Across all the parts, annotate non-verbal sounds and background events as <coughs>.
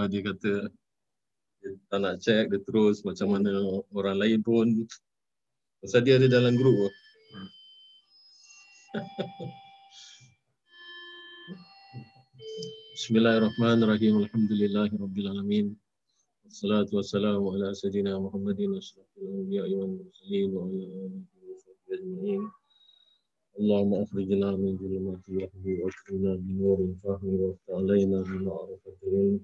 uh, dia kata dia tak nak check dia terus macam mana orang lain pun pasal dia ada dalam grup <laughs> Bismillahirrahmanirrahim. Alhamdulillahirabbil Wassalatu wassalamu ala sayyidina Muhammadin asyrafil anbiya'i wal mursalin wa ala alihi wa sahbihi ajma'in. اللهم اخرجنا من ظلمات الوهم واكرمنا بنور الفهم وافتح علينا بمعرفة العلم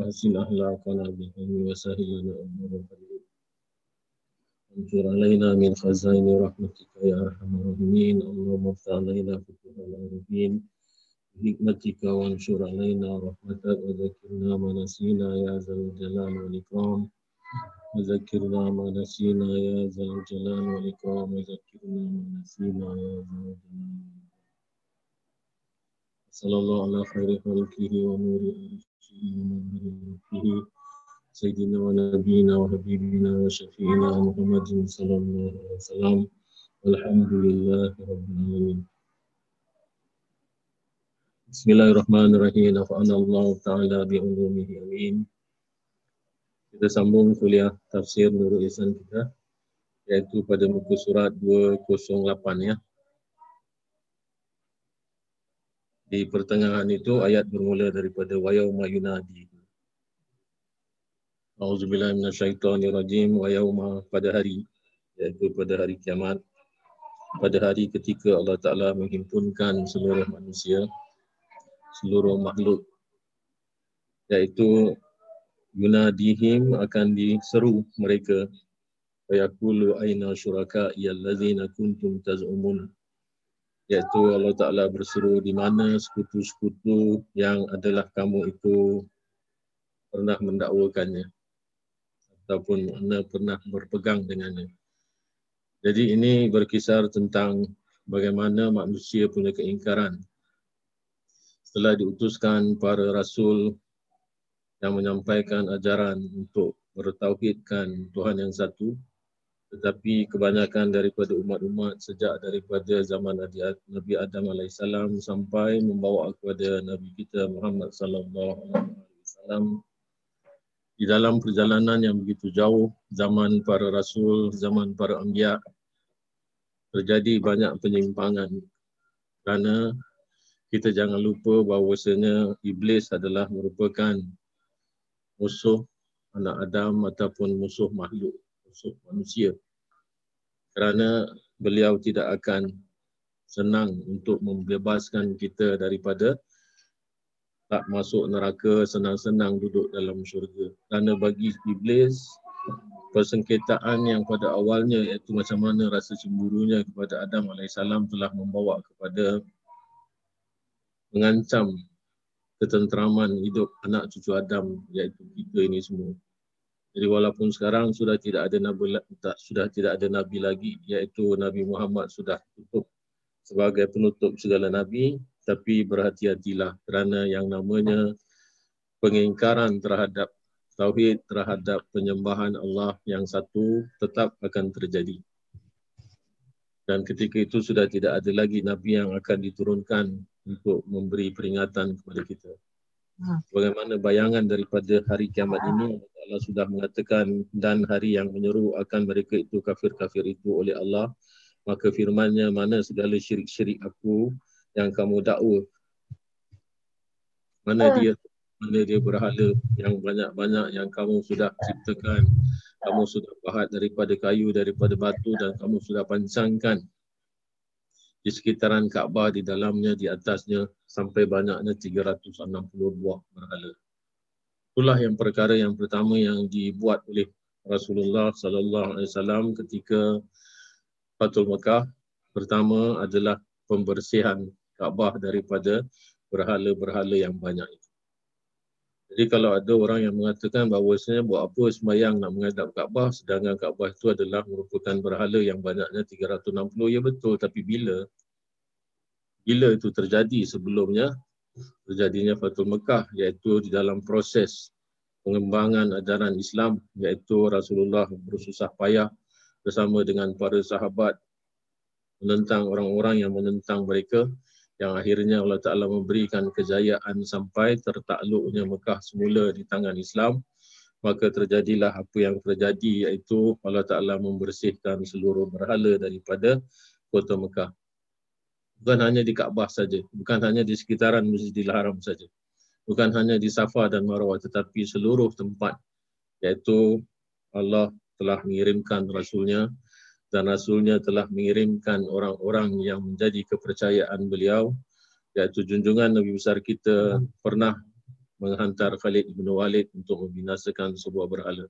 وأحسن اخلاقنا بالعلم وسهل لنا امور الخير وانشر علينا من خزائن رحمتك يا أرحم الراحمين. اللهم افتح علينا فتوح العارفين بحكمتك وانشر علينا رحمتك. وذكرنا ما نسينا يا ذا الجلال والإكرام. وذكرنا ما نسينا يا ذا الجلال والإكرام. وذكرنا ما نسينا يا ذا الجلال صلى الله على خير خلقه ونور عرشه. ومنهر ربه سيدنا ونبينا وحبيبنا وشفينا محمد صلى الله عليه وسلم والحمد لله رب العالمين بسم الله الرحمن الرحيم نفعنا الله تعالى بعلومه امين kita sambung kuliah tafsir Nurul Ihsan kita iaitu pada muka surat 208 ya. Di pertengahan itu ayat bermula daripada wa yauma yunadi. Auzubillahi minasyaitonirrajim. Wa yauma pada hari iaitu pada hari kiamat. Pada hari ketika Allah Taala menghimpunkan seluruh manusia seluruh makhluk iaitu yunadihim akan diseru mereka. Fayaqulu aina syuraka allazina kuntum tazumun iaitu Allah Taala berseru di mana sekutu-sekutu yang adalah kamu itu pernah mendakwakannya ataupun mana pernah berpegang dengannya. Jadi ini berkisar tentang bagaimana manusia punya keingkaran setelah diutuskan para rasul yang menyampaikan ajaran untuk bertauhidkan Tuhan yang satu tetapi kebanyakan daripada umat-umat sejak daripada zaman Nabi Adam AS sampai membawa kepada Nabi kita Muhammad sallallahu alaihi wasallam di dalam perjalanan yang begitu jauh zaman para rasul zaman para anbiya terjadi banyak penyimpangan. Kerana kita jangan lupa bahawasanya iblis adalah merupakan musuh anak Adam ataupun musuh makhluk musuh manusia kerana beliau tidak akan senang untuk membebaskan kita daripada tak masuk neraka senang-senang duduk dalam syurga. Kerana bagi iblis, persengketaan yang pada awalnya iaitu macam mana rasa cemburunya kepada Adam AS telah membawa kepada mengancam ketenteraman hidup anak cucu Adam iaitu kita ini semua. Jadi walaupun sekarang sudah tidak ada nabi tak sudah tidak ada nabi lagi iaitu Nabi Muhammad sudah tutup sebagai penutup segala nabi tapi berhati-hatilah kerana yang namanya pengingkaran terhadap tauhid terhadap penyembahan Allah yang satu tetap akan terjadi. Dan ketika itu sudah tidak ada lagi nabi yang akan diturunkan untuk memberi peringatan kepada kita. Ha. Bagaimana bayangan daripada hari kiamat ini Allah sudah mengatakan dan hari yang menyeru akan mereka itu kafir-kafir itu oleh Allah. Maka firmannya mana segala syirik-syirik aku yang kamu dakwa? Mana hmm. dia? Mana dia berhala yang banyak-banyak yang kamu sudah ciptakan? Kamu sudah bahat daripada kayu daripada batu dan kamu sudah pancangkan di sekitaran Kaabah di dalamnya di atasnya sampai banyaknya 360 buah berhala. Itulah yang perkara yang pertama yang dibuat oleh Rasulullah sallallahu alaihi wasallam ketika Fatul Mekah pertama adalah pembersihan Kaabah daripada berhala-berhala yang banyak itu. Jadi kalau ada orang yang mengatakan bahawa bahawasanya buat apa sembahyang nak menghadap Kaabah sedangkan Kaabah itu adalah merupakan berhala yang banyaknya 360 ya betul. Tapi bila? Bila itu terjadi sebelumnya? Terjadinya Fatul Mekah iaitu di dalam proses pengembangan ajaran Islam iaitu Rasulullah bersusah payah bersama dengan para sahabat menentang orang-orang yang menentang mereka yang akhirnya Allah Ta'ala memberikan kejayaan sampai tertakluknya Mekah semula di tangan Islam. Maka terjadilah apa yang terjadi iaitu Allah Ta'ala membersihkan seluruh berhala daripada kota Mekah. Bukan hanya di Kaabah saja bukan hanya di sekitaran Masjidil Haram saja bukan hanya di Safa dan Marwah tetapi seluruh tempat iaitu Allah telah mengirimkan Rasulnya dan Rasulnya telah mengirimkan orang-orang yang menjadi kepercayaan beliau iaitu junjungan Nabi besar kita pernah menghantar Khalid bin Walid untuk membinasakan sebuah berhala.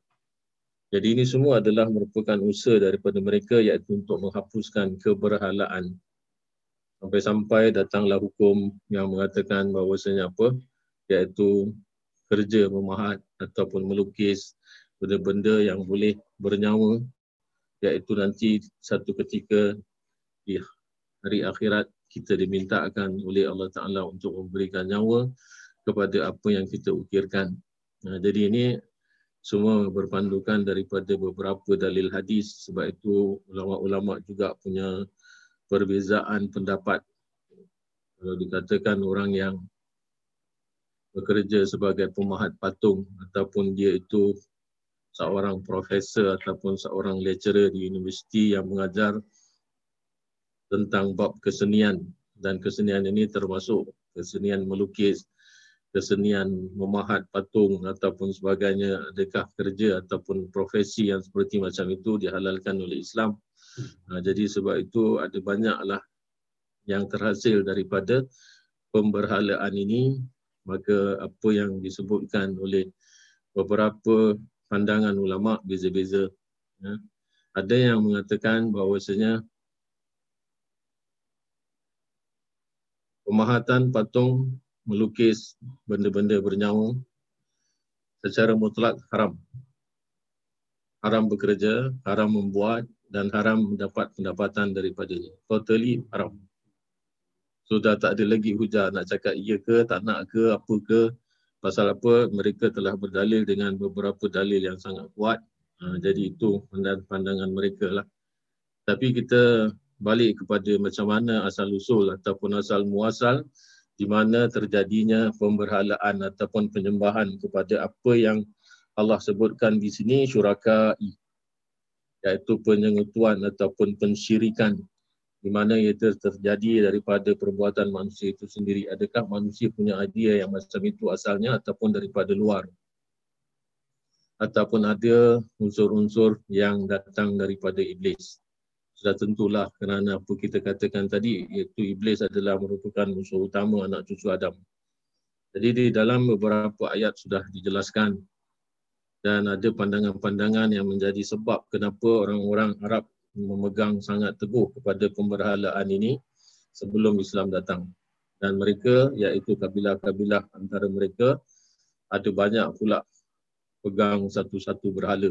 Jadi ini semua adalah merupakan usaha daripada mereka iaitu untuk menghapuskan keberhalaan. Sampai-sampai datanglah hukum yang mengatakan bahawasanya apa? Iaitu kerja memahat ataupun melukis benda-benda yang boleh bernyawa iaitu nanti satu ketika di hari akhirat kita dimintakan oleh Allah Ta'ala untuk memberikan nyawa kepada apa yang kita ukirkan. Nah, jadi ini semua berpandukan daripada beberapa dalil hadis sebab itu ulama-ulama juga punya perbezaan pendapat. Kalau dikatakan orang yang bekerja sebagai pemahat patung ataupun dia itu seorang profesor ataupun seorang lecturer di universiti yang mengajar tentang bab kesenian dan kesenian ini termasuk kesenian melukis, kesenian memahat patung ataupun sebagainya adakah kerja ataupun profesi yang seperti macam itu dihalalkan oleh Islam. Ha, jadi sebab itu ada banyaklah yang terhasil daripada pemberhalaan ini maka apa yang disebutkan oleh beberapa pandangan ulama beza-beza. Ya. Ada yang mengatakan bahawasanya pemahatan patung melukis benda-benda bernyawa secara mutlak haram. Haram bekerja, haram membuat dan haram mendapat pendapatan daripadanya. Totally haram. Sudah tak ada lagi hujah nak cakap iya ke, tak nak ke, apa ke. Pasal apa? Mereka telah berdalil dengan beberapa dalil yang sangat kuat. Ha, jadi itu pandangan mereka lah. Tapi kita balik kepada macam mana asal-usul ataupun asal muasal di mana terjadinya pemberhalaan ataupun penyembahan kepada apa yang Allah sebutkan di sini syurakai iaitu penyengutuan ataupun pensyirikan di mana ia terjadi daripada perbuatan manusia itu sendiri. Adakah manusia punya idea yang macam itu asalnya ataupun daripada luar? Ataupun ada unsur-unsur yang datang daripada iblis. Sudah tentulah kerana apa kita katakan tadi, iaitu iblis adalah merupakan musuh utama anak cucu Adam. Jadi di dalam beberapa ayat sudah dijelaskan dan ada pandangan-pandangan yang menjadi sebab kenapa orang-orang Arab memegang sangat teguh kepada pemberhalaan ini sebelum Islam datang. Dan mereka iaitu kabilah-kabilah antara mereka ada banyak pula pegang satu-satu berhala.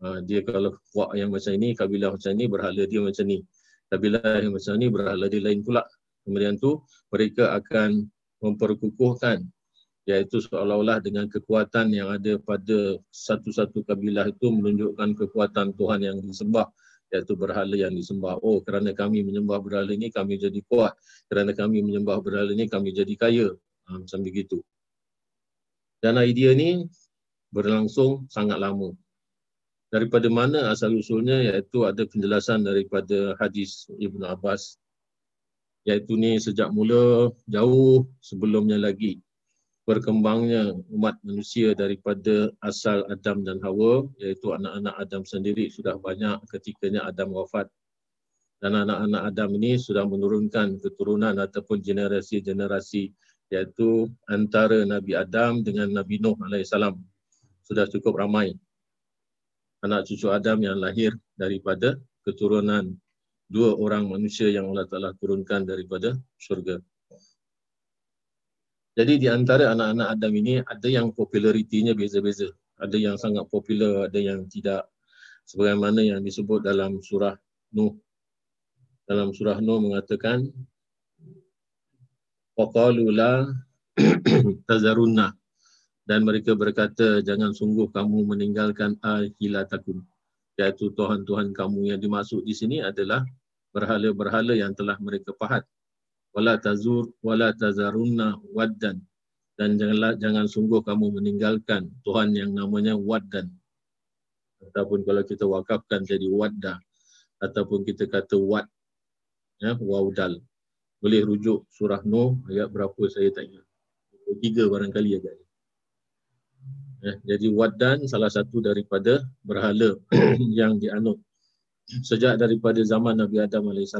Ha, dia kalau buat yang macam ini, kabilah macam ini, berhala dia macam ni. Kabilah yang macam ni, berhala dia lain pula. Kemudian tu mereka akan memperkukuhkan iaitu seolah-olah dengan kekuatan yang ada pada satu-satu kabilah itu menunjukkan kekuatan Tuhan yang disembah iaitu berhala yang disembah. Oh, kerana kami menyembah berhala ini, kami jadi kuat. Kerana kami menyembah berhala ini, kami jadi kaya. Ha, macam begitu. Dan idea ini berlangsung sangat lama. Daripada mana asal-usulnya, iaitu ada penjelasan daripada hadis Ibn Abbas. Iaitu ni sejak mula jauh sebelumnya lagi berkembangnya umat manusia daripada asal Adam dan Hawa iaitu anak-anak Adam sendiri sudah banyak ketikanya Adam wafat. Dan anak-anak Adam ini sudah menurunkan keturunan ataupun generasi-generasi iaitu antara Nabi Adam dengan Nabi Nuh AS sudah cukup ramai. Anak cucu Adam yang lahir daripada keturunan dua orang manusia yang Allah Ta'ala turunkan daripada syurga. Jadi di antara anak-anak Adam ini ada yang popularitinya beza-beza. Ada yang sangat popular, ada yang tidak. Sebagaimana yang disebut dalam surah Nuh. Dalam surah Nuh mengatakan Waqalu la <clears throat> tazarunna dan mereka berkata jangan sungguh kamu meninggalkan ahilatakum iaitu Tuhan-Tuhan kamu yang dimaksud di sini adalah berhala-berhala yang telah mereka pahat wala tazur wala tazarunna waddan. Dan janganlah jangan sungguh kamu meninggalkan Tuhan yang namanya waddan. Ataupun kalau kita wakafkan jadi wadda ataupun kita kata wad ya waudal. Boleh rujuk surah Nuh ayat berapa saya tak ingat. Tiga barangkali agak. Ya, jadi waddan salah satu daripada berhala <clears throat> yang dianut. Sejak daripada zaman Nabi Adam AS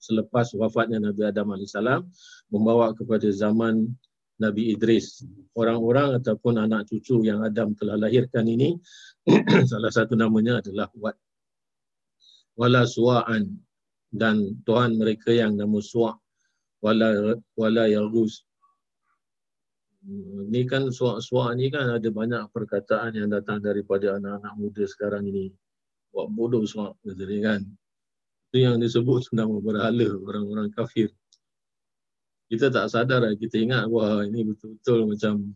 selepas wafatnya Nabi Adam AS membawa kepada zaman Nabi Idris. Orang-orang ataupun anak cucu yang Adam telah lahirkan ini <clears throat> salah satu namanya adalah Wat. Wala sua'an dan Tuhan mereka yang nama Su'a wala wala Yaghus. Ini kan Su'a ni kan ada banyak perkataan yang datang daripada anak-anak muda sekarang ini. Buat bodoh Su'a kata kan. Itu yang disebut nama berhala orang-orang kafir. Kita tak sadar kita ingat wah ini betul-betul macam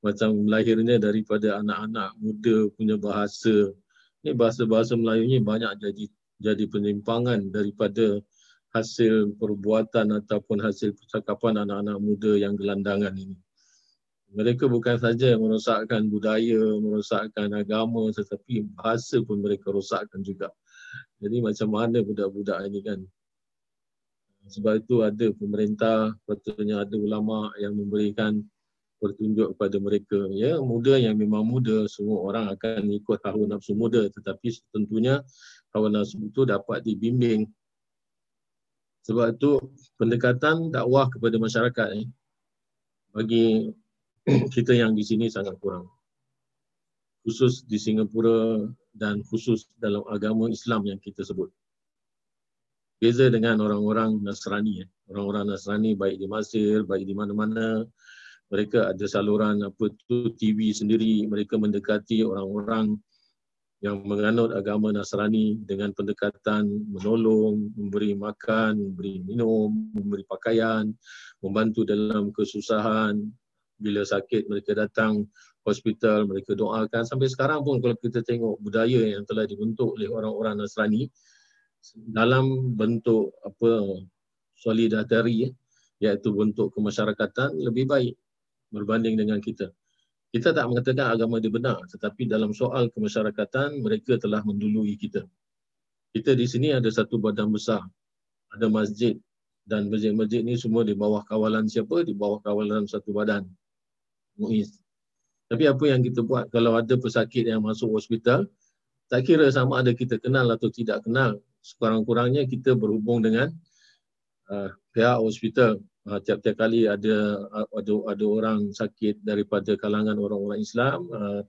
macam lahirnya daripada anak-anak muda punya bahasa. Ini bahasa-bahasa Melayu ni banyak jadi jadi penyimpangan daripada hasil perbuatan ataupun hasil percakapan anak-anak muda yang gelandangan ini. Mereka bukan saja merosakkan budaya, merosakkan agama tetapi bahasa pun mereka rosakkan juga. Jadi macam mana budak-budak ini kan? Sebab itu ada pemerintah, patutnya ada ulama yang memberikan bertunjuk kepada mereka. Ya muda yang memang muda semua orang akan ikut hawa nafsu muda. Tetapi tentunya hawa nafsu itu dapat dibimbing. Sebab itu pendekatan dakwah kepada masyarakat eh, bagi <clears throat> kita yang di sini sangat kurang khusus di Singapura dan khusus dalam agama Islam yang kita sebut beza dengan orang-orang Nasrani eh. orang-orang Nasrani baik di Mesir baik di mana-mana mereka ada saluran apa tu TV sendiri mereka mendekati orang-orang yang menganut agama Nasrani dengan pendekatan menolong, memberi makan, memberi minum, memberi pakaian, membantu dalam kesusahan. Bila sakit mereka datang hospital, mereka doakan. Sampai sekarang pun kalau kita tengok budaya yang telah dibentuk oleh orang-orang Nasrani dalam bentuk apa solidarity iaitu bentuk kemasyarakatan lebih baik berbanding dengan kita. Kita tak mengatakan agama dia benar tetapi dalam soal kemasyarakatan mereka telah mendului kita. Kita di sini ada satu badan besar. Ada masjid dan masjid-masjid ni semua di bawah kawalan siapa? Di bawah kawalan satu badan. Muiz. Tapi apa yang kita buat kalau ada pesakit yang masuk hospital, tak kira sama ada kita kenal atau tidak kenal, sekurang-kurangnya kita berhubung dengan uh, pihak hospital. Uh, tiap-tiap kali ada ada ada orang sakit daripada kalangan orang-orang Islam uh,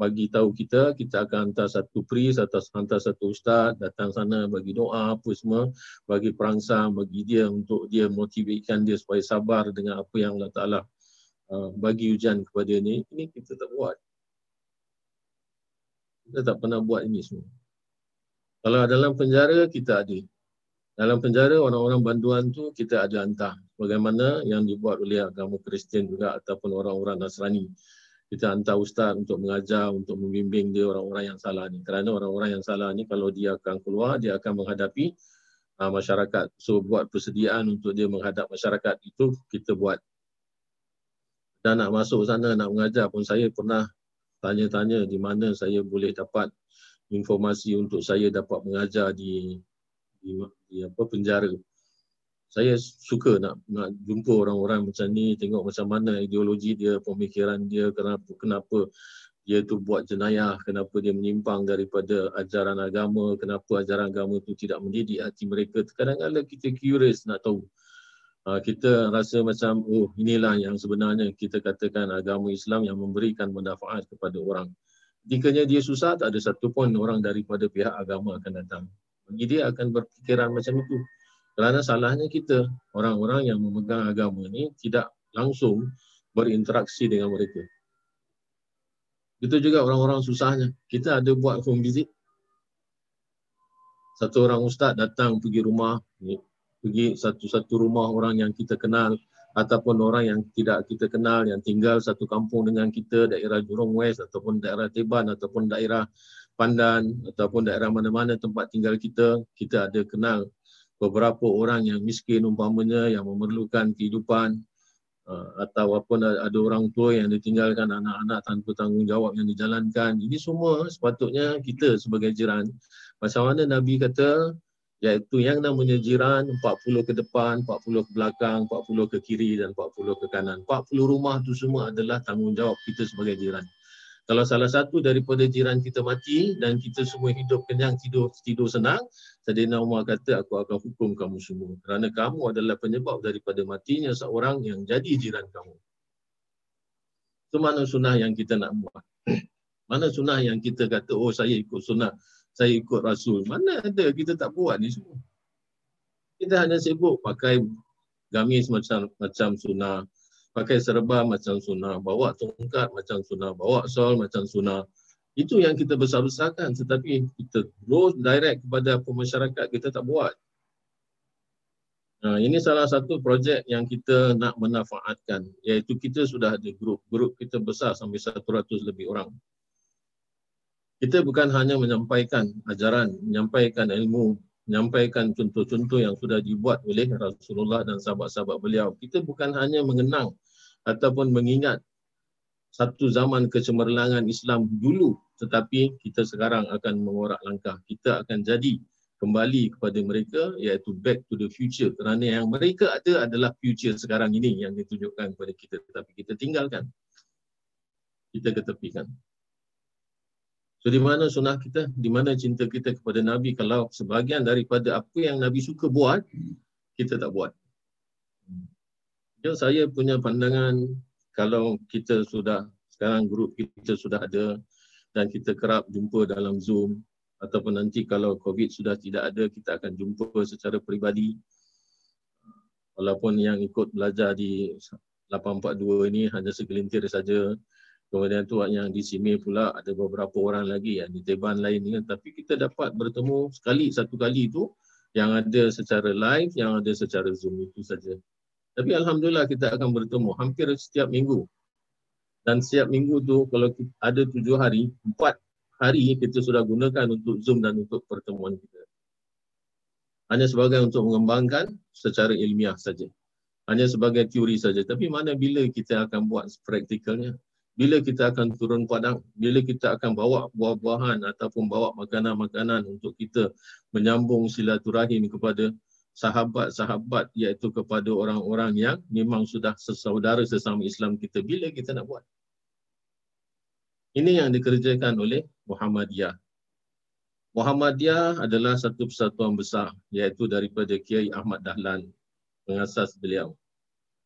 bagi tahu kita kita akan hantar satu priest atau hantar satu ustaz datang sana bagi doa apa semua bagi perangsang bagi dia untuk dia motivasikan dia supaya sabar dengan apa yang Allah Taala uh, bagi hujan kepada ni ini kita tak buat. Kita tak pernah buat ini semua. Kalau dalam penjara kita ada. Dalam penjara orang-orang banduan tu kita ada hantar. Bagaimana yang dibuat oleh agama Kristian juga ataupun orang-orang Nasrani. Kita hantar ustaz untuk mengajar untuk membimbing dia orang-orang yang salah ni. Kerana orang-orang yang salah ni kalau dia akan keluar dia akan menghadapi uh, masyarakat. So buat persediaan untuk dia menghadap masyarakat itu kita buat dan nak masuk sana nak mengajar pun saya pernah tanya-tanya di mana saya boleh dapat informasi untuk saya dapat mengajar di di, di apa penjara. Saya suka nak nak jumpa orang-orang macam ni, tengok macam mana ideologi dia, pemikiran dia, kenapa kenapa dia tu buat jenayah, kenapa dia menyimpang daripada ajaran agama, kenapa ajaran agama itu tidak mendidik hati mereka. Kadang-kadang kita curious nak tahu. Uh, kita rasa macam oh inilah yang sebenarnya kita katakan agama Islam yang memberikan manfaat kepada orang. Jika dia susah tak ada satu pun orang daripada pihak agama akan datang bagi dia akan berfikiran macam itu. Kerana salahnya kita, orang-orang yang memegang agama ini tidak langsung berinteraksi dengan mereka. Itu juga orang-orang susahnya. Kita ada buat home visit. Satu orang ustaz datang pergi rumah, pergi satu-satu rumah orang yang kita kenal ataupun orang yang tidak kita kenal yang tinggal satu kampung dengan kita daerah Jurong West ataupun daerah Teban ataupun daerah Pandan ataupun daerah mana-mana tempat tinggal kita, kita ada kenal beberapa orang yang miskin umpamanya yang memerlukan kehidupan uh, atau apa ada orang tua yang ditinggalkan anak-anak tanpa tanggungjawab yang dijalankan. Ini semua sepatutnya kita sebagai jiran. Macam mana Nabi kata iaitu yang namanya jiran 40 ke depan, 40 ke belakang, 40 ke kiri dan 40 ke kanan. 40 rumah tu semua adalah tanggungjawab kita sebagai jiran. Kalau salah satu daripada jiran kita mati dan kita semua hidup kenyang, tidur tidur senang, Sayyidina Umar kata, aku akan hukum kamu semua. Kerana kamu adalah penyebab daripada matinya seorang yang jadi jiran kamu. Itu mana sunnah yang kita nak buat? <clears throat> Mana sunnah yang kita kata, oh saya ikut sunnah, saya ikut Rasul. Mana ada kita tak buat ni semua. Kita hanya sibuk pakai gamis macam macam sunnah, pakai serban macam sunnah, bawa tongkat macam sunnah, bawa sol macam sunnah. Itu yang kita besar-besarkan tetapi kita terus direct kepada masyarakat kita tak buat. Nah, ini salah satu projek yang kita nak manfaatkan iaitu kita sudah ada grup. Grup kita besar sampai 100 lebih orang. Kita bukan hanya menyampaikan ajaran, menyampaikan ilmu, menyampaikan contoh-contoh yang sudah dibuat oleh Rasulullah dan sahabat-sahabat beliau. Kita bukan hanya mengenang ataupun mengingat satu zaman kecemerlangan Islam dulu tetapi kita sekarang akan mengorak langkah. Kita akan jadi kembali kepada mereka iaitu back to the future kerana yang mereka ada adalah future sekarang ini yang ditunjukkan kepada kita tetapi kita tinggalkan. Kita ketepikan. So di mana sunnah kita, di mana cinta kita kepada Nabi kalau sebahagian daripada apa yang Nabi suka buat, kita tak buat. Jadi saya punya pandangan kalau kita sudah, sekarang grup kita sudah ada dan kita kerap jumpa dalam Zoom ataupun nanti kalau COVID sudah tidak ada, kita akan jumpa secara peribadi. Walaupun yang ikut belajar di 842 ini hanya segelintir saja, Kemudian tu yang di sini pula ada beberapa orang lagi yang di teban lain ni tapi kita dapat bertemu sekali satu kali tu yang ada secara live yang ada secara zoom itu saja. Tapi alhamdulillah kita akan bertemu hampir setiap minggu. Dan setiap minggu tu kalau ada tujuh hari, empat hari kita sudah gunakan untuk zoom dan untuk pertemuan kita. Hanya sebagai untuk mengembangkan secara ilmiah saja. Hanya sebagai teori saja. Tapi mana bila kita akan buat praktikalnya? Bila kita akan turun padang, bila kita akan bawa buah-buahan ataupun bawa makanan-makanan untuk kita menyambung silaturahim kepada sahabat-sahabat iaitu kepada orang-orang yang memang sudah sesaudara sesama Islam kita bila kita nak buat. Ini yang dikerjakan oleh Muhammadiyah. Muhammadiyah adalah satu persatuan besar iaitu daripada Kiai Ahmad Dahlan, pengasas beliau.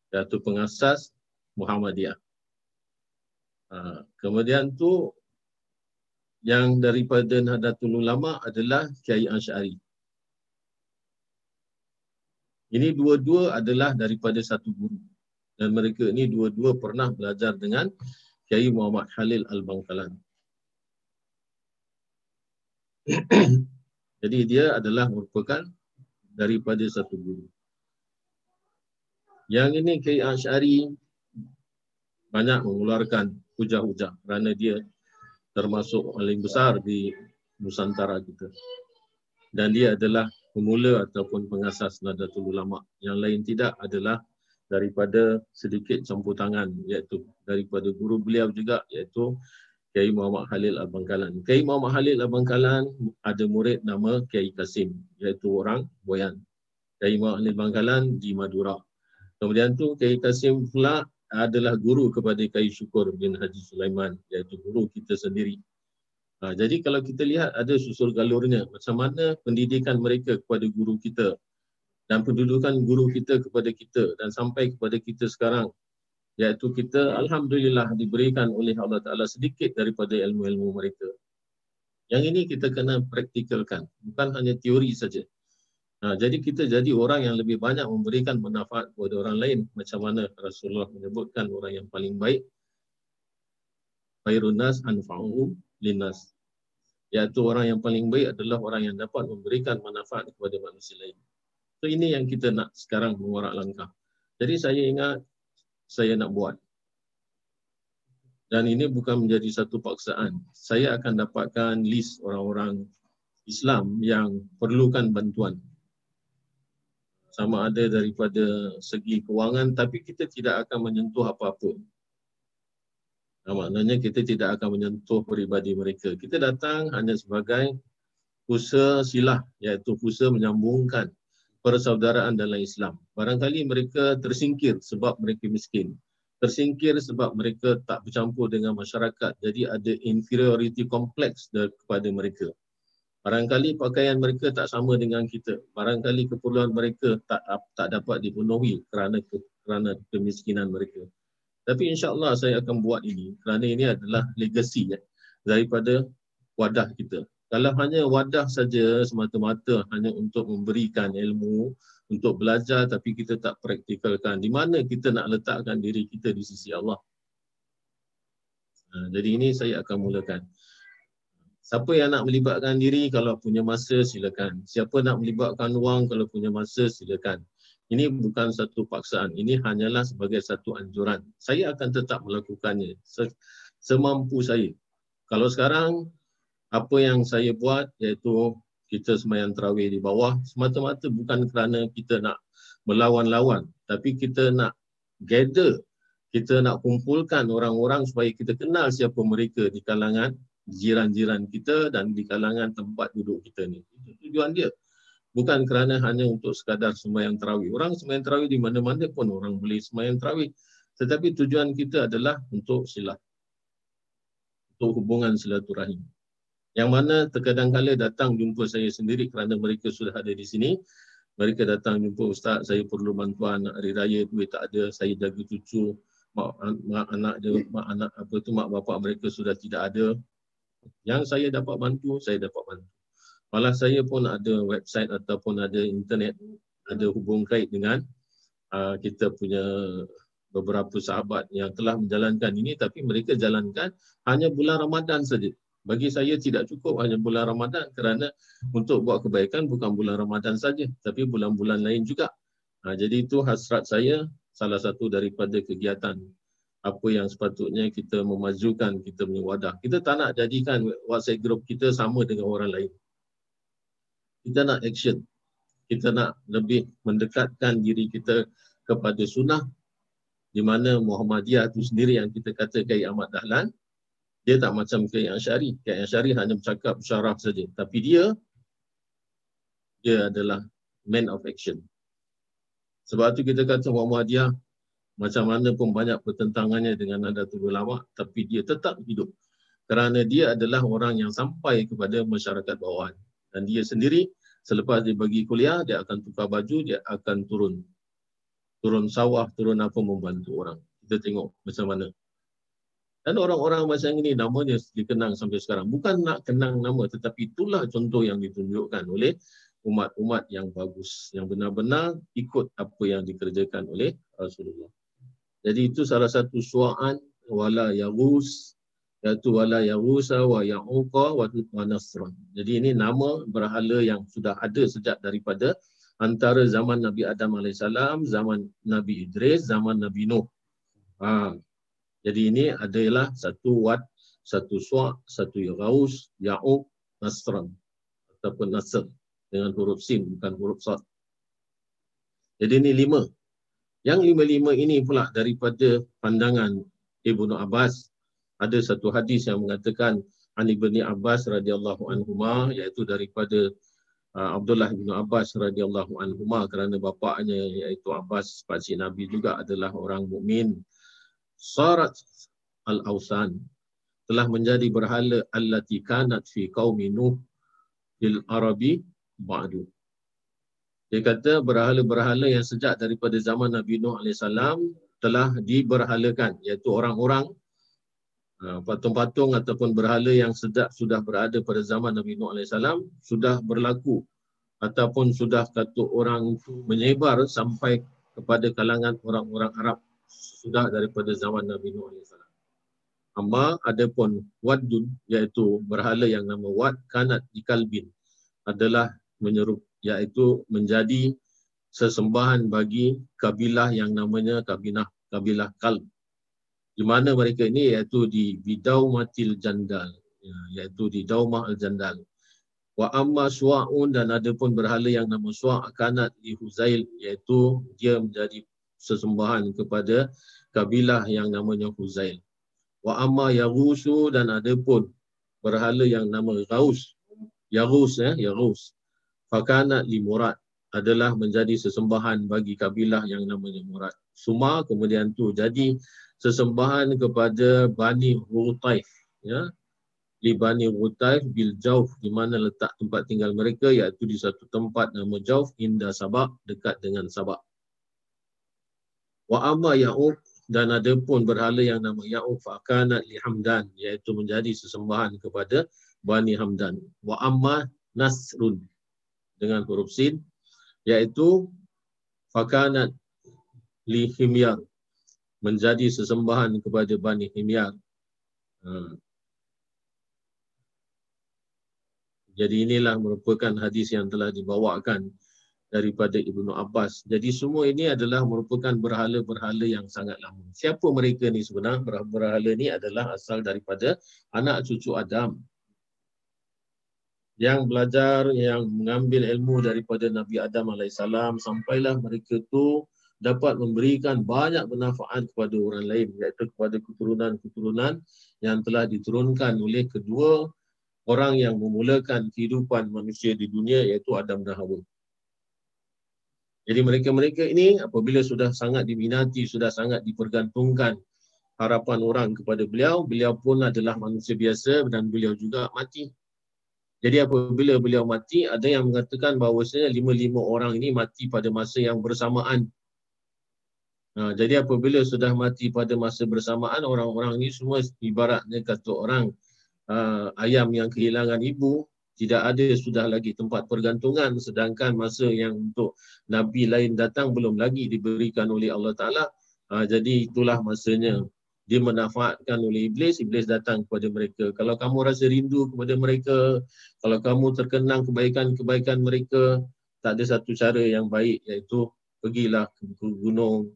Iaitu pengasas Muhammadiyah. Ha, kemudian tu yang daripada Nahdlatul Ulama adalah Kiai Ansyari. Ini dua-dua adalah daripada satu guru. Dan mereka ini dua-dua pernah belajar dengan Kiai Muhammad Halil Al-Bangkalan. <coughs> Jadi dia adalah merupakan daripada satu guru. Yang ini Kiai Ansyari banyak mengeluarkan hujah-hujah kerana dia termasuk paling besar di Nusantara kita. Dan dia adalah pemula ataupun pengasas Nadatul Ulama. Yang lain tidak adalah daripada sedikit campur tangan iaitu daripada guru beliau juga iaitu Kiai Muhammad Halil Al-Bangkalan. Kiai Muhammad Halil Al-Bangkalan ada murid nama Kiai Kasim iaitu orang Boyan. Kiai Muhammad Halil Al-Bangkalan di Madura. Kemudian tu Kiai Kasim pula adalah guru kepada Kai Syukur bin Haji Sulaiman iaitu guru kita sendiri. Ha, jadi kalau kita lihat ada susul galurnya macam mana pendidikan mereka kepada guru kita dan pendudukan guru kita kepada kita dan sampai kepada kita sekarang iaitu kita Alhamdulillah diberikan oleh Allah Ta'ala sedikit daripada ilmu-ilmu mereka. Yang ini kita kena praktikalkan, bukan hanya teori saja. Ha, jadi kita jadi orang yang lebih banyak memberikan manfaat kepada orang lain macam mana Rasulullah menyebutkan orang yang paling baik khairun nas anfa'uhum linnas iaitu orang yang paling baik adalah orang yang dapat memberikan manfaat kepada manusia lain. So ini yang kita nak sekarang mengorak langkah. Jadi saya ingat saya nak buat. Dan ini bukan menjadi satu paksaan. Saya akan dapatkan list orang-orang Islam yang perlukan bantuan sama ada daripada segi kewangan tapi kita tidak akan menyentuh apa-apa. Nah, maknanya kita tidak akan menyentuh peribadi mereka. Kita datang hanya sebagai usaha silah iaitu usaha menyambungkan persaudaraan dalam Islam. Barangkali mereka tersingkir sebab mereka miskin. Tersingkir sebab mereka tak bercampur dengan masyarakat. Jadi ada inferiority complex kepada mereka. Barangkali pakaian mereka tak sama dengan kita. Barangkali keperluan mereka tak tak dapat dipenuhi kerana kerana kemiskinan mereka. Tapi insya-Allah saya akan buat ini kerana ini adalah legasi ya, daripada wadah kita. Kalau hanya wadah saja semata-mata hanya untuk memberikan ilmu, untuk belajar tapi kita tak praktikalkan, di mana kita nak letakkan diri kita di sisi Allah? Ha, jadi ini saya akan mulakan. Siapa yang nak melibatkan diri kalau punya masa silakan. Siapa nak melibatkan wang kalau punya masa silakan. Ini bukan satu paksaan. Ini hanyalah sebagai satu anjuran. Saya akan tetap melakukannya semampu saya. Kalau sekarang apa yang saya buat iaitu kita semayang terawih di bawah semata-mata bukan kerana kita nak melawan-lawan tapi kita nak gather kita nak kumpulkan orang-orang supaya kita kenal siapa mereka di kalangan jiran-jiran kita dan di kalangan tempat duduk kita ni. Itu tujuan dia bukan kerana hanya untuk sekadar sembahyang tarawih. Orang sembahyang tarawih di mana-mana pun orang boleh sembahyang tarawih. Tetapi tujuan kita adalah untuk silat. Untuk hubungan silaturahim. Yang mana terkadang kala datang jumpa saya sendiri kerana mereka sudah ada di sini. Mereka datang jumpa Ustaz, saya perlu bantuan hari raya, duit tak ada, saya jaga cucu, mak, mak anak dia, mak anak apa tu mak bapak mereka sudah tidak ada. Yang saya dapat bantu, saya dapat bantu. Malah saya pun ada website ataupun ada internet, ada hubung kait dengan uh, kita punya beberapa sahabat yang telah menjalankan ini tapi mereka jalankan hanya bulan Ramadan saja. Bagi saya tidak cukup hanya bulan Ramadan kerana untuk buat kebaikan bukan bulan Ramadan saja tapi bulan-bulan lain juga. Ha, jadi itu hasrat saya salah satu daripada kegiatan apa yang sepatutnya kita memajukan kita punya wadah. Kita tak nak jadikan WhatsApp group kita sama dengan orang lain kita nak action. Kita nak lebih mendekatkan diri kita kepada sunnah di mana Muhammadiyah itu sendiri yang kita kata Kiai Ahmad Dahlan dia tak macam Kiai Asyari. Kiai Asyari hanya bercakap syaraf saja. Tapi dia dia adalah man of action. Sebab tu kita kata Muhammadiyah macam mana pun banyak pertentangannya dengan Nadatul Ulama tapi dia tetap hidup. Kerana dia adalah orang yang sampai kepada masyarakat bawahan dan dia sendiri selepas dia bagi kuliah dia akan tukar baju dia akan turun. Turun sawah turun apa membantu orang. Kita tengok macam mana. Dan orang-orang macam ini namanya dikenang sampai sekarang. Bukan nak kenang nama tetapi itulah contoh yang ditunjukkan oleh umat-umat yang bagus yang benar-benar ikut apa yang dikerjakan oleh Rasulullah jadi itu salah satu suaan wala yaghus iaitu wala yahusa wa ya'uqa wa nasran. Jadi ini nama berhala yang sudah ada sejak daripada antara zaman Nabi Adam AS, zaman Nabi Idris, zaman Nabi Nuh. Ha. Jadi ini adalah satu wat, satu suak, satu yaghus, ya'uq, nasran. Ataupun nasr dengan huruf sin, bukan huruf sad. Jadi ini lima. Yang lima-lima ini pula daripada pandangan Ibnu Abbas. Ada satu hadis yang mengatakan Ali bin Abbas radhiyallahu anhuma iaitu daripada uh, Abdullah bin Abbas radhiyallahu anhuma kerana bapaknya iaitu Abbas pakcik Nabi juga adalah orang mukmin. Sarat al-ausan telah menjadi berhala allati kanat fi qaumi nuh fil arabi ba'du dia kata berhala-berhala yang sejak daripada zaman Nabi Nuh AS telah diberhalakan iaitu orang-orang Ha, patung-patung ataupun berhala yang sedap sudah berada pada zaman Nabi Nuh AS sudah berlaku ataupun sudah kata orang itu menyebar sampai kepada kalangan orang-orang Arab sudah daripada zaman Nabi Nuh AS. Amma ada pun Wadun iaitu berhala yang nama Wad Kanat di Kalbin adalah menyerup iaitu menjadi sesembahan bagi kabilah yang namanya kabilah kabilah Kalb di mana mereka ini iaitu di Bidau Matil Jandal ya, iaitu di Daumah Al Jandal Wa amma sua'un dan ada pun berhala yang nama su'a' kanat li Huzail iaitu dia menjadi sesembahan kepada kabilah yang namanya Huzail. Wa amma Yagusu dan ada pun berhala yang nama Ghaus. Yagus ya, Yagus. Fakanat li Murad adalah menjadi sesembahan bagi kabilah yang namanya Murad. Suma kemudian tu jadi sesembahan kepada Bani Hutaif. Ya, di Bani Ghutaif bil Jauf di mana letak tempat tinggal mereka iaitu di satu tempat nama Jauf indah Sabak dekat dengan Sabak. Wa amma Ya'ub dan ada pun berhala yang nama Ya'ub fakanat li Hamdan iaitu menjadi sesembahan kepada Bani Hamdan. Wa amma Nasrun dengan huruf sin iaitu fakanat li Himyar menjadi sesembahan kepada Bani Himyar. Hmm. Jadi inilah merupakan hadis yang telah dibawakan daripada Ibnu Abbas. Jadi semua ini adalah merupakan berhala-berhala yang sangat lama. Siapa mereka ni sebenarnya? Berhala ni adalah asal daripada anak cucu Adam. Yang belajar, yang mengambil ilmu daripada Nabi Adam AS sampailah mereka tu dapat memberikan banyak manfaat kepada orang lain iaitu kepada keturunan-keturunan yang telah diturunkan oleh kedua orang yang memulakan kehidupan manusia di dunia iaitu Adam dan Hawa. Jadi mereka-mereka ini apabila sudah sangat diminati, sudah sangat dipergantungkan harapan orang kepada beliau, beliau pun adalah manusia biasa dan beliau juga mati. Jadi apabila beliau mati, ada yang mengatakan bahawasanya lima-lima orang ini mati pada masa yang bersamaan. Ha, jadi apabila sudah mati pada masa bersamaan, orang-orang ini semua ibaratnya kata orang uh, ayam yang kehilangan ibu tidak ada sudah lagi tempat pergantungan. Sedangkan masa yang untuk nabi lain datang belum lagi diberikan oleh Allah Taala. Uh, jadi itulah masanya dimanfaatkan oleh iblis iblis datang kepada mereka kalau kamu rasa rindu kepada mereka kalau kamu terkenang kebaikan-kebaikan mereka tak ada satu cara yang baik iaitu pergilah ke gunung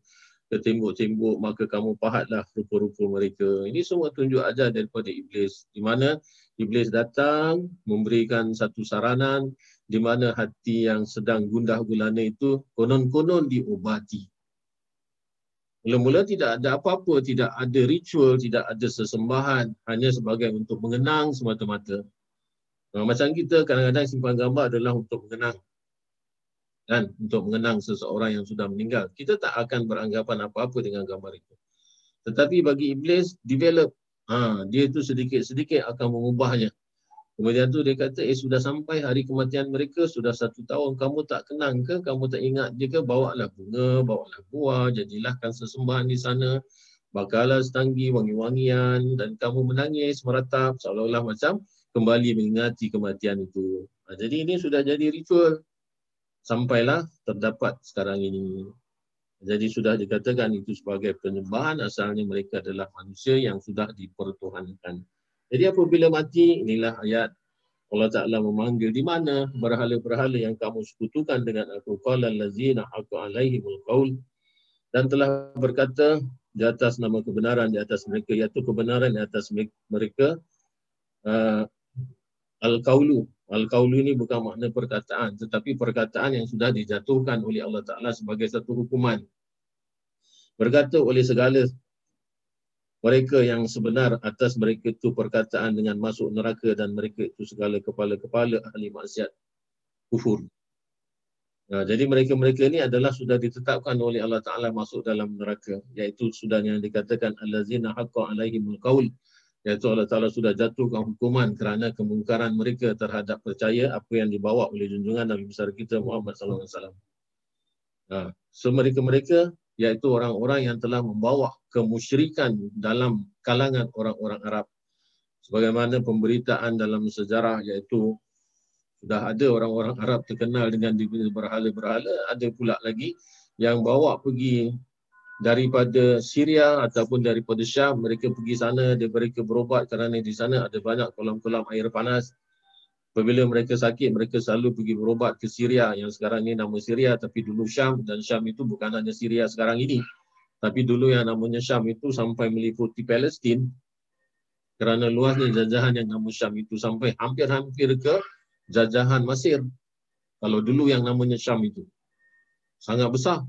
ke tembok-tembok maka kamu pahatlah rupa-rupa mereka. Ini semua tunjuk ajar daripada iblis. Di mana iblis datang memberikan satu saranan di mana hati yang sedang gundah gulana itu konon-konon diobati. Mula-mula tidak ada apa-apa, tidak ada ritual, tidak ada sesembahan, hanya sebagai untuk mengenang semata-mata. macam kita kadang-kadang simpan gambar adalah untuk mengenang kan? Untuk mengenang seseorang yang sudah meninggal. Kita tak akan beranggapan apa-apa dengan gambar itu. Tetapi bagi iblis develop. Ha dia itu sedikit-sedikit akan mengubahnya kemudian tu dia kata eh sudah sampai hari kematian mereka sudah satu tahun kamu tak kenang ke kamu tak ingat dia ke bawalah bunga bawalah buah jadilah sesembahan di sana bakalah setanggi wangi-wangian dan kamu menangis meratap seolah-olah macam kembali mengingati kematian itu. Ha, jadi ini sudah jadi ritual sampailah terdapat sekarang ini. Jadi sudah dikatakan itu sebagai penyembahan asalnya mereka adalah manusia yang sudah dipertuhankan. Jadi apabila mati, inilah ayat Allah Ta'ala memanggil di mana berhala-berhala yang kamu sekutukan dengan aku. Qala lazina haku alaihimul qawl. Dan telah berkata di atas nama kebenaran di atas mereka, iaitu kebenaran di atas mereka. Uh, Al-Qawlu, Al-Qawlu ini bukan makna perkataan tetapi perkataan yang sudah dijatuhkan oleh Allah Ta'ala sebagai satu hukuman. Berkata oleh segala mereka yang sebenar atas mereka itu perkataan dengan masuk neraka dan mereka itu segala kepala-kepala ahli maksiat kufur. Nah, jadi mereka-mereka ini adalah sudah ditetapkan oleh Allah Ta'ala masuk dalam neraka. Iaitu sudah yang dikatakan Al-Lazina haqqa alaihimul qawl iaitu Allah Ta'ala sudah jatuhkan hukuman kerana kemungkaran mereka terhadap percaya apa yang dibawa oleh junjungan Nabi besar kita Muhammad Wasallam. Ha, so mereka-mereka iaitu orang-orang yang telah membawa kemusyrikan dalam kalangan orang-orang Arab. Sebagaimana pemberitaan dalam sejarah iaitu sudah ada orang-orang Arab terkenal dengan berhala-berhala, ada pula lagi yang bawa pergi daripada Syria ataupun daripada Syam mereka pergi sana mereka berobat kerana di sana ada banyak kolam-kolam air panas apabila mereka sakit mereka selalu pergi berobat ke Syria yang sekarang ini nama Syria tapi dulu Syam dan Syam itu bukan hanya Syria sekarang ini tapi dulu yang namanya Syam itu sampai meliputi Palestin kerana luasnya jajahan yang nama Syam itu sampai hampir-hampir ke jajahan Mesir. Kalau dulu yang namanya Syam itu. Sangat besar.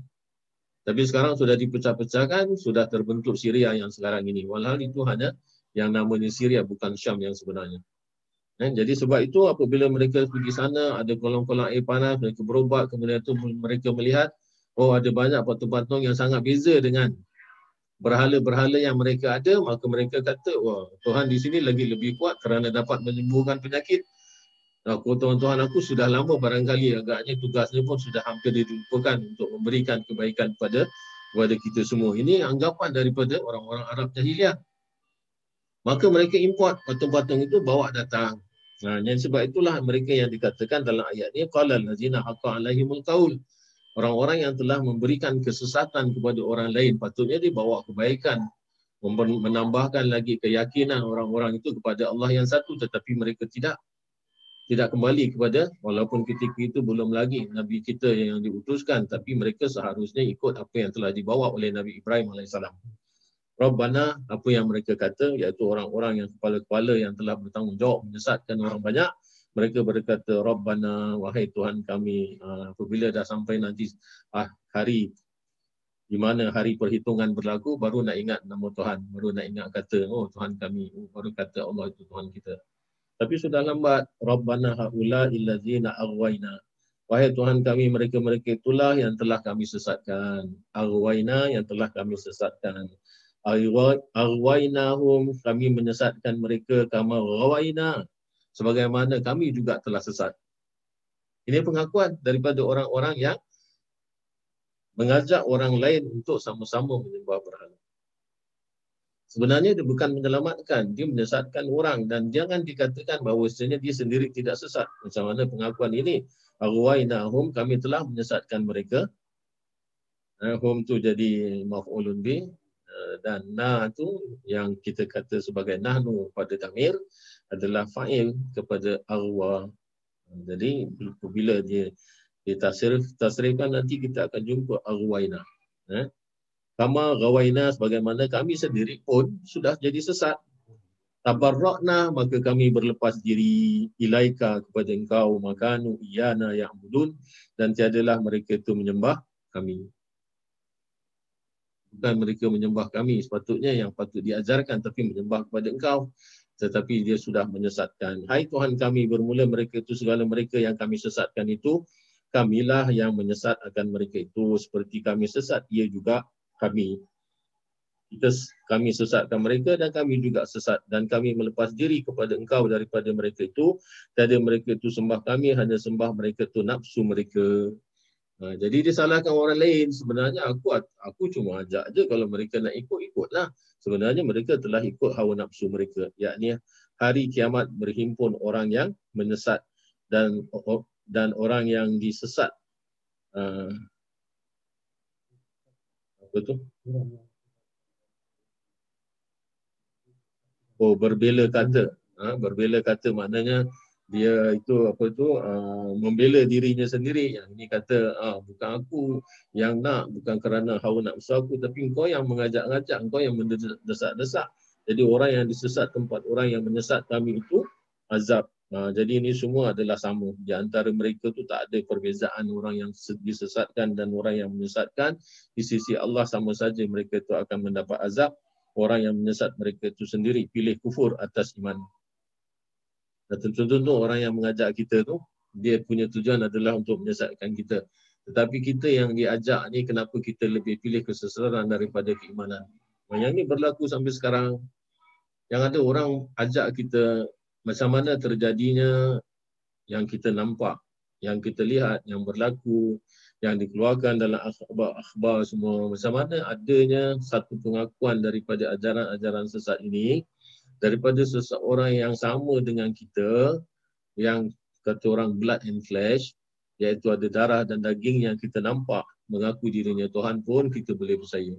Tapi sekarang sudah dipecah-pecahkan, sudah terbentuk Syria yang sekarang ini. Walhal itu hanya yang namanya Syria, bukan Syam yang sebenarnya. Eh, jadi sebab itu apabila mereka pergi sana, ada kolong-kolong air panas, mereka berobat, kemudian itu mereka melihat, oh ada banyak patung-patung yang sangat beza dengan berhala-berhala yang mereka ada, maka mereka kata, wah Tuhan di sini lagi lebih kuat kerana dapat menyembuhkan penyakit. Aku tuan-tuan aku sudah lama barangkali agaknya tugasnya pun sudah hampir dilupakan untuk memberikan kebaikan kepada kepada kita semua. Ini anggapan daripada orang-orang Arab jahiliah. Maka mereka import patung-patung itu bawa datang. Nah, yang sebab itulah mereka yang dikatakan dalam ayat ini qala allazina haqa alaihimul qaul. Orang-orang yang telah memberikan kesesatan kepada orang lain patutnya dibawa kebaikan menambahkan lagi keyakinan orang-orang itu kepada Allah yang satu tetapi mereka tidak tidak kembali kepada walaupun ketika itu belum lagi Nabi kita yang diutuskan tapi mereka seharusnya ikut apa yang telah dibawa oleh Nabi Ibrahim AS. Rabbana, apa yang mereka kata iaitu orang-orang yang kepala-kepala yang telah bertanggungjawab menyesatkan orang banyak mereka berkata Rabbana wahai Tuhan kami ah, apabila dah sampai nanti ah, hari di mana hari perhitungan berlaku baru nak ingat nama Tuhan baru nak ingat kata oh Tuhan kami oh, baru kata Allah itu Tuhan kita. Tapi sudah lambat rabbana haula illazina aghwayna. Wahai tuhan kami mereka-mereka itulah yang telah kami sesatkan. Aghwayna yang telah kami sesatkan aghwaynahum kami menyesatkan mereka kama ghawayna sebagaimana kami juga telah sesat ini pengakuan daripada orang-orang yang mengajak orang lain untuk sama-sama menyembah berhala Sebenarnya dia bukan menyelamatkan, dia menyesatkan orang dan jangan dikatakan bahawa sebenarnya dia sendiri tidak sesat. Macam mana pengakuan ini? Arwainahum kami telah menyesatkan mereka. Hum tu jadi maf'ulun bi dan na tu yang kita kata sebagai nahnu pada damir adalah fa'il kepada arwah. Jadi bila dia ditasrif tasrifkan nanti kita akan jumpa arwaina. Eh? Kama gawaina sebagaimana kami sendiri pun sudah jadi sesat. Tabarrakna maka kami berlepas diri ilaika kepada engkau makanu iyana ya'budun dan tiadalah mereka itu menyembah kami. Bukan mereka menyembah kami sepatutnya yang patut diajarkan tapi menyembah kepada engkau. Tetapi dia sudah menyesatkan. Hai Tuhan kami bermula mereka itu segala mereka yang kami sesatkan itu kamilah yang menyesat akan mereka itu. Seperti kami sesat ia juga kami. Kita kami sesatkan mereka dan kami juga sesat. Dan kami melepas diri kepada engkau daripada mereka itu. Tiada mereka itu sembah kami hanya sembah mereka itu nafsu mereka ha, jadi disalahkan orang lain. Sebenarnya aku aku cuma ajak je kalau mereka nak ikut ikutlah sebenarnya mereka telah ikut hawa nafsu mereka. Yakni hari kiamat berhimpun orang yang menyesat dan dan orang yang disesat. Uh, apa tu? Oh, berbela kata. Ha, berbela kata maknanya dia itu apa tu uh, membela dirinya sendiri yang ini kata ah bukan aku yang nak bukan kerana hawa nak aku tapi engkau yang mengajak-ngajak engkau yang mendesak-desak jadi orang yang disesat tempat orang yang menyesat kami itu azab Ha, jadi ini semua adalah sama. Di antara mereka tu tak ada perbezaan orang yang disesatkan dan orang yang menyesatkan. Di sisi Allah sama saja mereka itu akan mendapat azab. Orang yang menyesat mereka itu sendiri pilih kufur atas iman. Dan tentu-tentu orang yang mengajak kita tu, dia punya tujuan adalah untuk menyesatkan kita. Tetapi kita yang diajak ni kenapa kita lebih pilih kesesatan daripada keimanan. Yang ini berlaku sampai sekarang. Yang ada orang ajak kita macam mana terjadinya yang kita nampak, yang kita lihat, yang berlaku, yang dikeluarkan dalam akhbar-akhbar semua. Macam mana adanya satu pengakuan daripada ajaran-ajaran sesat ini daripada seseorang yang sama dengan kita yang kata orang blood and flesh iaitu ada darah dan daging yang kita nampak mengaku dirinya Tuhan pun kita boleh percaya.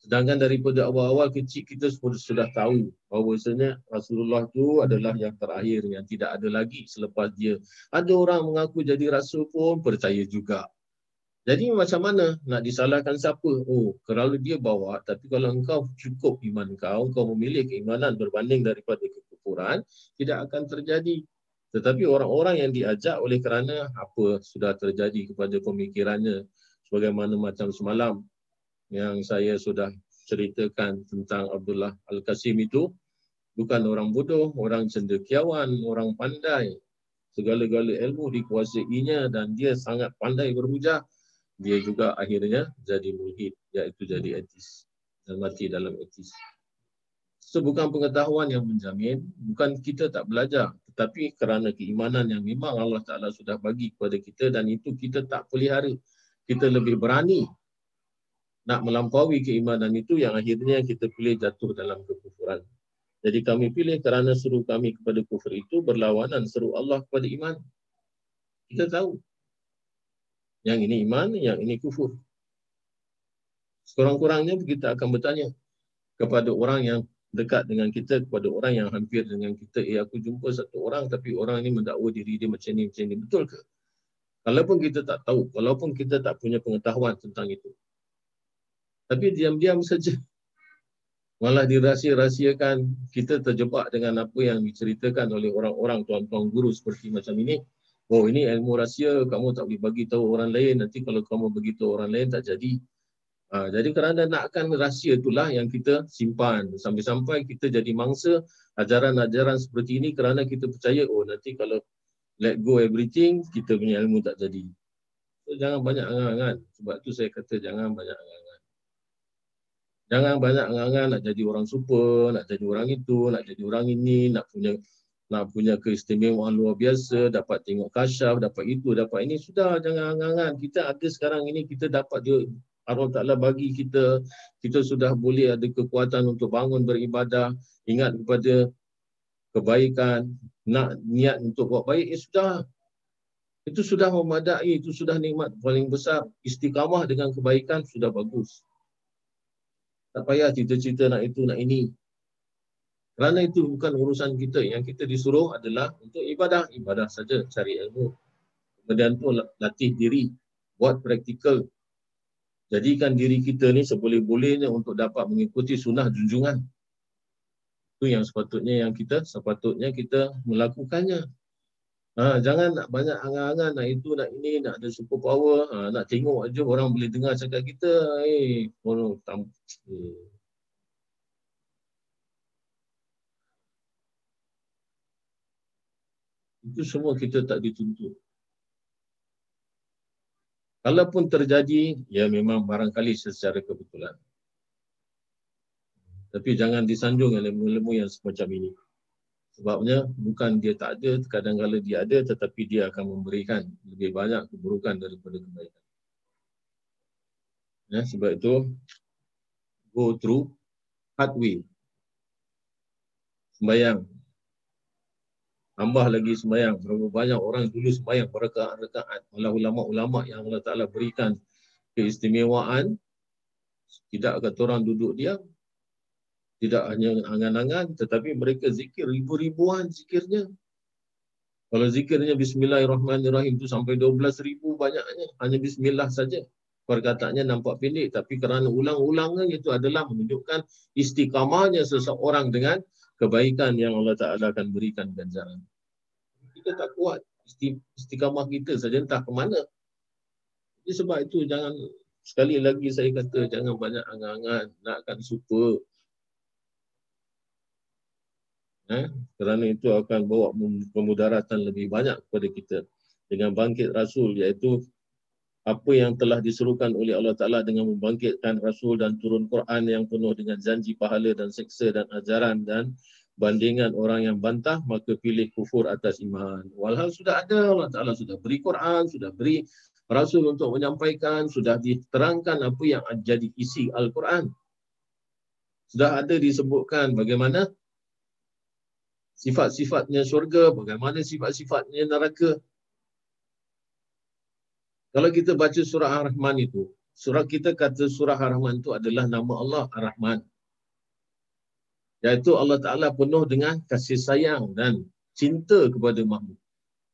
Sedangkan daripada awal-awal kecil kita sudah tahu bahawa sebenarnya Rasulullah itu adalah yang terakhir yang tidak ada lagi selepas dia. Ada orang mengaku jadi rasul pun percaya juga. Jadi macam mana nak disalahkan siapa? Oh, kalau dia bawa tapi kalau engkau cukup iman kau, kau memilih keimanan berbanding daripada kekufuran, tidak akan terjadi. Tetapi orang-orang yang diajak oleh kerana apa sudah terjadi kepada pemikirannya sebagaimana macam semalam yang saya sudah ceritakan tentang Abdullah Al-Qasim itu bukan orang bodoh, orang cendekiawan, orang pandai. Segala-gala ilmu dikuasainya dan dia sangat pandai berhujah. Dia juga akhirnya jadi mulhid, iaitu jadi etis dan mati dalam etis. So bukan pengetahuan yang menjamin, bukan kita tak belajar, tetapi kerana keimanan yang memang Allah Taala sudah bagi kepada kita dan itu kita tak pelihara. Kita lebih berani nak melampaui keimanan itu yang akhirnya kita pilih jatuh dalam kekufuran. Jadi kami pilih kerana seru kami kepada kufur itu berlawanan seru Allah kepada iman. Kita tahu. Yang ini iman, yang ini kufur. Sekurang-kurangnya kita akan bertanya kepada orang yang dekat dengan kita, kepada orang yang hampir dengan kita. Eh aku jumpa satu orang tapi orang ini mendakwa diri dia macam ni, macam ni. Betul ke? Kalaupun kita tak tahu, walaupun kita tak punya pengetahuan tentang itu. Tapi diam-diam saja. Malah dirahsia-rahsiakan kita terjebak dengan apa yang diceritakan oleh orang-orang tuan-tuan guru seperti macam ini. Oh ini ilmu rahsia, kamu tak boleh bagi tahu orang lain. Nanti kalau kamu beritahu orang lain tak jadi. Ha, jadi kerana nakkan rahsia itulah yang kita simpan sampai-sampai kita jadi mangsa ajaran-ajaran seperti ini kerana kita percaya oh nanti kalau let go everything kita punya ilmu tak jadi. So, jangan banyak angan-angan. Sebab tu saya kata jangan banyak angan-angan. Jangan banyak angan-angan nak jadi orang super, nak jadi orang itu, nak jadi orang ini, nak punya nak punya keistimewaan luar biasa, dapat tengok kasyaf, dapat itu, dapat ini. Sudah jangan angan-angan. Kita ada sekarang ini, kita dapat dia Allah Ta'ala bagi kita, kita sudah boleh ada kekuatan untuk bangun beribadah, ingat kepada kebaikan, nak niat untuk buat baik, ya sudah. Itu sudah memadai, itu sudah nikmat paling besar. Istiqamah dengan kebaikan sudah bagus. Tak payah cita-cita nak itu, nak ini. Kerana itu bukan urusan kita. Yang kita disuruh adalah untuk ibadah. Ibadah saja, cari ilmu. Kemudian tu latih diri. Buat praktikal. Jadikan diri kita ni seboleh-bolehnya untuk dapat mengikuti sunnah junjungan. Itu yang sepatutnya yang kita sepatutnya kita melakukannya. Ha, jangan nak banyak angan-angan nak itu nak ini nak ada super power, ha, nak tengok aja orang boleh dengar cakap kita. Eh, oh, tam, eh. Itu semua kita tak dituntut. Kalaupun terjadi, ya memang barangkali secara kebetulan. Tapi jangan disanjung oleh ilmu-ilmu yang semacam ini. Sebabnya bukan dia tak ada, kadang-kadang dia ada tetapi dia akan memberikan lebih banyak keburukan daripada kebaikan. Ya, sebab itu, go through hard way. Sembayang, tambah lagi sembahyang. Berapa banyak orang dulu sembahyang berakaat-rakaat. Malah ulama-ulama yang Allah Ta'ala berikan keistimewaan. Tidak kata orang duduk diam. Tidak hanya angan-angan. Tetapi mereka zikir ribu-ribuan zikirnya. Kalau zikirnya Bismillahirrahmanirrahim itu sampai 12 ribu banyaknya. Hanya Bismillah saja. Perkataannya nampak pendek. Tapi kerana ulang-ulangnya itu adalah menunjukkan istiqamahnya seseorang dengan kebaikan yang Allah Ta'ala akan berikan ganjaran. Kita tak kuat istiqamah kita saja entah ke mana. Jadi sebab itu jangan sekali lagi saya kata jangan banyak angan-angan nakkan super. Eh? Kerana itu akan bawa pemudaratan lebih banyak kepada kita. Dengan bangkit Rasul iaitu apa yang telah diserukan oleh Allah Ta'ala dengan membangkitkan Rasul dan turun Quran yang penuh dengan janji pahala dan seksa dan ajaran dan bandingan orang yang bantah maka pilih kufur atas iman. Walhal sudah ada Allah Ta'ala sudah beri Quran, sudah beri Rasul untuk menyampaikan, sudah diterangkan apa yang jadi isi Al-Quran. Sudah ada disebutkan bagaimana sifat-sifatnya syurga, bagaimana sifat-sifatnya neraka. Kalau kita baca surah Ar-Rahman itu, surah kita kata surah Ar-Rahman itu adalah nama Allah Ar-Rahman. Iaitu Allah Ta'ala penuh dengan kasih sayang dan cinta kepada makhluk.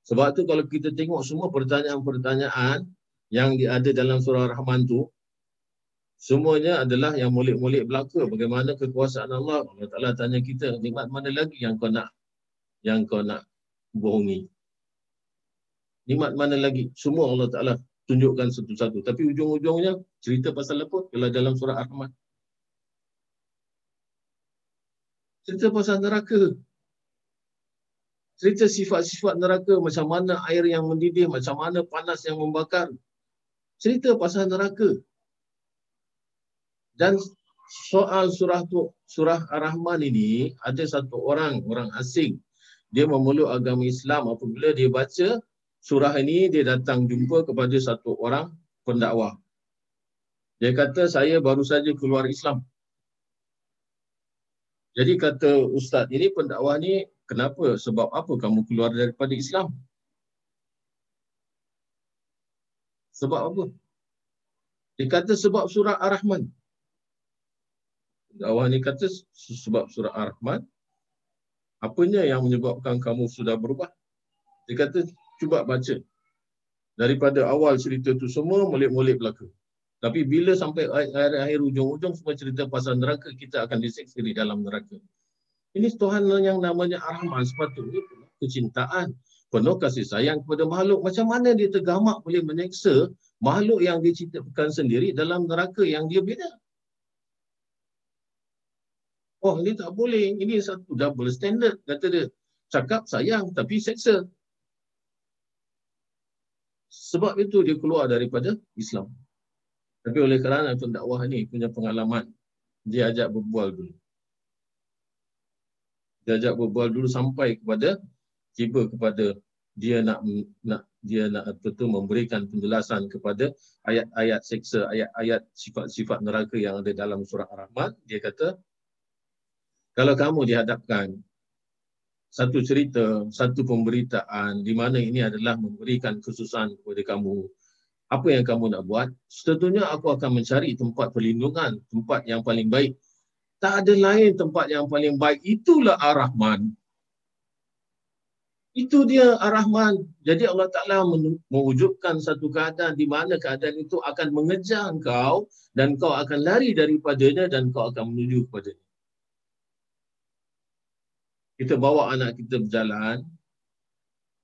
Sebab tu kalau kita tengok semua pertanyaan-pertanyaan yang ada dalam surah Ar-Rahman tu, semuanya adalah yang mulik-mulik belaka. Bagaimana kekuasaan Allah. Allah Ta'ala tanya kita, nikmat mana lagi yang kau nak? Yang kau nak bohongi. Nikmat mana lagi? Semua Allah Ta'ala tunjukkan satu-satu. Tapi ujung-ujungnya cerita pasal apa? Kalau dalam surah Ar-Rahman. Cerita pasal neraka. Cerita sifat-sifat neraka. Macam mana air yang mendidih. Macam mana panas yang membakar. Cerita pasal neraka. Dan soal surah tu surah Ar-Rahman ini ada satu orang orang asing dia memeluk agama Islam apabila dia baca surah ini dia datang jumpa kepada satu orang pendakwah dia kata saya baru saja keluar Islam jadi kata ustaz ini pendakwah ni kenapa? Sebab apa kamu keluar daripada Islam? Sebab apa? Dia kata sebab surah Ar-Rahman. Awal ni kata sebab surah Ar-Rahman apanya yang menyebabkan kamu sudah berubah? Dia kata cuba baca. Daripada awal cerita tu semua molek-molek belaka tapi bila sampai akhir-akhir ujung-ujung semua cerita pasal neraka kita akan diseksa di dalam neraka ini Tuhan yang namanya Ar-Rahman sepatutnya kecintaan penuh kasih sayang kepada makhluk macam mana dia tergamak boleh menyeksa makhluk yang diciptakan sendiri dalam neraka yang dia bina Oh, ini tak boleh. Ini satu double standard. Kata dia, cakap sayang tapi seksa. Sebab itu dia keluar daripada Islam. Tapi oleh kerana pendakwah ni punya pengalaman, dia ajak berbual dulu. Dia ajak berbual dulu sampai kepada tiba kepada dia nak nak dia nak betul memberikan penjelasan kepada ayat-ayat seksa, ayat-ayat sifat-sifat neraka yang ada dalam surah Ar-Rahman. Dia kata, kalau kamu dihadapkan satu cerita, satu pemberitaan di mana ini adalah memberikan kesusahan kepada kamu, apa yang kamu nak buat? Tentunya aku akan mencari tempat perlindungan, tempat yang paling baik. Tak ada lain tempat yang paling baik. Itulah Ar-Rahman. Itu dia Ar-Rahman. Jadi Allah Ta'ala mewujudkan satu keadaan di mana keadaan itu akan mengejar engkau dan kau akan lari daripadanya dan kau akan menuju kepadanya kita bawa anak kita berjalan,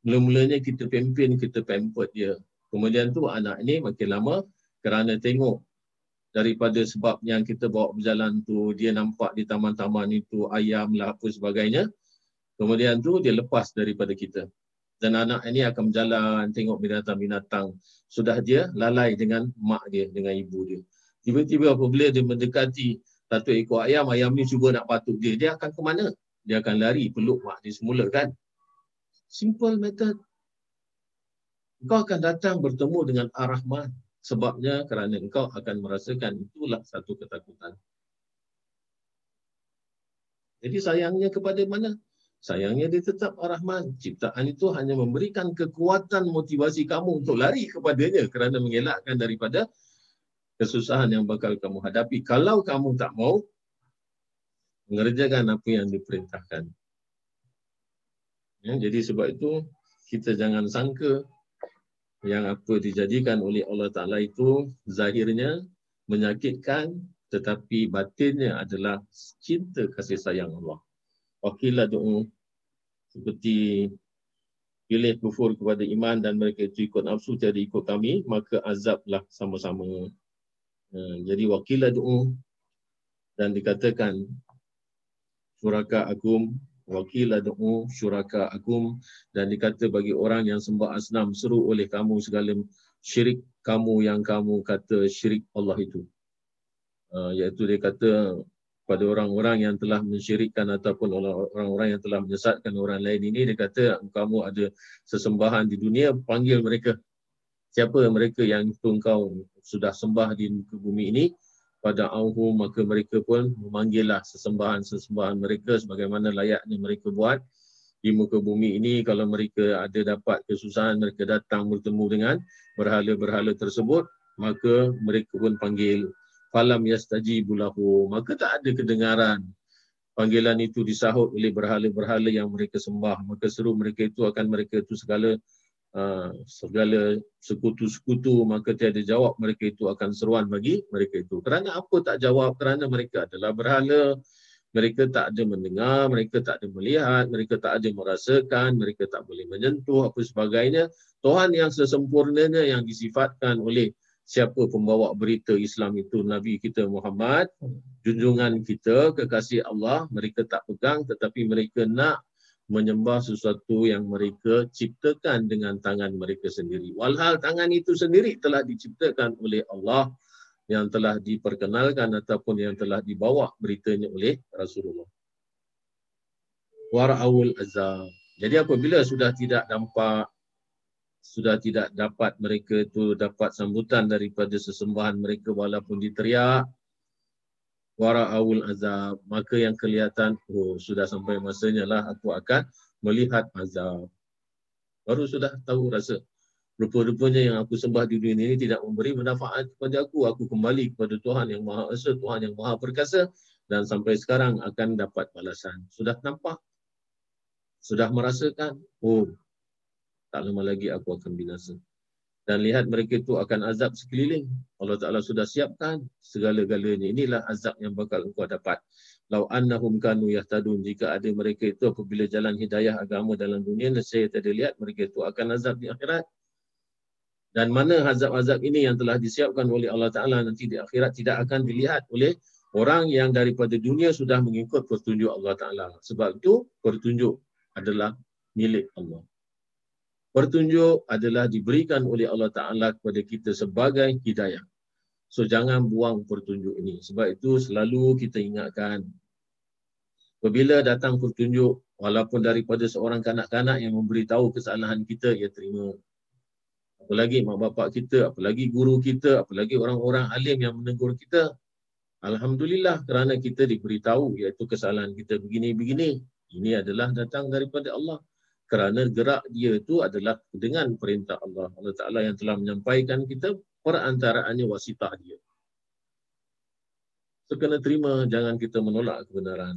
mula-mulanya kita pimpin, kita pamper dia. Kemudian tu anak ni makin lama kerana tengok daripada sebab yang kita bawa berjalan tu, dia nampak di taman-taman itu ayam lah apa sebagainya. Kemudian tu dia lepas daripada kita. Dan anak ini akan berjalan tengok binatang-binatang. Sudah dia lalai dengan mak dia, dengan ibu dia. Tiba-tiba apabila dia mendekati satu ekor ayam, ayam ni cuba nak patuk dia. Dia akan ke mana? dia akan lari peluk mak dia semula kan. Simple method. Engkau akan datang bertemu dengan Ar-Rahman. Sebabnya kerana engkau akan merasakan itulah satu ketakutan. Jadi sayangnya kepada mana? Sayangnya dia tetap Ar-Rahman. Ciptaan itu hanya memberikan kekuatan motivasi kamu untuk lari kepadanya kerana mengelakkan daripada kesusahan yang bakal kamu hadapi. Kalau kamu tak mau, mengerjakan apa yang diperintahkan. Ya, jadi sebab itu kita jangan sangka yang apa dijadikan oleh Allah Ta'ala itu zahirnya menyakitkan tetapi batinnya adalah cinta kasih sayang Allah. Wakilah doa seperti pilih kufur kepada iman dan mereka itu ikut nafsu tiada ikut kami maka azablah sama-sama. Ya, jadi wakilah doa dan dikatakan syuraka agum wakil ad'u syuraka agum dan dikata bagi orang yang sembah asnam seru oleh kamu segala syirik kamu yang kamu kata syirik Allah itu. Uh, iaitu dia kata pada orang-orang yang telah mensyirikkan ataupun orang-orang yang telah menyesatkan orang lain ini dia kata kamu ada sesembahan di dunia panggil mereka. Siapa mereka yang engkau sudah sembah di bumi ini pada auhu maka mereka pun memanggillah sesembahan-sesembahan mereka sebagaimana layaknya mereka buat di muka bumi ini. Kalau mereka ada dapat kesusahan mereka datang bertemu dengan berhala-berhala tersebut maka mereka pun panggil. Falam yastajibu lahu. Maka tak ada kedengaran. Panggilan itu disahut oleh berhala-berhala yang mereka sembah. Maka seru mereka itu akan mereka itu segala Ah, segala sekutu-sekutu maka tiada jawab mereka itu akan seruan bagi mereka itu. Kerana apa tak jawab? Kerana mereka adalah berhala Mereka tak ada mendengar, mereka tak ada melihat, mereka tak ada merasakan, mereka tak boleh menyentuh apa sebagainya. Tuhan yang sesempurnanya yang disifatkan oleh siapa pembawa berita Islam itu Nabi kita Muhammad, junjungan kita, kekasih Allah, mereka tak pegang tetapi mereka nak menyembah sesuatu yang mereka ciptakan dengan tangan mereka sendiri. Walhal tangan itu sendiri telah diciptakan oleh Allah yang telah diperkenalkan ataupun yang telah dibawa beritanya oleh Rasulullah. Wara'awul azab. Jadi apabila sudah tidak nampak sudah tidak dapat mereka itu dapat sambutan daripada sesembahan mereka walaupun diteriak wara'awul azab maka yang kelihatan oh sudah sampai masanya lah aku akan melihat azab. Baru sudah tahu rasa rupa-rupanya yang aku sembah di dunia ini tidak memberi manfaat kepada aku. Aku kembali kepada Tuhan yang Maha Esa Tuhan yang Maha Perkasa dan sampai sekarang akan dapat balasan. Sudah nampak? Sudah merasakan? Oh tak lama lagi aku akan binasa. Dan lihat mereka itu akan azab sekeliling. Allah Ta'ala sudah siapkan segala-galanya. Inilah azab yang bakal engkau dapat. Lau annahum kanu yahtadun. Jika ada mereka itu apabila jalan hidayah agama dalam dunia, saya tidak lihat mereka itu akan azab di akhirat. Dan mana azab-azab ini yang telah disiapkan oleh Allah Ta'ala nanti di akhirat tidak akan dilihat oleh orang yang daripada dunia sudah mengikut petunjuk Allah Ta'ala. Sebab itu petunjuk adalah milik Allah petunjuk adalah diberikan oleh Allah Ta'ala kepada kita sebagai hidayah. So jangan buang petunjuk ini. Sebab itu selalu kita ingatkan. Apabila datang petunjuk, walaupun daripada seorang kanak-kanak yang memberitahu kesalahan kita, ia terima. Apalagi mak bapak kita, apalagi guru kita, apalagi orang-orang alim yang menegur kita. Alhamdulillah kerana kita diberitahu iaitu kesalahan kita begini-begini. Ini adalah datang daripada Allah kerana gerak dia itu adalah dengan perintah Allah. Allah Ta'ala yang telah menyampaikan kita perantaraannya wasitah dia. So, kena terima, jangan kita menolak kebenaran.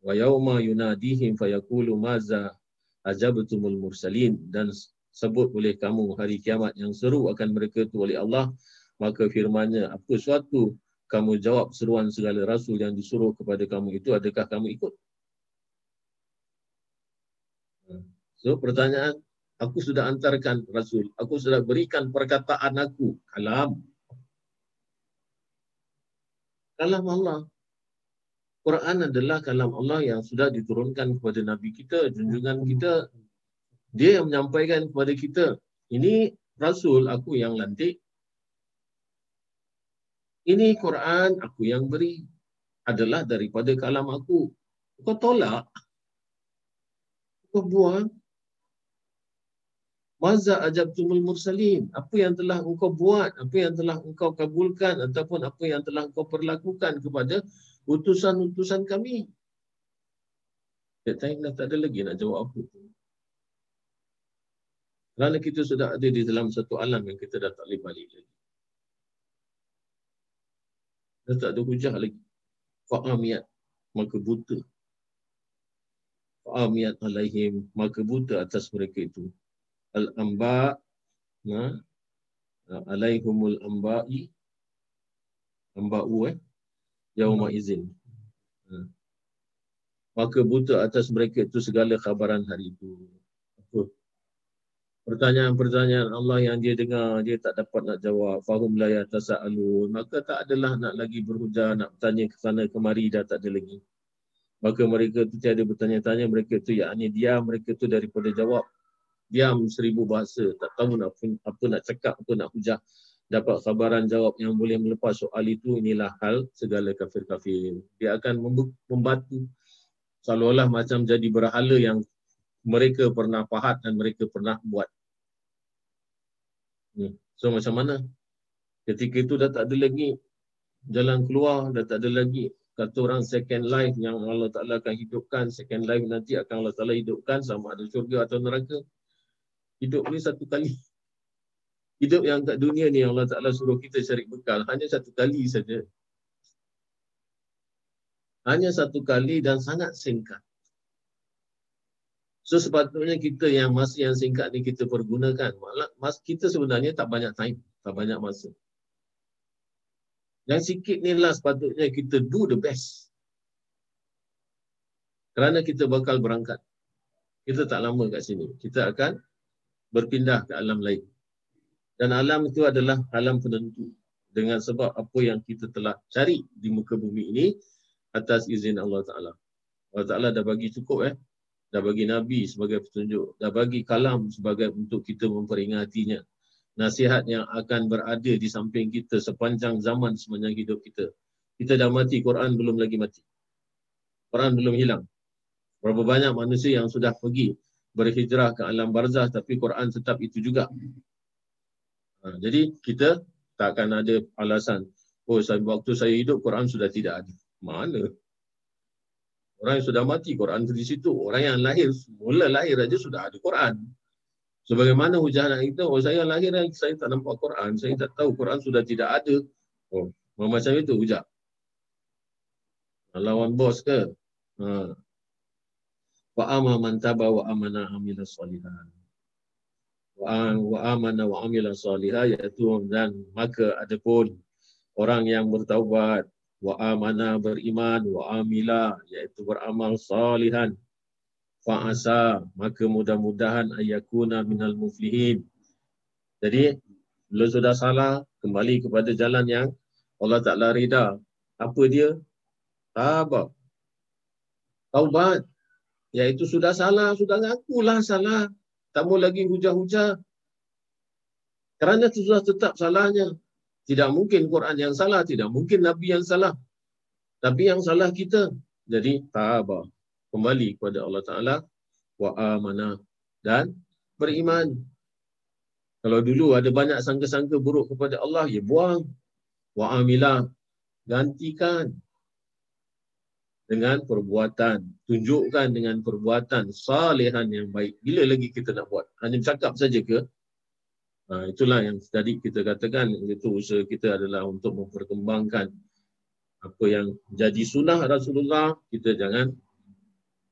Wa yauma yunadihim fayaqulu maza ajabtumul mursalin dan sebut oleh kamu hari kiamat yang seru akan mereka itu oleh Allah maka firmannya apa suatu kamu jawab seruan segala rasul yang disuruh kepada kamu itu adakah kamu ikut So pertanyaan, aku sudah antarkan Rasul. Aku sudah berikan perkataan aku. Kalam. Kalam Allah. Quran adalah kalam Allah yang sudah diturunkan kepada Nabi kita, junjungan kita. Dia yang menyampaikan kepada kita. Ini Rasul aku yang lantik. Ini Quran aku yang beri. Adalah daripada kalam aku. Kau tolak. Kau buang. Maza ajabtumul mursalin. Apa yang telah engkau buat, apa yang telah engkau kabulkan ataupun apa yang telah engkau perlakukan kepada utusan-utusan kami. That time dah tak ada lagi nak jawab apa. Kerana kita sudah ada di dalam satu alam yang kita dah tak boleh balik lagi. Dah tak ada hujah lagi. Fa'amiyat. Maka buta. Fa'amiyat alaihim. Maka buta atas mereka itu al-amba na alaihumul amba'i amba'u eh. Yauma izin. Ha. maka buta atas mereka itu segala khabaran hari itu. Apa? Pertanyaan-pertanyaan Allah yang dia dengar dia tak dapat nak jawab. Fahum la yatasaalun maka tak adalah nak lagi berhujah nak bertanya ke sana kemari dah tak ada lagi. Maka mereka tu tiada bertanya-tanya mereka tu. Yakni dia mereka tu daripada jawab diam seribu bahasa, tak tahu nak apa nak cakap, apa nak hujah. Dapat khabaran jawab yang boleh melepas soal itu, inilah hal segala kafir-kafir. Dia akan membantu seolah-olah macam jadi berhala yang mereka pernah pahat dan mereka pernah buat. Hmm. So macam mana? Ketika itu dah tak ada lagi jalan keluar, dah tak ada lagi kata orang second life yang Allah Ta'ala akan hidupkan, second life nanti akan Allah Ta'ala hidupkan sama ada syurga atau neraka. Hidup ni satu kali. Hidup yang kat dunia ni Allah Ta'ala suruh kita cari bekal. Hanya satu kali saja. Hanya satu kali dan sangat singkat. So sepatutnya kita yang masa yang singkat ni kita pergunakan. Mas kita sebenarnya tak banyak time. Tak banyak masa. Yang sikit ni lah sepatutnya kita do the best. Kerana kita bakal berangkat. Kita tak lama kat sini. Kita akan berpindah ke alam lain. Dan alam itu adalah alam penentu. Dengan sebab apa yang kita telah cari di muka bumi ini atas izin Allah Ta'ala. Allah Ta'ala dah bagi cukup eh. Dah bagi Nabi sebagai petunjuk. Dah bagi kalam sebagai untuk kita memperingatinya. Nasihat yang akan berada di samping kita sepanjang zaman sepanjang hidup kita. Kita dah mati, Quran belum lagi mati. Quran belum hilang. Berapa banyak manusia yang sudah pergi berhijrah ke alam barzah tapi Quran tetap itu juga. Ha, jadi kita tak akan ada alasan, oh saya, waktu saya hidup Quran sudah tidak ada. Mana? Orang yang sudah mati Quran di situ. Orang yang lahir, mula lahir saja sudah ada Quran. Sebagaimana hujah anak kita, oh saya lahir saya tak nampak Quran. Saya tak tahu Quran sudah tidak ada. Oh, macam itu hujah. Lawan bos ke? Ha. Wa amma man taba wa amana amila salihan. Wa amana wa amila salihan iaitu dan maka adapun orang yang bertaubat wa amana beriman wa amila iaitu beramal salihan fa asa maka mudah-mudahan ayakuna minal muflihin. Jadi bila sudah salah kembali kepada jalan yang Allah Taala rida. Apa dia? Tabat. Taubat. Iaitu sudah salah, sudah ngakulah salah. Tak mau lagi hujah-hujah. Kerana itu sudah tetap salahnya. Tidak mungkin Quran yang salah, tidak mungkin Nabi yang salah. Tapi yang salah kita. Jadi, tabah. Kembali kepada Allah Ta'ala. Wa amanah. Dan beriman. Kalau dulu ada banyak sangka-sangka buruk kepada Allah, ya buang. Wa amilah. Gantikan dengan perbuatan. Tunjukkan dengan perbuatan salihan yang baik. Bila lagi kita nak buat? Hanya cakap saja ke? Ha, itulah yang tadi kita katakan. Itu usaha kita adalah untuk memperkembangkan apa yang jadi sunnah Rasulullah, kita jangan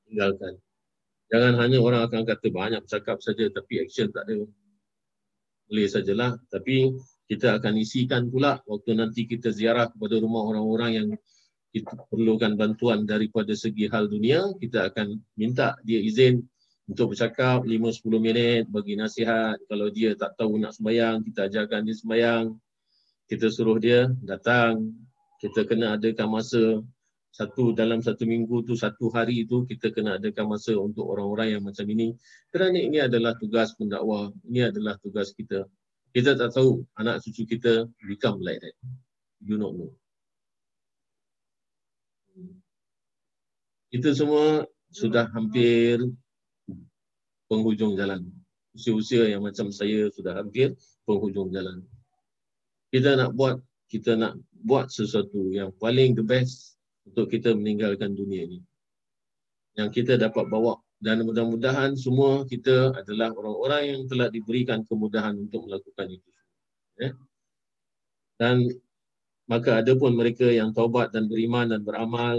tinggalkan. Jangan hanya orang akan kata banyak cakap saja tapi action tak ada. Boleh sajalah. Tapi kita akan isikan pula waktu nanti kita ziarah kepada rumah orang-orang yang kita perlukan bantuan daripada segi hal dunia, kita akan minta dia izin untuk bercakap 5-10 minit, bagi nasihat. Kalau dia tak tahu nak sembahyang, kita ajarkan dia sembahyang. Kita suruh dia datang. Kita kena adakan masa satu dalam satu minggu tu, satu hari tu kita kena adakan masa untuk orang-orang yang macam ini. Kerana ini adalah tugas pendakwah. Ini adalah tugas kita. Kita tak tahu anak cucu kita become like that. You not know. Kita semua sudah hampir penghujung jalan. Usia-usia yang macam saya sudah hampir penghujung jalan. Kita nak buat kita nak buat sesuatu yang paling the best untuk kita meninggalkan dunia ini. Yang kita dapat bawa dan mudah-mudahan semua kita adalah orang-orang yang telah diberikan kemudahan untuk melakukan itu. Ya. Dan maka ada pun mereka yang taubat dan beriman dan beramal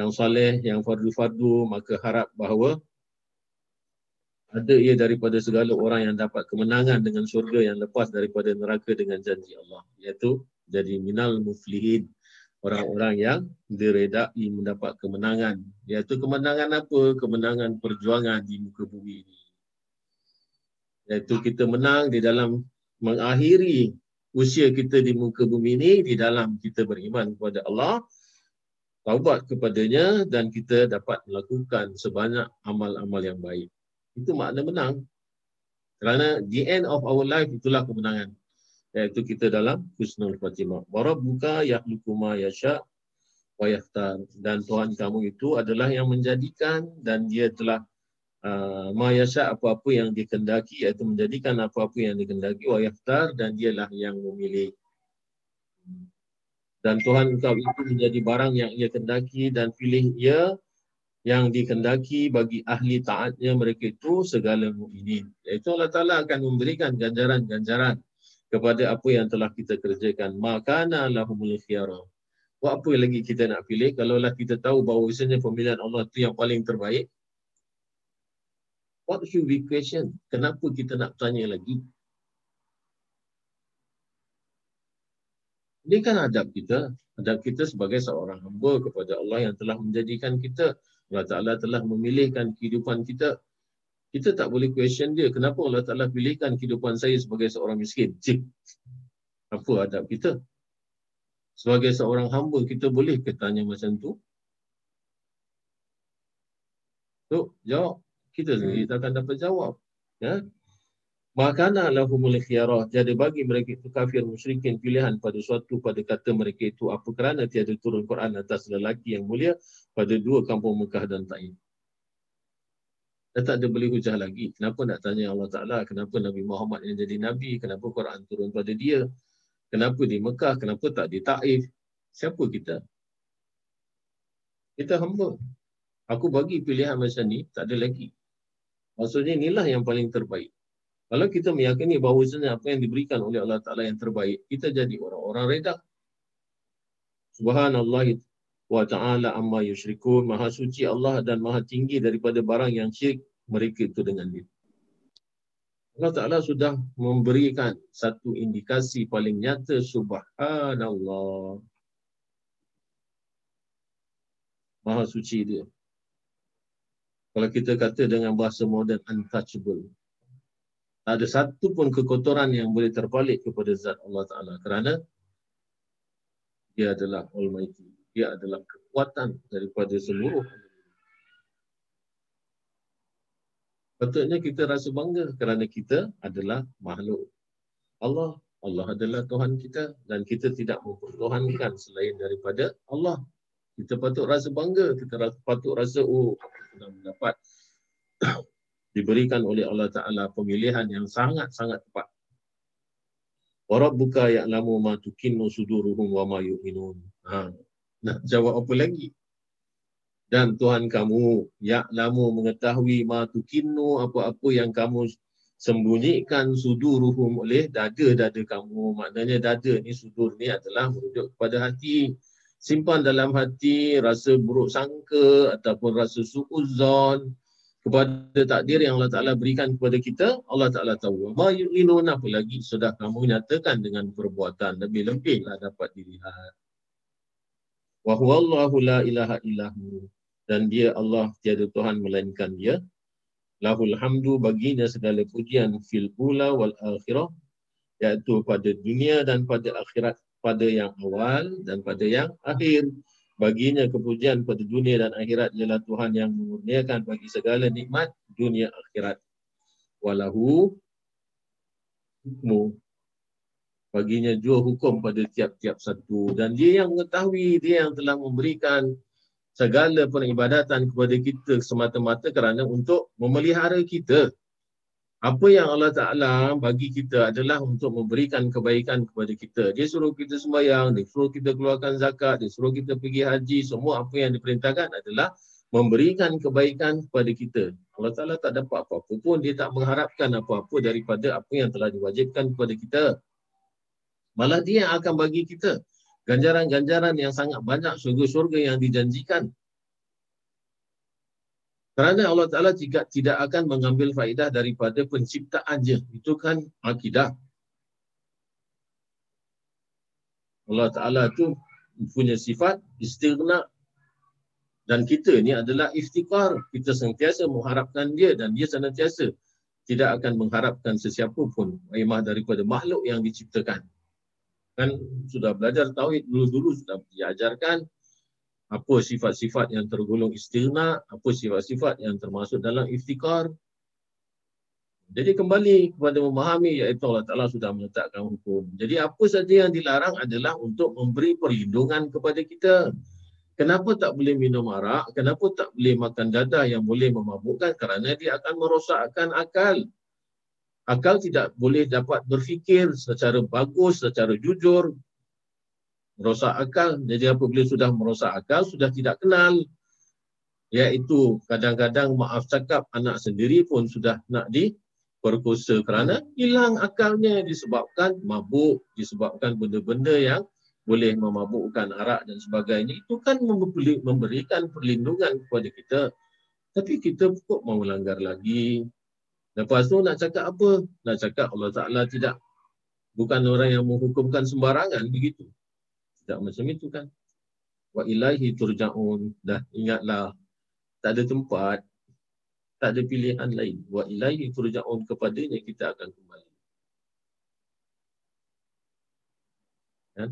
yang soleh, yang fardu-fardu, maka harap bahawa ada ia daripada segala orang yang dapat kemenangan dengan syurga yang lepas daripada neraka dengan janji Allah. Iaitu jadi minal muflihin. Orang-orang yang diredai mendapat kemenangan. Iaitu kemenangan apa? Kemenangan perjuangan di muka bumi ini. Iaitu kita menang di dalam mengakhiri usia kita di muka bumi ini di dalam kita beriman kepada Allah taubat kepadanya dan kita dapat melakukan sebanyak amal-amal yang baik. Itu makna menang. Kerana the end of our life itulah kemenangan. Iaitu kita dalam husnul khatimah. Warabbuka yakhluqu ma yasha wa yakhtar. Dan Tuhan kamu itu adalah yang menjadikan dan dia telah uh, ma yasha apa-apa yang dikendaki iaitu menjadikan apa-apa yang dikendaki wa yakhtar dan dialah yang memilih dan Tuhan engkau itu menjadi barang yang ia kendaki dan pilih ia yang dikendaki bagi ahli taatnya mereka itu segala mukminin. Iaitu Allah Taala akan memberikan ganjaran-ganjaran kepada apa yang telah kita kerjakan. Makana lahumul khiyara. Buat apa lagi kita nak pilih kalau lah kita tahu bahawa misalnya pemilihan Allah itu yang paling terbaik? What should we question? Kenapa kita nak tanya lagi? Ini kan adab kita. Adab kita sebagai seorang hamba kepada Allah yang telah menjadikan kita. Allah Ta'ala telah memilihkan kehidupan kita. Kita tak boleh question dia. Kenapa Allah Ta'ala pilihkan kehidupan saya sebagai seorang miskin? Cik. Apa adab kita? Sebagai seorang hamba, kita boleh ke tanya macam tu? So, jawab. Kita sendiri tak akan dapat jawab. Ya? Makana lahumul khiyarah. Jadi bagi mereka itu kafir musyrikin pilihan pada suatu pada kata mereka itu apa kerana tiada turun Quran atas lelaki yang mulia pada dua kampung Mekah dan Taif. Dan tak ada boleh hujah lagi. Kenapa nak tanya Allah Ta'ala? Kenapa Nabi Muhammad yang jadi Nabi? Kenapa Quran turun pada dia? Kenapa di Mekah? Kenapa tak di Taif? Siapa kita? Kita hamba. Aku bagi pilihan macam ni, tak ada lagi. Maksudnya inilah yang paling terbaik. Kalau kita meyakini bahawa apa yang diberikan oleh Allah Ta'ala yang terbaik, kita jadi orang-orang reda. Subhanallah wa ta'ala amma yushrikun. Maha suci Allah dan maha tinggi daripada barang yang syirik mereka itu dengan dia. Allah Ta'ala sudah memberikan satu indikasi paling nyata Subhanallah. Maha suci dia. Kalau kita kata dengan bahasa moden untouchable. Tak ada satu pun kekotoran yang boleh terbalik kepada zat Allah Ta'ala. Kerana dia adalah Almighty. Dia adalah kekuatan daripada seluruh. Patutnya kita rasa bangga kerana kita adalah makhluk. Allah, Allah adalah Tuhan kita dan kita tidak mempertuhankan selain daripada Allah. Kita patut rasa bangga, kita patut rasa oh, kita sudah mendapat diberikan oleh Allah Ta'ala pemilihan yang sangat-sangat tepat. Warabbuka ya'lamu ma tukinnu suduruhum wa ma yu'minun. Ha. Nak jawab apa lagi? Dan Tuhan kamu ya'lamu mengetahui ma tukinnu apa-apa yang kamu sembunyikan suduruhum oleh dada-dada kamu. Maknanya dada ni sudur ni adalah merujuk kepada hati. Simpan dalam hati rasa buruk sangka ataupun rasa su'uzon kepada takdir yang Allah Ta'ala berikan kepada kita, Allah Ta'ala tahu. Ma yu'inun apa lagi sudah kamu nyatakan dengan perbuatan. Lebih-lebihlah dapat dilihat. Wa huwallahu la ilaha illahu. Dan dia Allah tiada Tuhan melainkan dia. Lahul hamdu baginya segala pujian fil ula wal akhirah. Iaitu pada dunia dan pada akhirat. Pada yang awal dan pada yang akhir baginya kepujian pada dunia dan akhirat ialah Tuhan yang mengurniakan bagi segala nikmat dunia akhirat. Walahu hukmu. Baginya jua hukum pada tiap-tiap satu. Dan dia yang mengetahui, dia yang telah memberikan segala peribadatan kepada kita semata-mata kerana untuk memelihara kita apa yang Allah Ta'ala bagi kita adalah untuk memberikan kebaikan kepada kita. Dia suruh kita sembahyang, dia suruh kita keluarkan zakat, dia suruh kita pergi haji. Semua apa yang diperintahkan adalah memberikan kebaikan kepada kita. Allah Ta'ala tak dapat apa-apa pun. Dia tak mengharapkan apa-apa daripada apa yang telah diwajibkan kepada kita. Malah dia akan bagi kita ganjaran-ganjaran yang sangat banyak syurga-syurga yang dijanjikan kerana Allah Ta'ala tidak, tidak akan mengambil faedah daripada penciptaan je. Itu kan akidah. Allah Ta'ala tu punya sifat istighna. Dan kita ni adalah iftikar. Kita sentiasa mengharapkan dia dan dia senantiasa tidak akan mengharapkan sesiapa pun imah daripada makhluk yang diciptakan. Kan sudah belajar tauhid dulu-dulu sudah diajarkan apa sifat-sifat yang tergolong istighna, apa sifat-sifat yang termasuk dalam iftikar. Jadi kembali kepada memahami iaitu Allah Ta'ala sudah meletakkan hukum. Jadi apa saja yang dilarang adalah untuk memberi perlindungan kepada kita. Kenapa tak boleh minum arak? Kenapa tak boleh makan dadah yang boleh memabukkan? Kerana dia akan merosakkan akal. Akal tidak boleh dapat berfikir secara bagus, secara jujur, merosak akal. Jadi apabila sudah merosak akal, sudah tidak kenal. Iaitu kadang-kadang maaf cakap anak sendiri pun sudah nak diperkosa kerana hilang akalnya disebabkan mabuk, disebabkan benda-benda yang boleh memabukkan arak dan sebagainya. Itu kan memberikan perlindungan kepada kita. Tapi kita kok mau langgar lagi. Lepas tu nak cakap apa? Nak cakap Allah Ta'ala tidak bukan orang yang menghukumkan sembarangan begitu. Tak macam itu kan. Wa ilahi turja'un. Dah ingatlah. Tak ada tempat. Tak ada pilihan lain. Wa ilahi turja'un kepadanya kita akan kembali. Kan?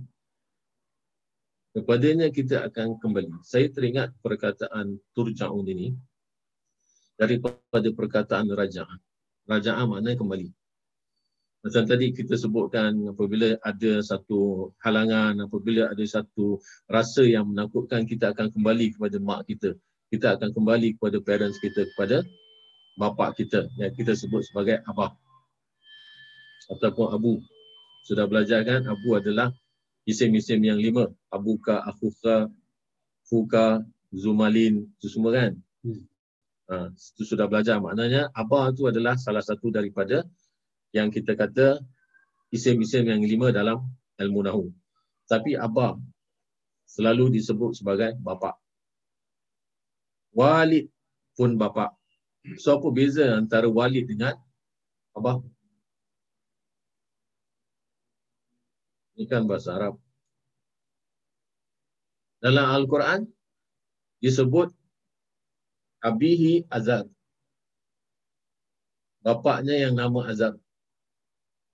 Kepadanya kita akan kembali. Saya teringat perkataan turja'un ini daripada perkataan raja'ah. Raja'ah maknanya kembali. Macam tadi kita sebutkan apabila ada satu halangan, apabila ada satu rasa yang menakutkan, kita akan kembali kepada mak kita. Kita akan kembali kepada parents kita, kepada bapa kita yang kita sebut sebagai abah ataupun abu. Sudah belajar kan, abu adalah isim-isim yang lima. Abuka, akuka, fuka, zumalin, itu semua kan. Hmm. Ha, itu sudah belajar. Maknanya abah itu adalah salah satu daripada yang kita kata isim-isim yang lima dalam ilmu nahu. Tapi abah selalu disebut sebagai bapa. Walid pun bapa. So apa beza antara walid dengan abah? Ini kan bahasa Arab. Dalam Al-Quran disebut abihi azad. Bapaknya yang nama Azad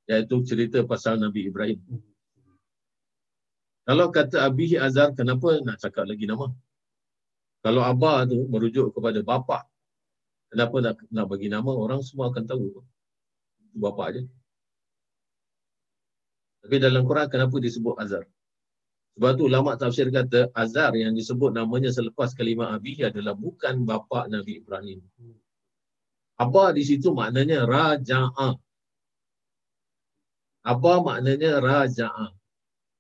iaitu cerita pasal Nabi Ibrahim. Kalau kata Abihi Azhar, kenapa nak cakap lagi nama? Kalau Abah tu merujuk kepada bapa, kenapa nak, nak bagi nama? Orang semua akan tahu. Itu bapa aja. Tapi dalam Quran, kenapa disebut Azhar? Sebab tu ulama tafsir kata Azhar yang disebut namanya selepas kalimah Abihi adalah bukan bapa Nabi Ibrahim. Abah di situ maknanya Raja'ah. Apa maknanya raja'ah?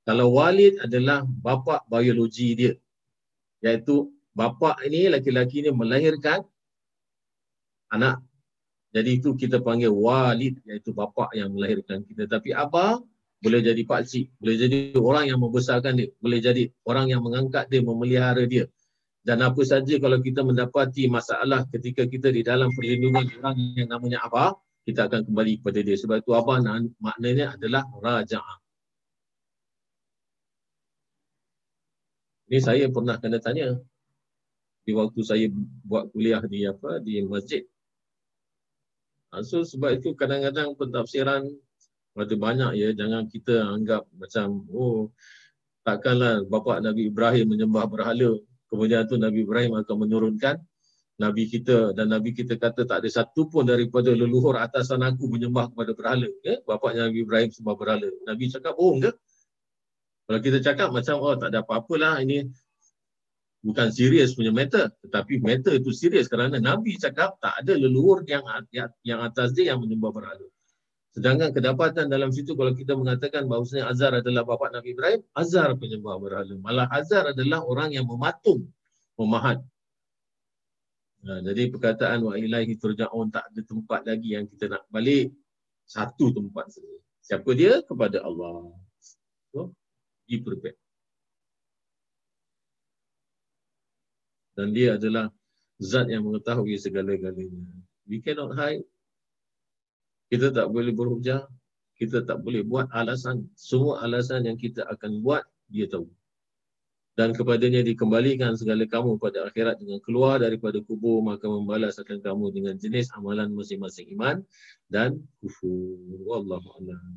Kalau walid adalah bapa biologi dia. Iaitu bapa ini, laki-laki ini melahirkan anak. Jadi itu kita panggil walid, iaitu bapa yang melahirkan kita. Tapi apa? Boleh jadi pakcik. Boleh jadi orang yang membesarkan dia. Boleh jadi orang yang mengangkat dia, memelihara dia. Dan apa saja kalau kita mendapati masalah ketika kita di dalam perlindungan orang yang namanya apa? Kita akan kembali kepada dia. Sebab itu apa maknanya adalah raja'ah. Ini saya pernah kena tanya di waktu saya buat kuliah di apa di masjid. Ha, so sebab itu kadang-kadang pentafsiran ada banyak ya jangan kita anggap macam oh takkanlah bapa Nabi Ibrahim menyembah berhala kemudian tu Nabi Ibrahim akan menurunkan Nabi kita dan Nabi kita kata tak ada satu pun daripada leluhur atasan aku menyembah kepada berhala. Ya? Bapaknya Nabi Ibrahim sembah berhala. Nabi cakap bohong ke? Kalau kita cakap macam oh tak ada apa-apalah ini bukan serius punya matter. Tetapi matter itu serius kerana Nabi cakap tak ada leluhur yang yang atas dia yang menyembah berhala. Sedangkan kedapatan dalam situ kalau kita mengatakan bahawasanya Azhar adalah bapa Nabi Ibrahim, Azhar penyembah berhala. Malah Azhar adalah orang yang mematung, memahat Ha, jadi perkataan wa ilahi turja'un tak ada tempat lagi yang kita nak balik. Satu tempat saja. Siapa dia? Kepada Allah. So, be prepared. Dan dia adalah zat yang mengetahui segala-galanya. We cannot hide. Kita tak boleh berhujah. Kita tak boleh buat alasan. Semua alasan yang kita akan buat, dia tahu dan kepadanya dikembalikan segala kamu pada akhirat dengan keluar daripada kubur maka membalas akan kamu dengan jenis amalan masing-masing iman dan kufur. Wallahu a'lam.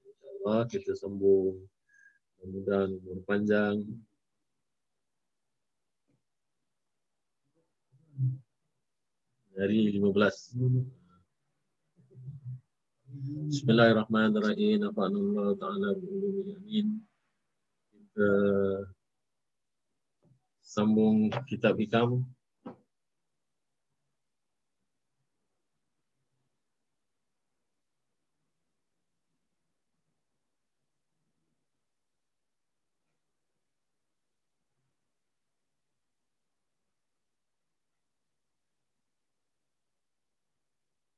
Insyaallah kita sambung mudah-mudahan umur panjang. Hari 15. Bismillahirrahmanirrahim. Afa'anallahu ta'ala bi'ulumin kita sambung kitab hikam.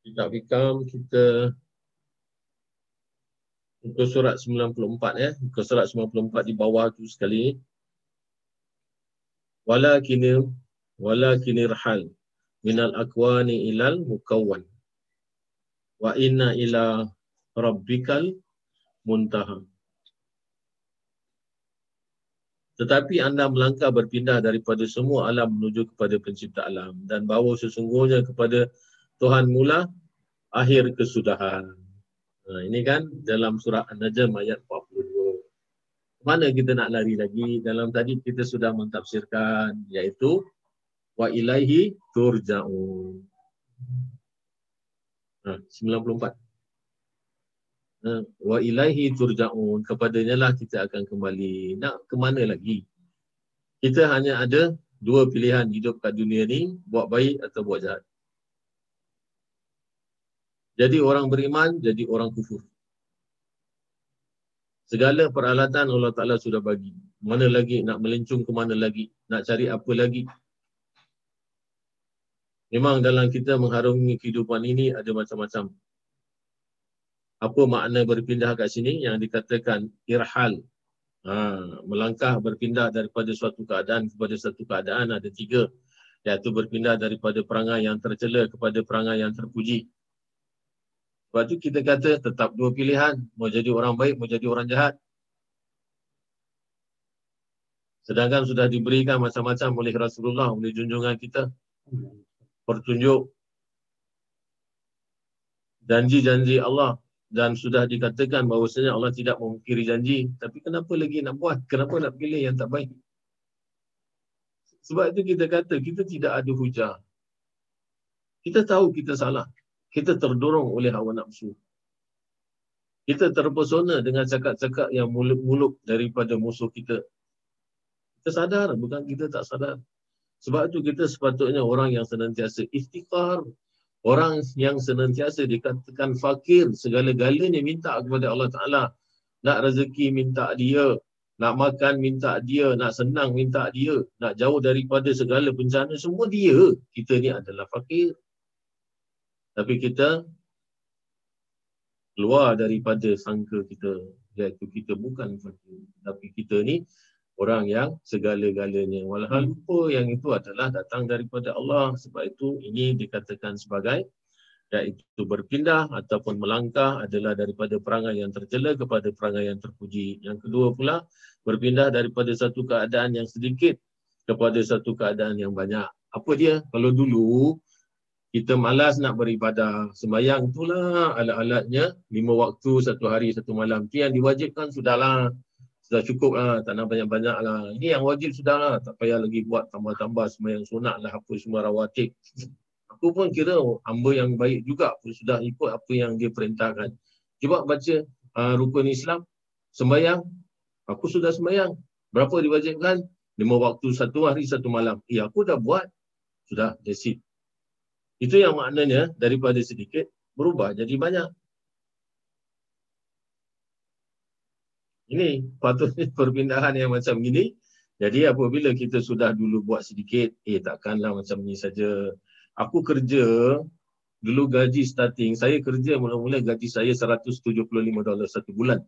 Kitab hikam kita Muka surat 94 ya. Muka surat 94 di bawah tu sekali. Walakinir walakinir hal minal akwani ilal mukawwan. Wa inna ila rabbikal muntaha. Tetapi anda melangkah berpindah daripada semua alam menuju kepada pencipta alam dan bawa sesungguhnya kepada Tuhan mula akhir kesudahan. Nah, ini kan dalam surah An-Najm ayat 42. Mana kita nak lari lagi? Dalam tadi kita sudah mentafsirkan iaitu wa ilaihi turja'un. Nah, 94. Nah, wa ilaihi turja'un kepadanya lah kita akan kembali. Nak ke mana lagi? Kita hanya ada dua pilihan hidup kat dunia ni, buat baik atau buat jahat. Jadi orang beriman, jadi orang kufur. Segala peralatan Allah Ta'ala sudah bagi. Mana lagi nak melencung ke mana lagi? Nak cari apa lagi? Memang dalam kita mengharungi kehidupan ini ada macam-macam apa makna berpindah kat sini yang dikatakan irhal ha, melangkah berpindah daripada suatu keadaan kepada satu keadaan ada tiga iaitu berpindah daripada perangai yang tercela kepada perangai yang terpuji sebab tu kita kata tetap dua pilihan. Mau jadi orang baik mau jadi orang jahat. Sedangkan sudah diberikan macam-macam oleh Rasulullah oleh junjungan kita. Pertunjuk janji-janji Allah. Dan sudah dikatakan bahawasanya Allah tidak memungkiri janji. Tapi kenapa lagi nak buat? Kenapa nak pilih yang tak baik? Sebab itu kita kata kita tidak ada hujah. Kita tahu kita salah kita terdorong oleh hawa nafsu kita terpesona dengan cakap-cakap yang muluk-muluk daripada musuh kita kita sadar bukan kita tak sadar sebab itu kita sepatutnya orang yang senantiasa istiqar Orang yang senantiasa dikatakan fakir, segala-galanya minta kepada Allah Ta'ala. Nak rezeki minta dia, nak makan minta dia, nak senang minta dia, nak jauh daripada segala bencana, semua dia. Kita ni adalah fakir. Tapi kita keluar daripada sangka kita, iaitu kita bukan fakir. Tapi kita ni orang yang segala-galanya. Walhal lupa yang itu adalah datang daripada Allah. Sebab itu ini dikatakan sebagai iaitu berpindah ataupun melangkah adalah daripada perangai yang tercela kepada perangai yang terpuji. Yang kedua pula, berpindah daripada satu keadaan yang sedikit kepada satu keadaan yang banyak. Apa dia? Kalau dulu kita malas nak beribadah, sembahyang itulah alat-alatnya, lima waktu, satu hari, satu malam. Itu yang diwajibkan sudahlah sudah cukup lah, tak nak banyak-banyak lah. Ini yang wajib sudah lah, tak payah lagi buat tambah-tambah semua yang sunat lah, apa semua rawatib. Aku pun kira hamba yang baik juga pun sudah ikut apa yang dia perintahkan. Cuba baca uh, rukun Islam, sembahyang, aku sudah sembahyang. Berapa diwajibkan? Lima waktu satu hari, satu malam. Ya, aku dah buat. Sudah, that's it. Itu yang maknanya daripada sedikit berubah jadi banyak. Ini patutnya <laughs> perpindahan yang macam ini. Jadi apabila kita sudah dulu buat sedikit, eh takkanlah macam ni saja. Aku kerja, dulu gaji starting, saya kerja mula-mula gaji saya 175 dolar satu bulan.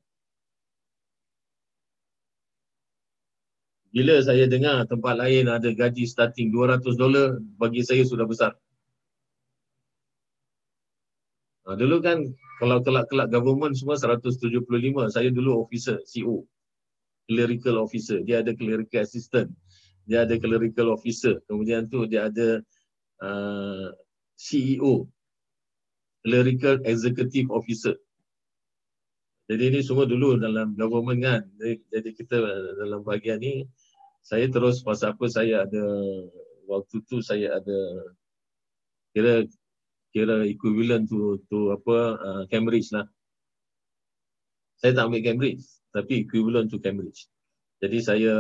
Bila saya dengar tempat lain ada gaji starting 200 dolar, bagi saya sudah besar. Ha, dulu kan kalau kelak-kelak government semua 175. Saya dulu officer, CEO. Clerical officer. Dia ada clerical assistant. Dia ada clerical officer. Kemudian tu dia ada uh, CEO. Clerical executive officer. Jadi ini semua dulu dalam government kan. Jadi kita dalam bahagian ni, saya terus pasal apa saya ada, waktu tu saya ada kira kira equivalent to to apa uh, Cambridge lah. Saya tak ambil Cambridge tapi equivalent to Cambridge. Jadi saya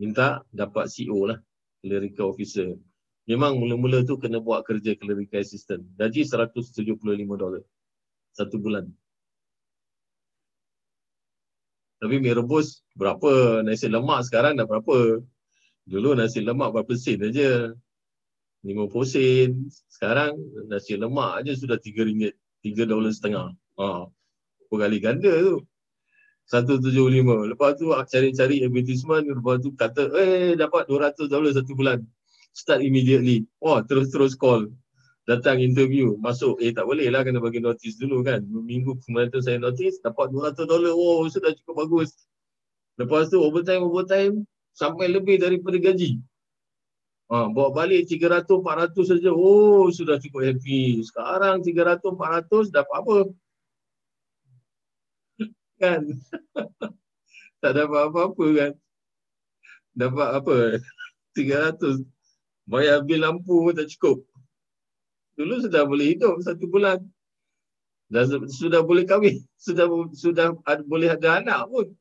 minta dapat CEO lah, clerical officer. Memang mula-mula tu kena buat kerja clerical assistant. Gaji 175 dolar satu bulan. Tapi mi rebus berapa nasi lemak sekarang dah berapa? Dulu nasi lemak berapa sen aja. 50 sen. Sekarang nasi lemak aja sudah 3 ringgit. 3 dolar setengah. Ha. Berapa kali ganda tu. 175. Lepas tu cari-cari advertisement. Lepas tu kata, eh dapat 200 dolar satu bulan. Start immediately. Wah, terus-terus call. Datang interview. Masuk. Eh tak boleh lah kena bagi notice dulu kan. Minggu kemarin tu saya notice. Dapat 200 dolar. Oh sudah cukup bagus. Lepas tu overtime overtime sampai lebih daripada gaji. Ha, bawa balik 300 400 saja. Oh, sudah cukup happy. Sekarang 300 400 dapat apa? <laughs> kan? <laughs> tak dapat apa-apa kan? Dapat apa? <laughs> 300. Bayar bil lampu pun tak cukup. Dulu sudah boleh hidup satu bulan. Dah sudah boleh kahwin. Sudah sudah ada, boleh ada anak pun.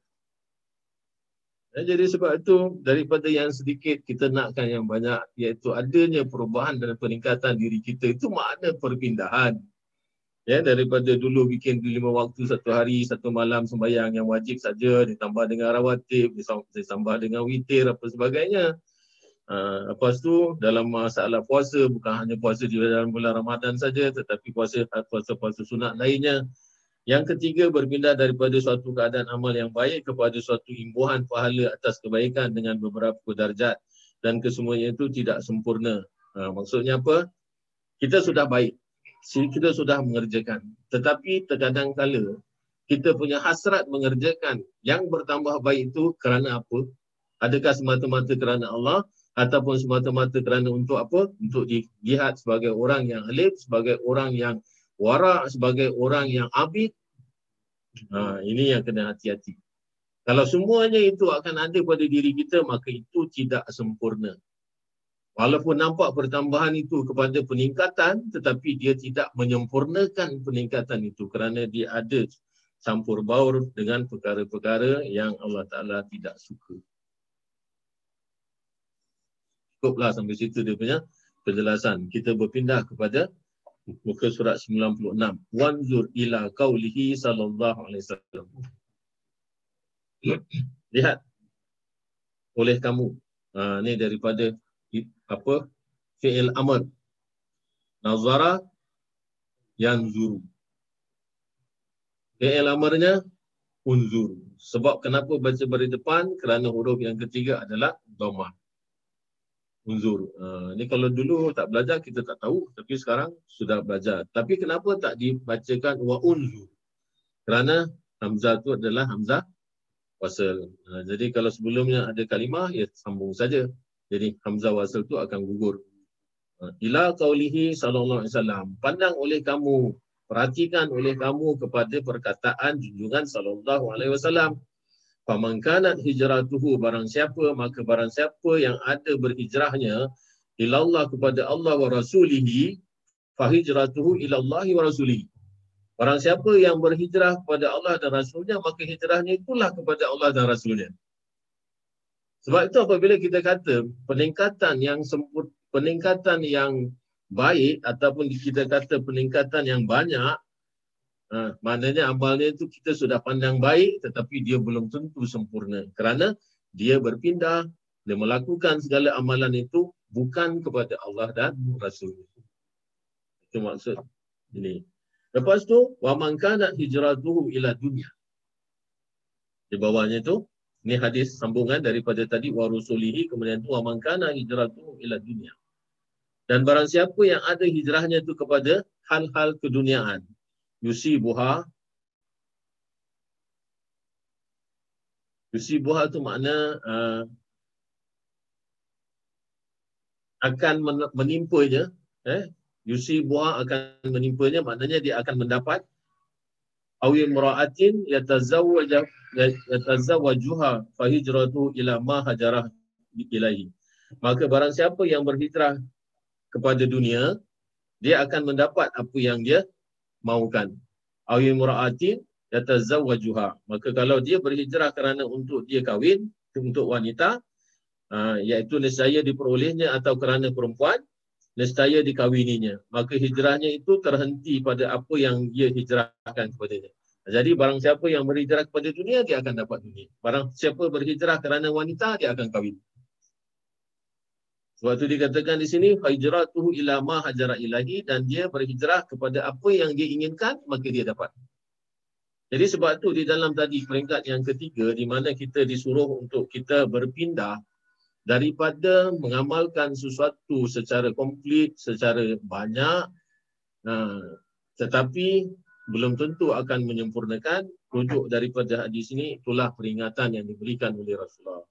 Jadi sebab itu daripada yang sedikit kita nakkan yang banyak iaitu adanya perubahan dan peningkatan diri kita itu makna perpindahan. Ya daripada dulu bikin lima waktu satu hari satu malam sembahyang yang wajib saja ditambah dengan rawatib ditambah dengan witir apa sebagainya. Uh, lepas tu dalam masalah puasa bukan hanya puasa di dalam bulan Ramadan saja tetapi puasa puasa-puasa sunat lainnya yang ketiga berpindah daripada suatu keadaan amal yang baik kepada suatu imbuhan pahala atas kebaikan dengan beberapa darjat dan kesemuanya itu tidak sempurna. Uh, maksudnya apa? Kita sudah baik kita sudah mengerjakan. Tetapi terkadang kala kita punya hasrat mengerjakan yang bertambah baik itu kerana apa? Adakah semata-mata kerana Allah ataupun semata-mata kerana untuk apa? Untuk dilihat sebagai orang yang alim, sebagai orang yang warak, sebagai orang yang abid. Ha, ini yang kena hati-hati. Kalau semuanya itu akan ada pada diri kita, maka itu tidak sempurna. Walaupun nampak pertambahan itu kepada peningkatan tetapi dia tidak menyempurnakan peningkatan itu kerana dia ada campur baur dengan perkara-perkara yang Allah Ta'ala tidak suka. Cukuplah sampai situ dia punya penjelasan. Kita berpindah kepada muka surat 96. Wanzur ila qawlihi sallallahu alaihi wasallam. <clears throat> Lihat. Oleh kamu. Ha, ini daripada apa? Fi'il amr nazara yang zuru fi'il amrnya unzur sebab kenapa baca bari depan? Kerana huruf yang ketiga adalah dhamma unzur uh, ni kalau dulu tak belajar kita tak tahu tapi sekarang sudah belajar tapi kenapa tak dibacakan wa unzur kerana hamzah tu adalah hamzah wasal uh, jadi kalau sebelumnya ada kalimah ya sambung saja jadi hamzah wasal tu akan gugur. Ha, ila qaulihi sallallahu alaihi wasallam. Pandang oleh kamu, perhatikan oleh kamu kepada perkataan junjungan sallallahu alaihi wasallam. Faman kanat hijratuhu barang siapa maka barang siapa yang ada berhijrahnya ilallah kepada Allah wa rasulihi fa hijratuhu ilallah wa rasulihi. Barang siapa yang berhijrah kepada Allah dan Rasulnya, maka hijrahnya itulah kepada Allah dan Rasulnya. Sebab itu apabila kita kata peningkatan yang sempur, peningkatan yang baik ataupun kita kata peningkatan yang banyak, ha, maknanya amalnya itu kita sudah pandang baik tetapi dia belum tentu sempurna. Kerana dia berpindah, dia melakukan segala amalan itu bukan kepada Allah dan Rasul. Itu maksud ini. Lepas tu, wa man kana hijratuhu ila dunya. Di bawahnya itu, ini hadis sambungan daripada tadi wa rusulihi kemudian tu wa man kana hijratu ila dunia. Dan barang siapa yang ada hijrahnya itu kepada hal-hal keduniaan. Yusibuha Yusibuha itu makna uh, akan menimpanya eh? Yusibuha akan menimpanya maknanya dia akan mendapat awi mura'atin yatazawwaja yatazawwajuha fa hijratu ila ma hajarah ilahi maka barang siapa yang berhijrah kepada dunia dia akan mendapat apa yang dia mahukan awi mura'atin yatazawwajuha maka kalau dia berhijrah kerana untuk dia kahwin untuk wanita uh, iaitu nescaya diperolehnya atau kerana perempuan nescaya dikawininya. Maka hijrahnya itu terhenti pada apa yang dia hijrahkan kepadanya. Jadi barang siapa yang berhijrah kepada dunia, dia akan dapat dunia. Barang siapa berhijrah kerana wanita, dia akan kahwin. Sebab itu dikatakan di sini, hijratuhu ila ma hajara ilahi dan dia berhijrah kepada apa yang dia inginkan, maka dia dapat. Jadi sebab itu di dalam tadi peringkat yang ketiga, di mana kita disuruh untuk kita berpindah daripada mengamalkan sesuatu secara komplit, secara banyak, tetapi belum tentu akan menyempurnakan rujuk daripada hadis ini itulah peringatan yang diberikan oleh Rasulullah.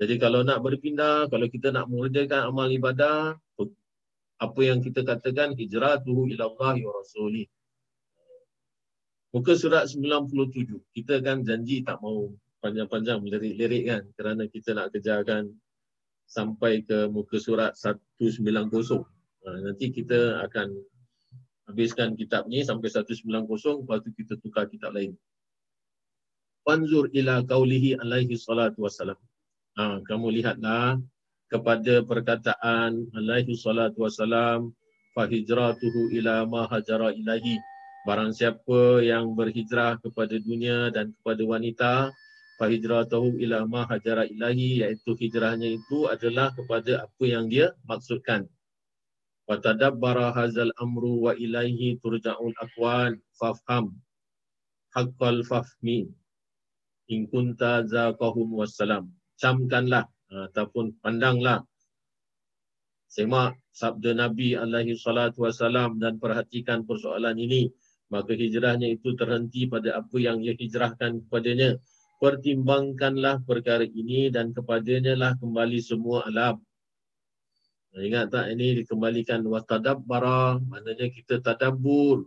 Jadi kalau nak berpindah, kalau kita nak mengerjakan amal ibadah, apa yang kita katakan hijratuhu ila Allah wa rasulih. Muka surat 97. Kita kan janji tak mau panjang-panjang melirik-lirik kan kerana kita nak kejarkan sampai ke muka surat 190. Ha, nanti kita akan habiskan kitab ni sampai 190 lepas tu kita tukar kitab lain. Panzur ila qaulihi alaihi salatu wassalam. Ha, kamu lihatlah kepada perkataan alaihi salatu wassalam fa hijratuhu ila ma hajara ilahi. Barang siapa yang berhijrah kepada dunia dan kepada wanita fa hijratuhu ila ma hajara ilahi iaitu hijrahnya itu adalah kepada apa yang dia maksudkan. Watadabbara hazal amru wa ilaihi turja'ul akwan fafham haqqal fahmi in kunta zaqahum wassalam. Camkanlah ataupun pandanglah. Semak sabda Nabi alaihi salatu wassalam dan perhatikan persoalan ini. Maka hijrahnya itu terhenti pada apa yang ia hijrahkan kepadanya. Pertimbangkanlah perkara ini dan kepadanya lah kembali semua alam. Ingat tak ini dikembalikan watadabbara maknanya kita tadabbur.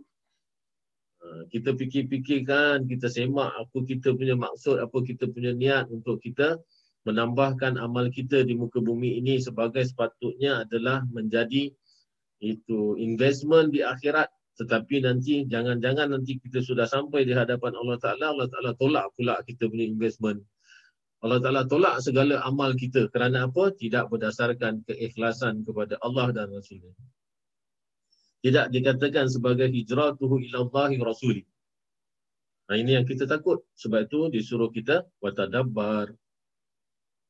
Ha, kita fikir-fikirkan, kita semak apa kita punya maksud, apa kita punya niat untuk kita menambahkan amal kita di muka bumi ini sebagai sepatutnya adalah menjadi itu investment di akhirat tetapi nanti jangan-jangan nanti kita sudah sampai di hadapan Allah Taala Allah Taala tolak pula kita punya investment Allah Ta'ala tolak segala amal kita. Kerana apa? Tidak berdasarkan keikhlasan kepada Allah dan Rasulnya. Tidak dikatakan sebagai hijratuhu ilallahi rasuli. Nah ini yang kita takut. Sebab itu disuruh kita watadabbar.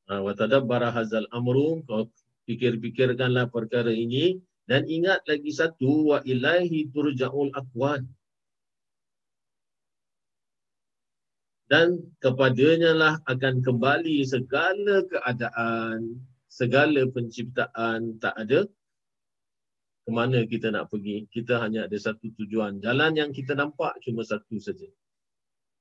Nah, watadabbar hazal amru. Kau fikir-fikirkanlah perkara ini. Dan ingat lagi satu. Wa ilahi turja'ul akwan. dan kepadanya lah akan kembali segala keadaan, segala penciptaan tak ada ke mana kita nak pergi. Kita hanya ada satu tujuan. Jalan yang kita nampak cuma satu saja.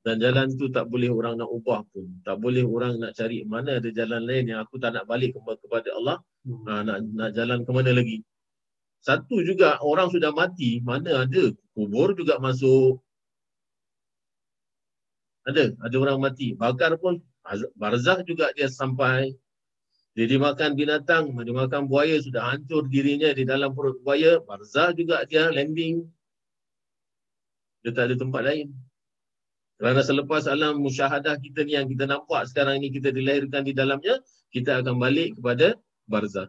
Dan jalan tu tak boleh orang nak ubah pun. Tak boleh orang nak cari mana ada jalan lain yang aku tak nak balik kepada Allah. Hmm. Ha, nak, nak jalan ke mana lagi. Satu juga orang sudah mati, mana ada kubur juga masuk, ada, ada orang mati. Bakar pun barzah juga dia sampai. Dia dimakan binatang, dia makan buaya, sudah hancur dirinya di dalam perut buaya. Barzah juga dia landing. Dia tak ada tempat lain. Kerana selepas alam musyahadah kita ni yang kita nampak sekarang ni kita dilahirkan di dalamnya, kita akan balik kepada barzah.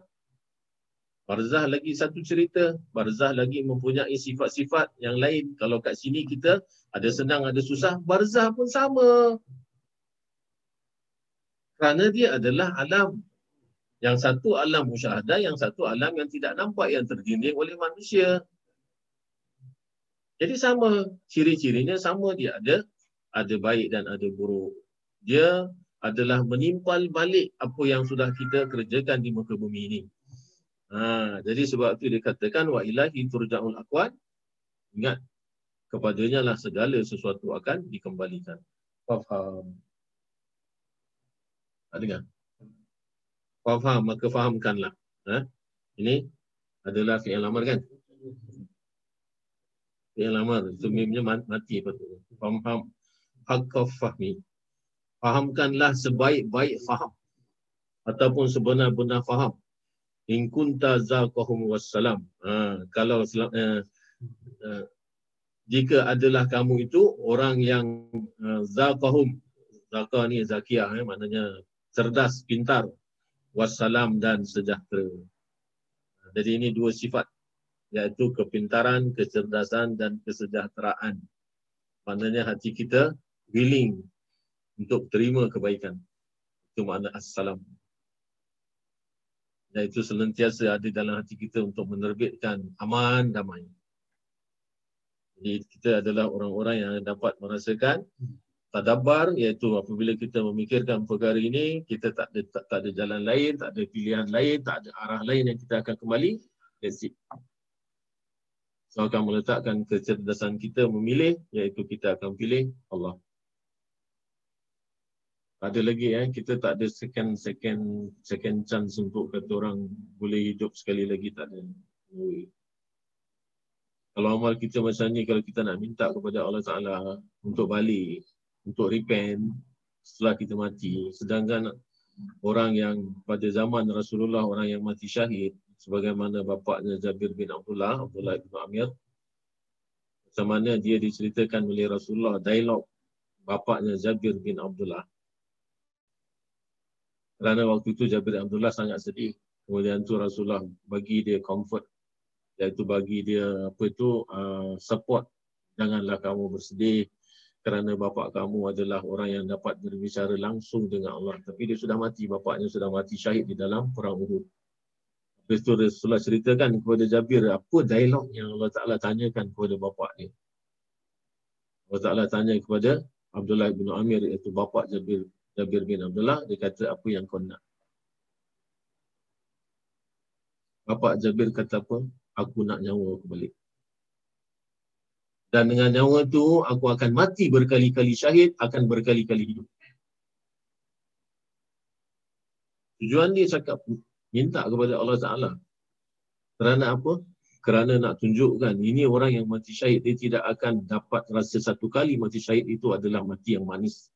Barzah lagi satu cerita. Barzah lagi mempunyai sifat-sifat yang lain. Kalau kat sini kita ada senang, ada susah. Barzah pun sama. Kerana dia adalah alam. Yang satu alam musyahadah, yang satu alam yang tidak nampak, yang terginding oleh manusia. Jadi sama. Ciri-cirinya sama. Dia ada ada baik dan ada buruk. Dia adalah menimpal balik apa yang sudah kita kerjakan di muka bumi ini. Ha, jadi sebab itu dikatakan wa ilahi turja'ul aqwan. Ingat kepadanya lah segala sesuatu akan dikembalikan. Faham. Tak dengar? Faham, maka fahamkanlah. Ha? Ini adalah fi'il lamar kan? Fi'il lamar. Sumimnya mati. Faham, faham. Hakka fahmi. Fahamkanlah sebaik-baik faham. Ataupun sebenar-benar faham in kunta zaqahum wassalam ha, kalau uh, uh, jika adalah kamu itu orang yang uh, zaqahum zaqa ni zakiyah eh, maknanya cerdas pintar wassalam dan sejahtera jadi ini dua sifat iaitu kepintaran kecerdasan dan kesejahteraan maknanya hati kita willing untuk terima kebaikan itu makna assalam dan itu senantiasa ada dalam hati kita untuk menerbitkan aman damai. Jadi kita adalah orang-orang yang dapat merasakan tadabar iaitu apabila kita memikirkan perkara ini kita tak ada tak, tak ada jalan lain, tak ada pilihan lain, tak ada arah lain yang kita akan kembali. That's it. So akan meletakkan kecerdasan kita memilih iaitu kita akan pilih Allah. Ada lagi ya, kita tak ada second second second chance untuk kata orang boleh hidup sekali lagi tak ada. Kalau amal kita macam ni, kalau kita nak minta kepada Allah Ta'ala untuk balik, untuk repent setelah kita mati. Sedangkan orang yang pada zaman Rasulullah, orang yang mati syahid, sebagaimana bapaknya Jabir bin Abdullah, Abdullah bin Amir, macam mana dia diceritakan oleh Rasulullah, dialog bapaknya Jabir bin Abdullah. Kerana waktu itu Jabir Abdullah sangat sedih. Kemudian tu Rasulullah bagi dia comfort. Iaitu bagi dia apa itu uh, support. Janganlah kamu bersedih. Kerana bapa kamu adalah orang yang dapat berbicara langsung dengan Allah. Tapi dia sudah mati. Bapaknya sudah mati syahid di dalam perang Uhud. Lepas itu Rasulullah ceritakan kepada Jabir apa dialog yang Allah Ta'ala tanyakan kepada bapa dia. Allah Ta'ala tanya kepada Abdullah bin Amir iaitu bapa Jabir, Jabir bin Abdullah. Dia kata apa yang kau nak. Bapa Jabir kata apa? aku nak nyawa aku balik. Dan dengan nyawa tu aku akan mati berkali-kali syahid, akan berkali-kali hidup. Tujuan dia cakap minta kepada Allah Taala. Kerana apa? Kerana nak tunjukkan ini orang yang mati syahid dia tidak akan dapat rasa satu kali mati syahid itu adalah mati yang manis.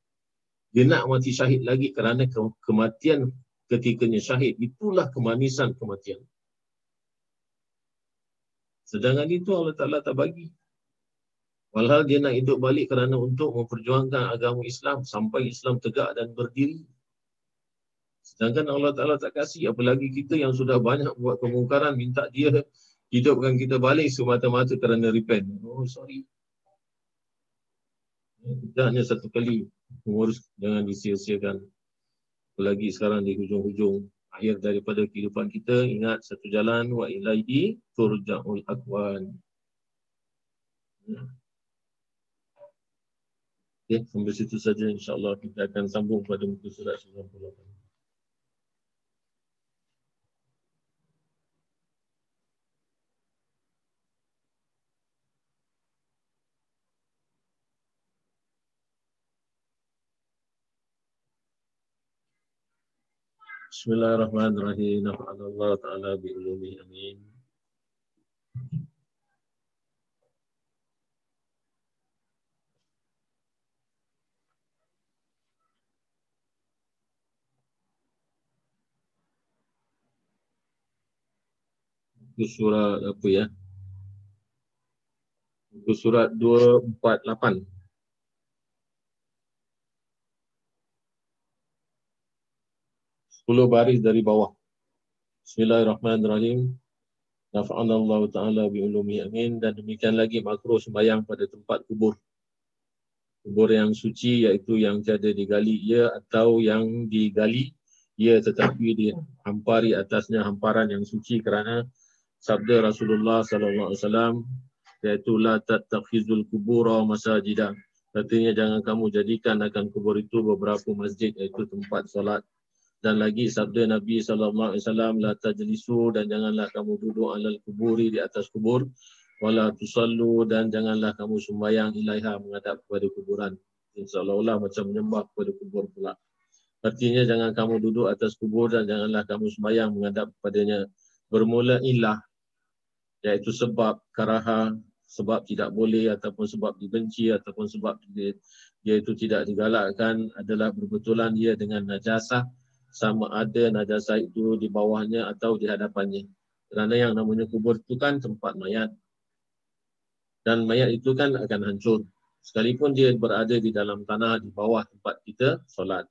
Dia nak mati syahid lagi kerana kematian ketikanya syahid itulah kemanisan kematian. Sedangkan itu Allah Ta'ala tak bagi. Walhal dia nak hidup balik kerana untuk memperjuangkan agama Islam sampai Islam tegak dan berdiri. Sedangkan Allah Ta'ala tak kasih. Apalagi kita yang sudah banyak buat kemungkaran minta dia hidupkan kita balik semata-mata kerana repent. Oh sorry. Kita hanya satu kali mengurus jangan disia-siakan. Apalagi sekarang di hujung-hujung akhir daripada kehidupan kita ingat satu jalan wa ilaihi turja'ul aqwan ya. Okay, sampai situ saja insyaAllah kita akan sambung pada muka surat 98. Bismillahirrahmanirrahim. Nafa'an Allah Ta'ala bi'ulumi. Amin. Surat apa ya? Buku surat 248. 10 baris dari bawah. Bismillahirrahmanirrahim. Nafa'ana Allah Ta'ala bi'ulumi amin. Dan demikian lagi makro sembahyang pada tempat kubur. Kubur yang suci iaitu yang tiada digali ia atau yang digali ia tetapi dihampari atasnya hamparan yang suci kerana sabda Rasulullah sallallahu alaihi wasallam iaitu la tattakhizul kubura masajidah. Artinya jangan kamu jadikan akan kubur itu beberapa masjid iaitu tempat solat dan lagi sabda Nabi sallallahu alaihi wasallam la tajlisu dan janganlah kamu duduk alal kuburi di atas kubur. Wala tusallu dan janganlah kamu sembahyang ilaiha menghadap kepada kuburan. Insyaallah macam menyembah kepada kubur pula. Artinya jangan kamu duduk atas kubur dan janganlah kamu sembahyang menghadap kepadanya. Bermula ilah iaitu sebab karaha sebab tidak boleh ataupun sebab dibenci ataupun sebab dia, dia itu tidak digalakkan adalah berbetulan dia dengan najasah sama ada najasah itu di bawahnya atau di hadapannya. Kerana yang namanya kubur itu kan tempat mayat. Dan mayat itu kan akan hancur. Sekalipun dia berada di dalam tanah di bawah tempat kita solat.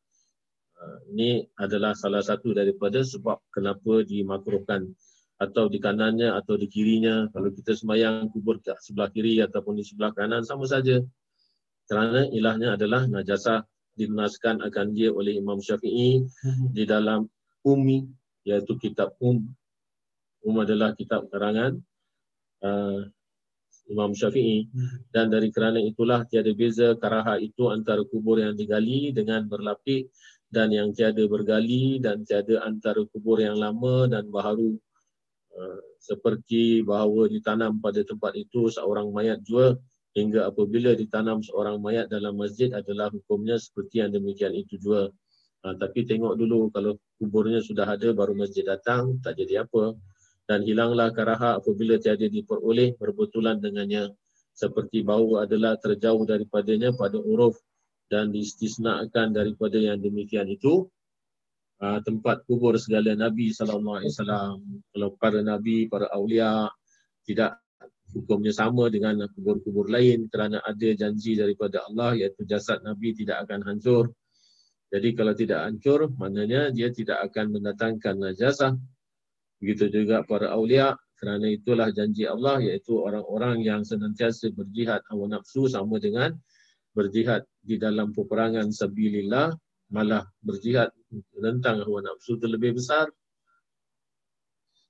Uh, ini adalah salah satu daripada sebab kenapa dimakruhkan atau di kanannya atau di kirinya. Kalau kita sembahyang kubur ke sebelah kiri ataupun di sebelah kanan sama saja. Kerana ilahnya adalah najasah dinaskan akan dia oleh Imam Syafi'i mhm. di dalam Umi iaitu kitab Um. Um adalah kitab karangan uh, Imam Syafi'i mhm. dan dari kerana itulah tiada beza karaha itu antara kubur yang digali dengan berlapik dan yang tiada bergali dan tiada antara kubur yang lama dan baharu uh, seperti bahawa ditanam pada tempat itu seorang mayat jua hingga apabila ditanam seorang mayat dalam masjid adalah hukumnya seperti yang demikian itu jua. Uh, tapi tengok dulu kalau kuburnya sudah ada baru masjid datang tak jadi apa. Dan hilanglah karaha apabila tiada diperoleh berbetulan dengannya. Seperti bau adalah terjauh daripadanya pada uruf dan diistisnakan daripada yang demikian itu. Uh, tempat kubur segala nabi sallallahu alaihi wasallam. Kalau para nabi para aulia tidak hukumnya sama dengan kubur-kubur lain kerana ada janji daripada Allah iaitu jasad nabi tidak akan hancur. Jadi kalau tidak hancur maknanya dia tidak akan mendatangkan najasah. Begitu juga para aulia kerana itulah janji Allah iaitu orang-orang yang senantiasa berjihad hawa nafsu sama dengan berjihad di dalam peperangan sabilillah malah berjihad tentang hawa nafsu terlebih besar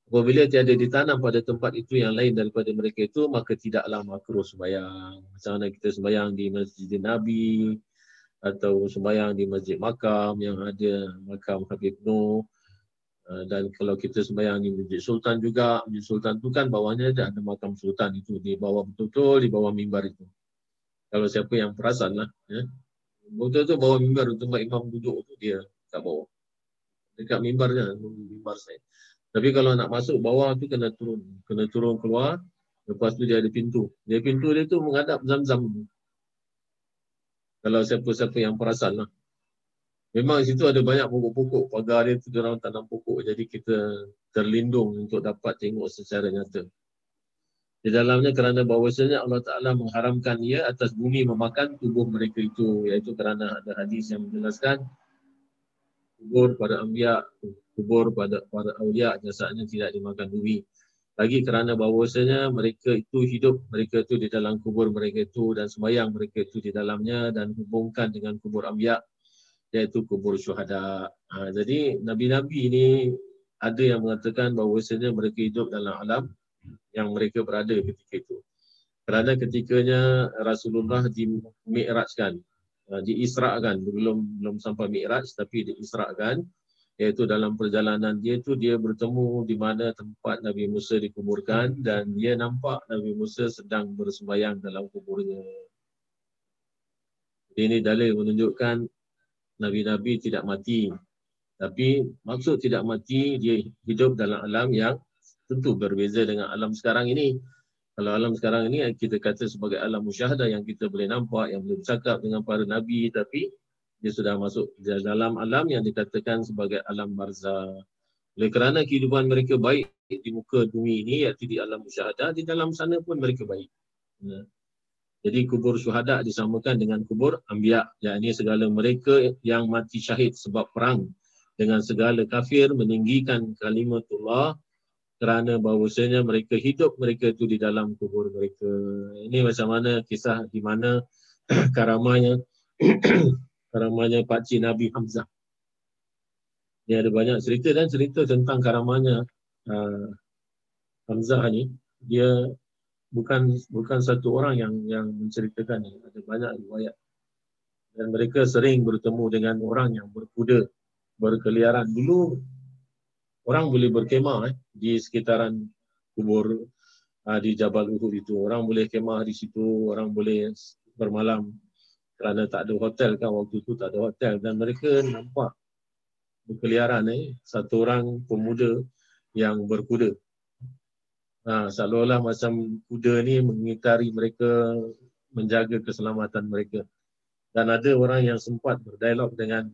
apabila tiada ditanam pada tempat itu yang lain daripada mereka itu maka tidaklah makruh sembahyang. Macam mana kita sembahyang di Masjid Nabi atau sembahyang di Masjid Makam yang ada makam Habib Nuh ah, dan kalau kita sembahyang di Masjid Sultan juga, Masjid Sultan itu kan bawahnya ada, ada makam Sultan itu di bawah betul-betul di bawah mimbar itu. Kalau siapa yang perasan lah ya. betul tu bawa mimbar untuk imam duduk tu dia tak bawa dekat mimbarnya mimbar saya tapi kalau nak masuk bawah tu kena turun kena turun keluar lepas tu dia ada pintu. Dia pintu dia tu menghadap zam-zam. Kalau siapa-siapa yang perasan lah. Memang situ ada banyak pokok-pokok. Pagar dia tu orang tanam pokok. Jadi kita terlindung untuk dapat tengok secara nyata. Di dalamnya kerana bahawasanya Allah Ta'ala mengharamkan ia atas bumi memakan tubuh mereka itu. Iaitu kerana ada hadis yang menjelaskan kubur pada ambiak, kubur pada para awliya jasadnya tidak dimakan bumi. Lagi kerana bahawasanya mereka itu hidup mereka itu di dalam kubur mereka itu dan sembahyang mereka itu di dalamnya dan hubungkan dengan kubur ambiak iaitu kubur syuhada. Ha, jadi Nabi-Nabi ini ada yang mengatakan bahawasanya mereka hidup dalam alam yang mereka berada ketika itu. Kerana ketikanya Rasulullah di Mi'rajkan, uh, di Isra'kan, belum belum sampai Mi'raj tapi di Isra'kan, iaitu dalam perjalanan dia itu dia bertemu di mana tempat Nabi Musa dikuburkan dan dia nampak Nabi Musa sedang bersembayang dalam kuburnya. Ini dalil menunjukkan Nabi-Nabi tidak mati. Tapi maksud tidak mati, dia hidup dalam alam yang tentu berbeza dengan alam sekarang ini. Kalau alam sekarang ini kita kata sebagai alam musyahadah yang kita boleh nampak, yang boleh bercakap dengan para nabi tapi dia sudah masuk dalam alam yang dikatakan sebagai alam barzah. Oleh kerana kehidupan mereka baik di muka bumi ini iaitu di alam musyahadah, di dalam sana pun mereka baik. Ya. Jadi kubur syuhada disamakan dengan kubur ambiak. Yang ini segala mereka yang mati syahid sebab perang dengan segala kafir meninggikan kalimatullah kerana bahawasanya mereka hidup mereka itu di dalam kubur mereka. Ini macam mana kisah di mana <clears throat> karamanya <clears throat> karamanya Pak Cik Nabi Hamzah. Ini ada banyak cerita dan cerita tentang karamanya uh, Hamzah ni. Dia bukan bukan satu orang yang yang menceritakan ini. Ada banyak riwayat. Dan mereka sering bertemu dengan orang yang berkuda berkeliaran. Dulu orang boleh berkemah eh, di sekitaran kubur uh, di Jabal Uhud itu. Orang boleh kemah di situ, orang boleh bermalam kerana tak ada hotel kan waktu itu tak ada hotel dan mereka nampak berkeliaran eh satu orang pemuda yang berkuda. Ha, seolah-olah macam kuda ni mengitari mereka menjaga keselamatan mereka. Dan ada orang yang sempat berdialog dengan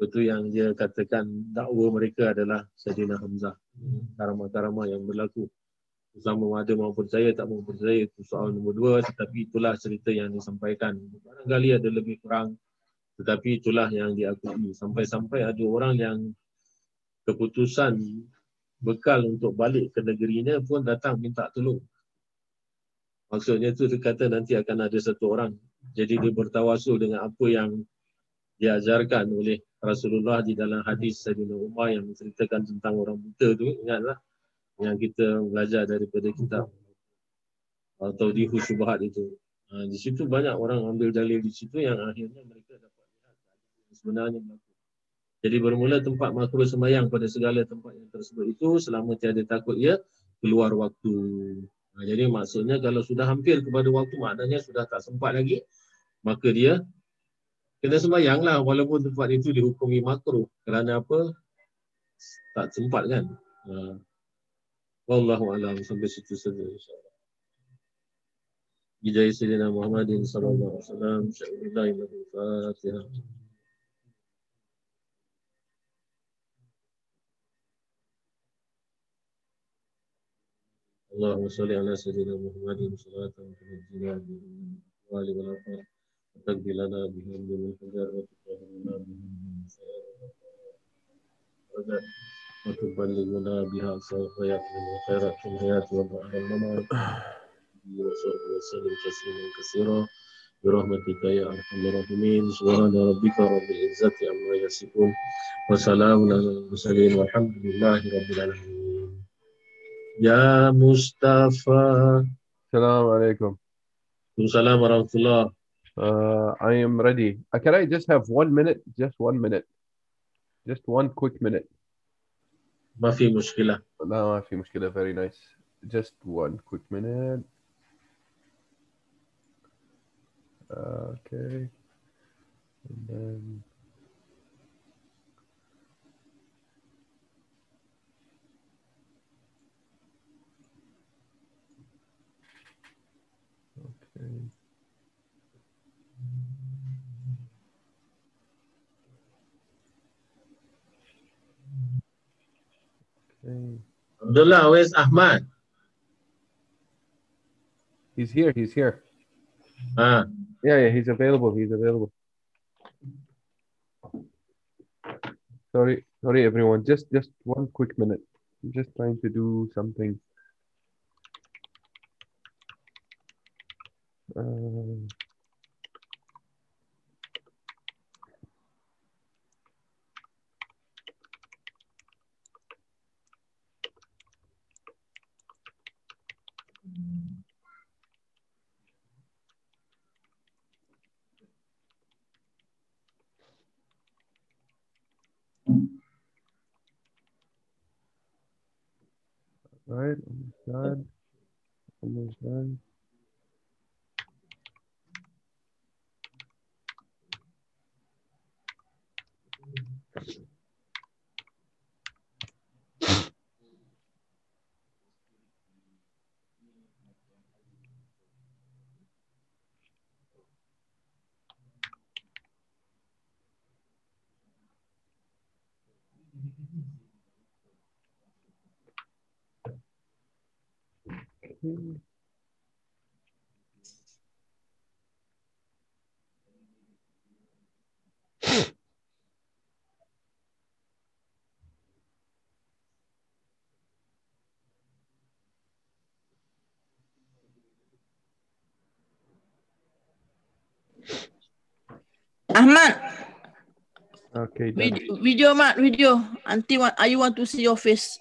itu yang dia katakan dakwa mereka adalah Sayyidina Hamzah. Karamah-karamah yang berlaku. Sama ada mahu percaya, tak mahu percaya itu soal nombor dua. Tetapi itulah cerita yang disampaikan. Barangkali ada lebih kurang. Tetapi itulah yang diakui. Sampai-sampai ada orang yang keputusan bekal untuk balik ke negerinya pun datang minta tolong. Maksudnya itu dia kata nanti akan ada satu orang. Jadi dia bertawasul dengan apa yang diajarkan oleh Rasulullah di dalam hadis Sayyidina Umar yang menceritakan tentang orang buta tu ingatlah yang kita belajar daripada kitab atau di Husubahat itu. Ha, di situ banyak orang ambil dalil di situ yang akhirnya mereka dapat lihat yang sebenarnya berlaku. Jadi bermula tempat makruh sembahyang pada segala tempat yang tersebut itu selama tiada takut ia keluar waktu. Ha, jadi maksudnya kalau sudah hampir kepada waktu maknanya sudah tak sempat lagi maka dia kena sembahyang lah walaupun tempat itu dihukumi makruh. Kerana apa? Tak sempat kan? Ha. Wallahu alam sampai situ saja insyaAllah. Bijaya Sayyidina Muhammadin sallallahu alaihi wasallam. Syaikhullah اللهم صل على سيدنا محمد صلاة تنجينا بالأموال والأرحام وتقضي لنا بها من الحجر وتطهرنا بها من السيئات وتبلغنا بها الخيرات والخيرات في الحياة وبعد الممات وصحبه وسلم تسليما كثيرا برحمتك يا ارحم الراحمين سبحان ربك رب العزة عما يصفون وسلام على المرسلين والحمد لله رب العالمين Ya Mustafa. Assalamualaikum. Assalamualaikum warahmatullahi Uh, I am ready. Uh, can I just have one minute? Just one minute. Just one quick minute. ما في مشكلة. لا ما في مشكلة. Very nice. Just one quick minute. Uh, okay. And then okay. Okay. Abdullah, where's Ahmad? He's here. He's here. Ah, Yeah, yeah, he's available. He's available. Sorry, sorry, everyone. Just, just one quick minute. I'm just trying to do something. Um, right, almost done. Almost done. Okay. Ahmad, Okay, done. video, video Ahmad, video. Auntie want, I want to see your face.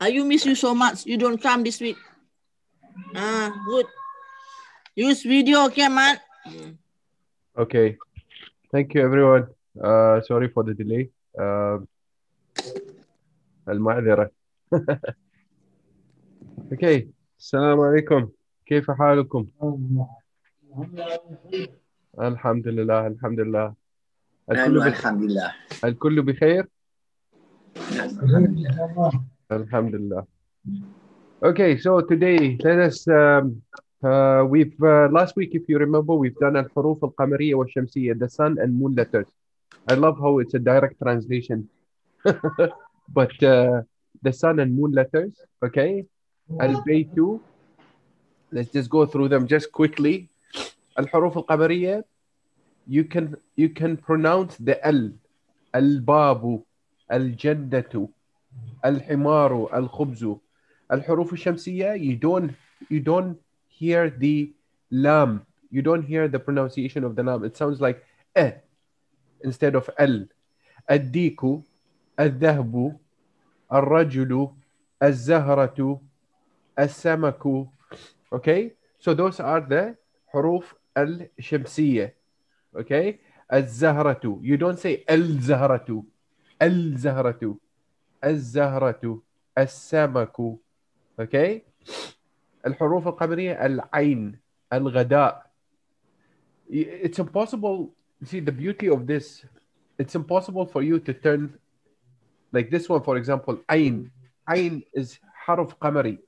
I you miss you so much. You don't come this week. Ah, good. Use video, okay, Ahmad? Okay. Thank you, everyone. Uh, sorry for the delay. Um المعذرة. <laughs> okay. السلام عليكم. كيف حالكم؟ الحمد لله الحمد لله. الكل أيوة بخ... الحمد لله الكل بخير؟ الحمد لله Alhamdulillah. Okay, so today let us um, uh, we've uh, last week if you remember we've done al-huruf al-qamariyya wa shamsiyya the sun and moon letters. I love how it's a direct translation. <laughs> but uh, the sun and moon letters, okay? Al-baytu let's just go through them just quickly. Al-huruf al-qamariyya you can you can pronounce the al al-babu al-jannatu الحمار الخبز الحروف الشمسية you don't you don't hear the lam you don't hear the pronunciation of the lam it sounds like eh instead of al الديك الذهب الرجل الزهرة السمك okay so those are the حروف الشمسية okay الزهرة you don't say الزهرة الزهرة الزهرة السمك okay الحروف القمرية العين الغداء it's impossible see the beauty of this it's impossible for you to turn like this one for example عين عين is حرف قمري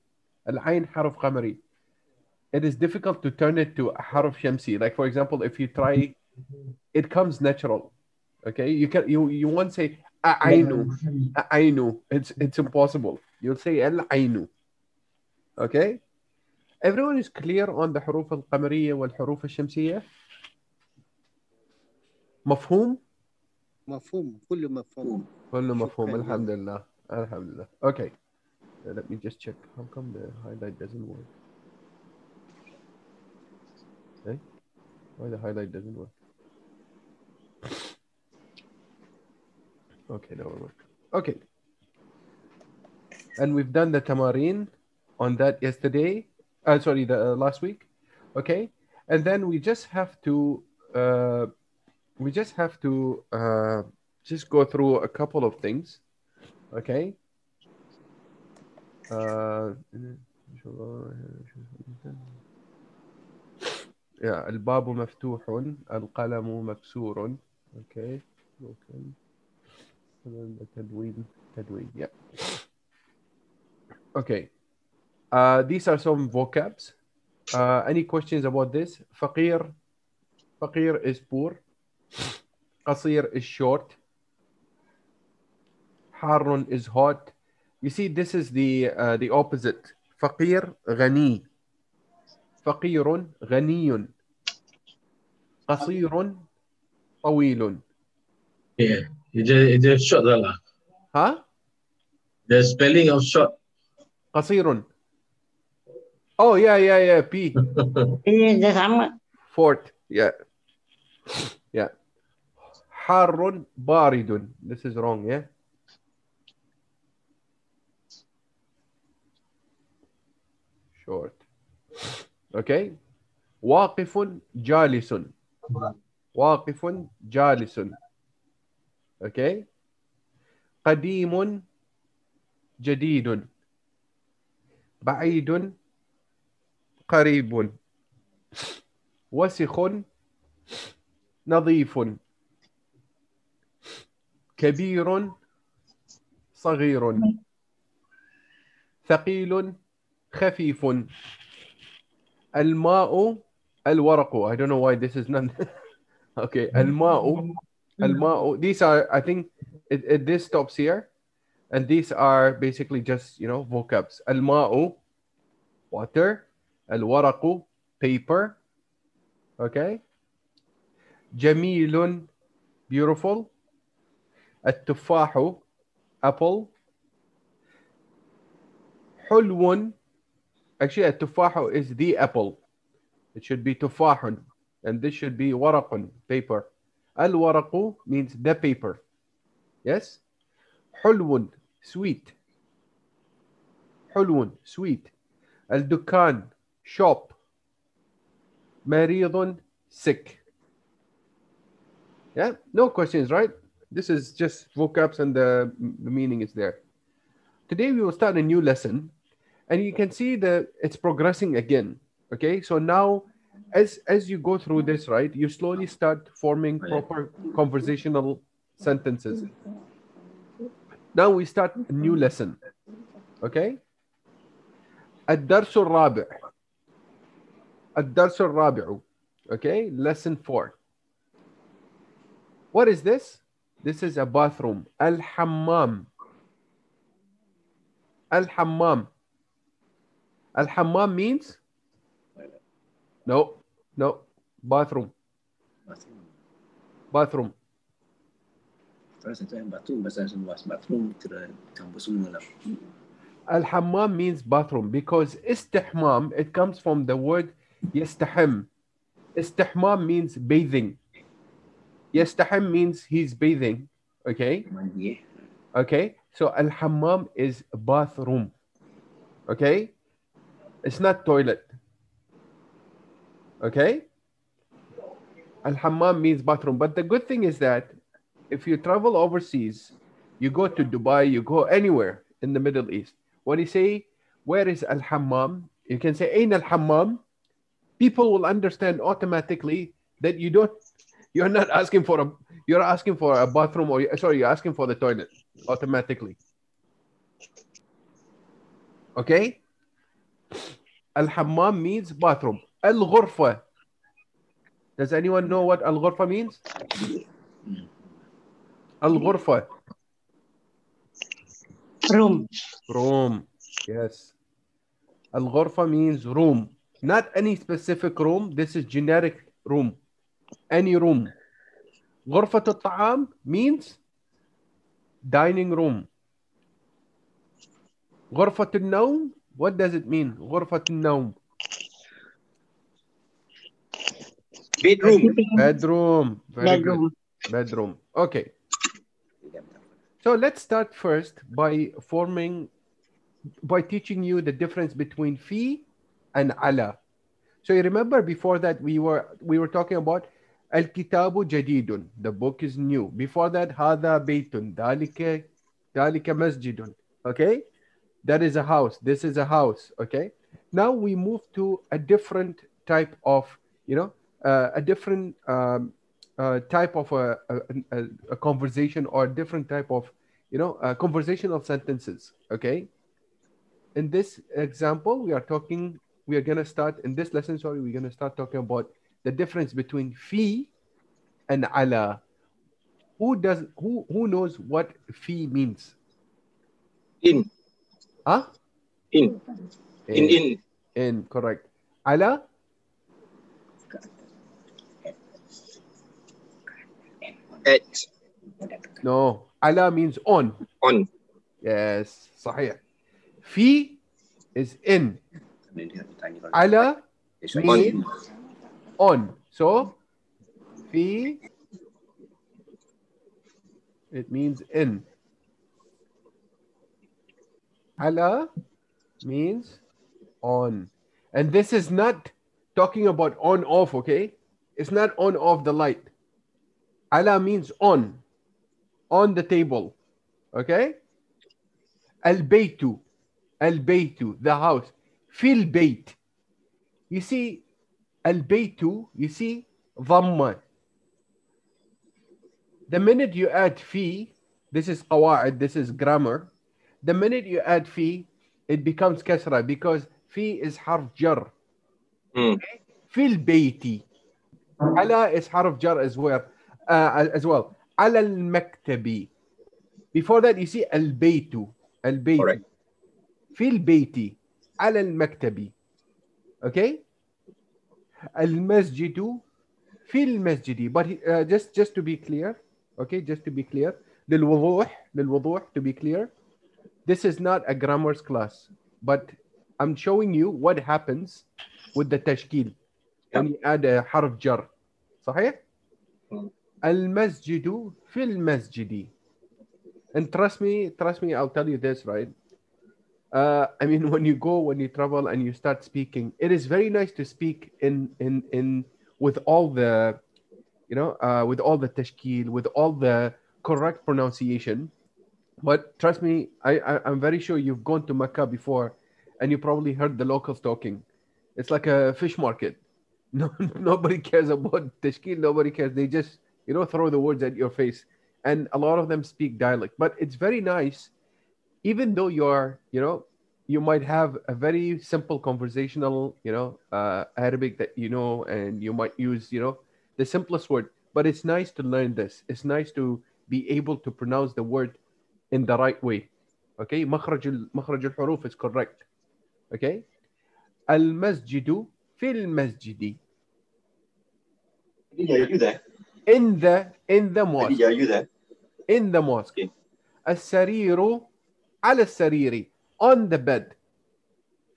العين حرف قمري it is difficult to turn it to a حرف شمسي like for example if you try it comes natural okay you can you you won't say عينو عينو it's it's impossible you'll say العين okay everyone is clear on the حروف القمرية والحروف الشمسية مفهوم مفهوم كله مفهوم كله مفهوم شكراً. الحمد لله الحمد لله okay let me just check how come the highlight doesn't work okay why the highlight doesn't work? Okay now it worked okay. And we've done the tamarin on that yesterday. Uh, sorry the uh, last week. Okay. And then we just have to uh, we just have to uh, just go through a couple of things. Okay. Uh, yeah الباب مفتوح القلم مكسور okay okay تدوين تدوين yeah okay uh, these are some vocabs uh, any questions about this فقير فقير is poor قصير is short حار is hot you see this is the uh, the opposite فقير غني فقير غني قصير طويل Yeah. It just short lah. ها The spelling of short. قصير oh yeah yeah yeah P dah sama. fort yeah yeah حار بارد this is wrong yeah short okay واقف جالس. واقف جالس. okay قديم جديد. بعيد قريب. وسخ نظيف. كبير صغير. ثقيل خفيف. الماء الورق I don't know why this is not <laughs> okay الماء الماء these are I think it, it, this stops here and these are basically just you know vocabs الماء water الورق paper okay جميل beautiful التفاح apple حلو Actually, a tufahu is the apple. It should be tufahun. And this should be waraqun, paper. Al-waraqu means the paper. Yes? Hulwun, sweet. Hulwun, sweet. Al-dukan, shop. Maridun, sick. Yeah? No questions, right? This is just vocabs and the, the meaning is there. Today we will start a new lesson and you can see that it's progressing again okay so now as as you go through this right you slowly start forming proper conversational sentences now we start a new lesson okay الدرس الرابع الدرس الرابع okay lesson 4 what is this this is a bathroom الحمام الحمام Al hammam means? No, no, bathroom. Bathroom. Bathroom. Al hammam means bathroom because istihmam, it comes from the word yastahim. Istihmam means bathing. Yastahim means he's bathing. Okay? Okay? So al hammam is bathroom. Okay? It's not toilet. Okay. Al-hammam means bathroom. But the good thing is that if you travel overseas, you go to Dubai, you go anywhere in the Middle East. When you say, where is al-hammam? You can say, ain al-hammam. People will understand automatically that you don't, you're not asking for a, you're asking for a bathroom or, sorry, you're asking for the toilet automatically. Okay? Al-hammam means bathroom. Al-ghurfa. Does anyone know what al-ghurfa means? Al-ghurfa. Room. Room. Yes. Al-ghurfa means room. Not any specific room. This is generic room. Any room. غرفة الطعام means dining room. غرفة النوم what does it mean? غرفة النوم Bedroom. bedroom. Very good. Bedroom. Bedroom. Okay. So let's start first by forming, by teaching you the difference between fi and ala. So you remember before that we were we were talking about al kitabu jadidun. The book is new. Before that, hada baytun. Dalika dalika masjidun. Okay, that is a house. This is a house. Okay. Now we move to a different type of you know uh, a different um, uh, type of a, a, a, conversation or a different type of you know uh, conversational sentences okay in this example we are talking we are going to start in this lesson sorry we're going to start talking about the difference between fi and ala who does who who knows what fi means In. huh In. In. In. in correct ala At. no ala means on On. yes صحيح fi is in Dia tanya kalau ala That's why mean on. So, fi, it means in. Ala means on. And this is not talking about on off, okay? It's not on off the light. Ala means on, on the table, okay? Al baytu, al baytu, the house. Fil bayt. You see, al-baytu, you see, dhamma. The minute you add fi, this is qawaid, this is grammar. The minute you add fi, it becomes kasra because fi is harf jar. Hmm. Fil bayti. Ala is harf jar as well. Uh, as well. Ala al-maktabi. Before that, you see al-baytu. Al-baytu. Correct. Fil bayti. Ala al-maktabi. Okay? المسجد في المسجد but uh, just just to be clear okay just to be clear للوضوح للوضوح to be clear this is not a grammars class but I'm showing you what happens with the تشكيل when you add a حرف جر صحيح Mm. المسجد في المسجد and trust me trust me I'll tell you this right uh, I mean, <laughs> when you go, when you travel, and you start speaking, it is very nice to speak in in in with all the, you know, uh, with all the tashkil, with all the correct pronunciation. But trust me, I, I I'm very sure you've gone to Mecca before, and you probably heard the locals talking. It's like a fish market. <laughs> No, nobody cares about tashkil. Nobody cares. They just you know throw the words at your face, and a lot of them speak dialect. But it's very nice even though you're you know you might have a very simple conversational you know uh, arabic that you know and you might use you know the simplest word but it's nice to learn this it's nice to be able to pronounce the word in the right way okay مخرج مخرج الحروف is correct okay المسجد في المسجد in the in the mosque in the mosque. السرير على السرير on the bed.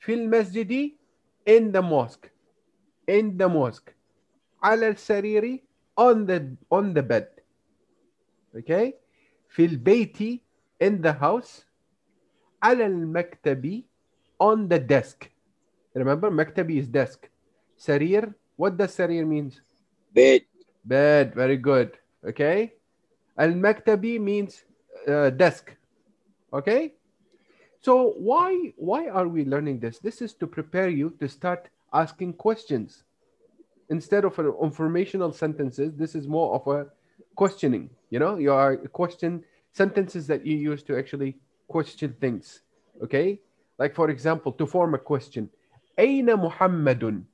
في المسجد in the mosque. In the mosque. على السرير on the on the bed. Okay? في البيت in the house. على المكتب on the desk. Remember, مكتبي is desk. سرير, what does سرير means? Bed. Bed. Very good. Okay. Al maktabi means uh, desk. Okay. So why why are we learning this? This is to prepare you to start asking questions instead of an informational sentences. This is more of a questioning. You know, you are question sentences that you use to actually question things. Okay? Like, for example, to form a question Aina Muhammadun?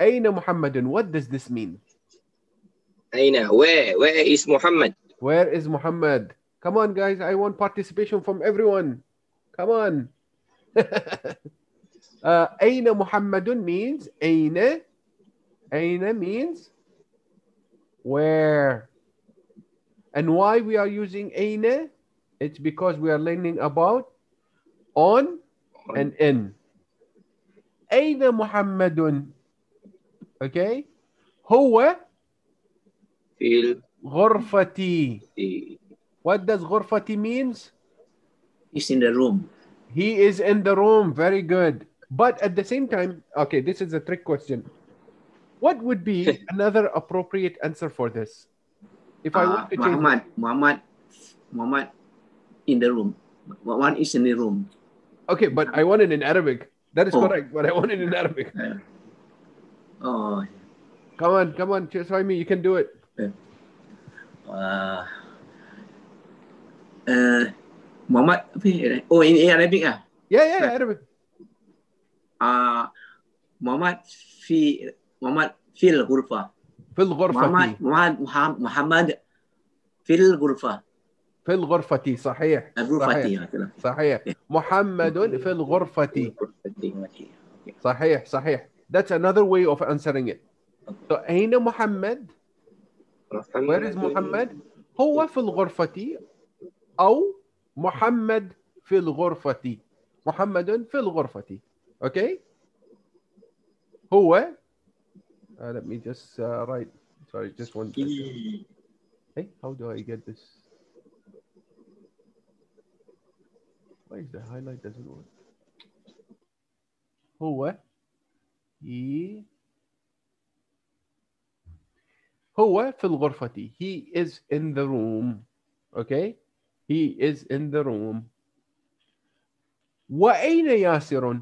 Aina Muhammadun? What does this mean? Aina, where? Where is Muhammad? Where is Muhammad? Come on, guys. I want participation from everyone. Come on. <laughs> uh, Aina Muhammadun means Aina. Aina means where. And why we are using أين? It's because we are learning about on and in. أين محمد? Okay. هو Fil. غرفتي. Di. What does غرفتي means? He's in the room. He is in the room. Very good. But at the same time, okay, this is a trick question. What would be <laughs> another appropriate answer for this? If I Uh, want to change Muhammad, Muhammad, Muhammad in the room. One is in the room. Okay, but I want it in Arabic. That is Oh. correct, but I want it in Arabic. <laughs> Oh, Come on, come on, just try me. You can do it. uh, uh, Muhammad, oh in, Arabic ah. Yeah, yeah, Arabic. Uh, Muhammad fi Muhammad fil ghurfa. في الغرفة Muhammad, Muhammad fil ghurfa. في الغرفة صحيح. صحيح صحيح محمد في الغرفة صحيح صحيح That's another way of answering it. So أين محمد? Where is محمد؟ هو في الغرفة أو محمد في الغرفة. محمد في الغرفة. Okay? هو uh, let me just uh, write. Sorry, just one. second. Hey, how do I get this? Why is the highlight doesn't work? هو he هو في الغرفة. He is in the room. Okay? He is in the room. وأين ياسر?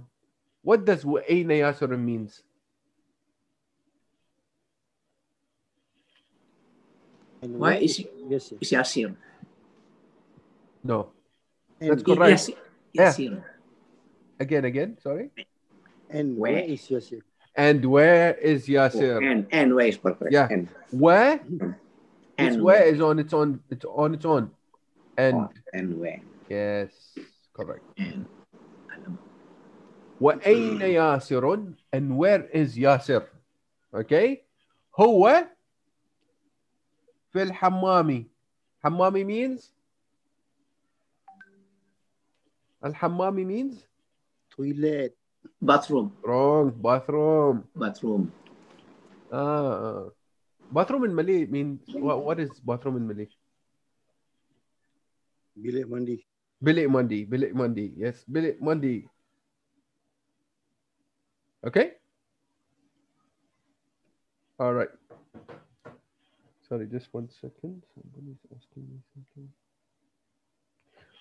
What does وأين ياسر means? And Why where is- yes, yes. Is Yasir. No. And, That's correct. Yasir. Yasir. Again, again. Sorry. and Where? where is Yosef? And where is Yasir? And and where is perfect? Yeah. And Where? This and where is on its own. It's on its own. And Oh, and where? yes, correct. And alam. وأين ياسر? And where is Yasir? Okay. هو fil hammami. Hammami means? Al hammami means? Toilet. Bathroom. Wrong. Bathroom. Bathroom. Ah. Bathroom in Malay means, what, what is bathroom in Malay? Bilik mandi. Bilik mandi. Bilik mandi. Yes. Bilik mandi. Okay? All right. Sorry, just one second. Somebody's asking me something.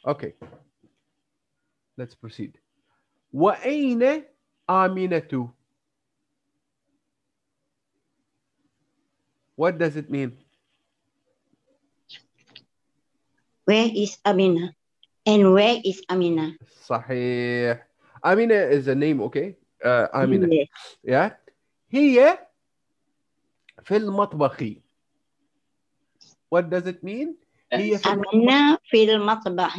Okay. Let's proceed. وأين آمنة? What does it mean? Where is Amina? And where is Amina? صحيح. Amina is a name, okay? Uh, Amina. Yes. Yeah. هي في المطبخ. What does it mean? هي في المطبخ. Amina في المطبخ.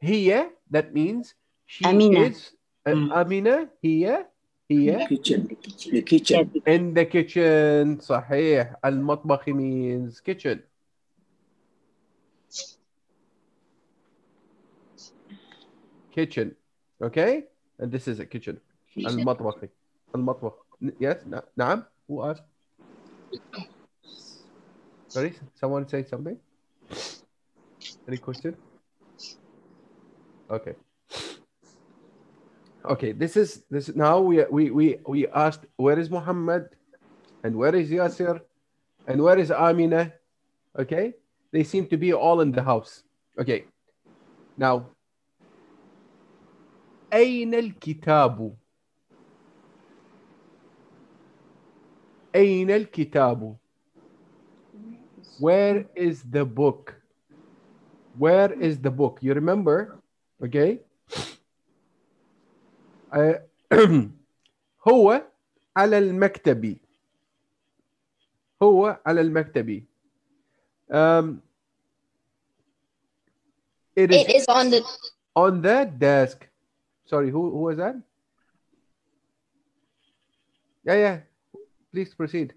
هي that means she Amina. is uh, Mm. Amina هي هي Kitchen. The kitchen. in the kitchen صحيح المطبخ means kitchen kitchen okay and this is a kitchen المطبخ المطبخ N- yes na- نعم who asked sorry someone say something any question okay okay this is this now we we we, we asked where is Muhammad and where is Yasir And where is Amina? Okay. They seem to be all in the house. Okay. Now, أين الكتاب؟ أين الكتاب؟ Where is the book? Where is the book? You remember? Okay. Uh, <clears throat> هو على المكتب. هو على المكتب. Um, it is It is on the on the desk. Sorry, who, who was that? Yeah, yeah. Please proceed.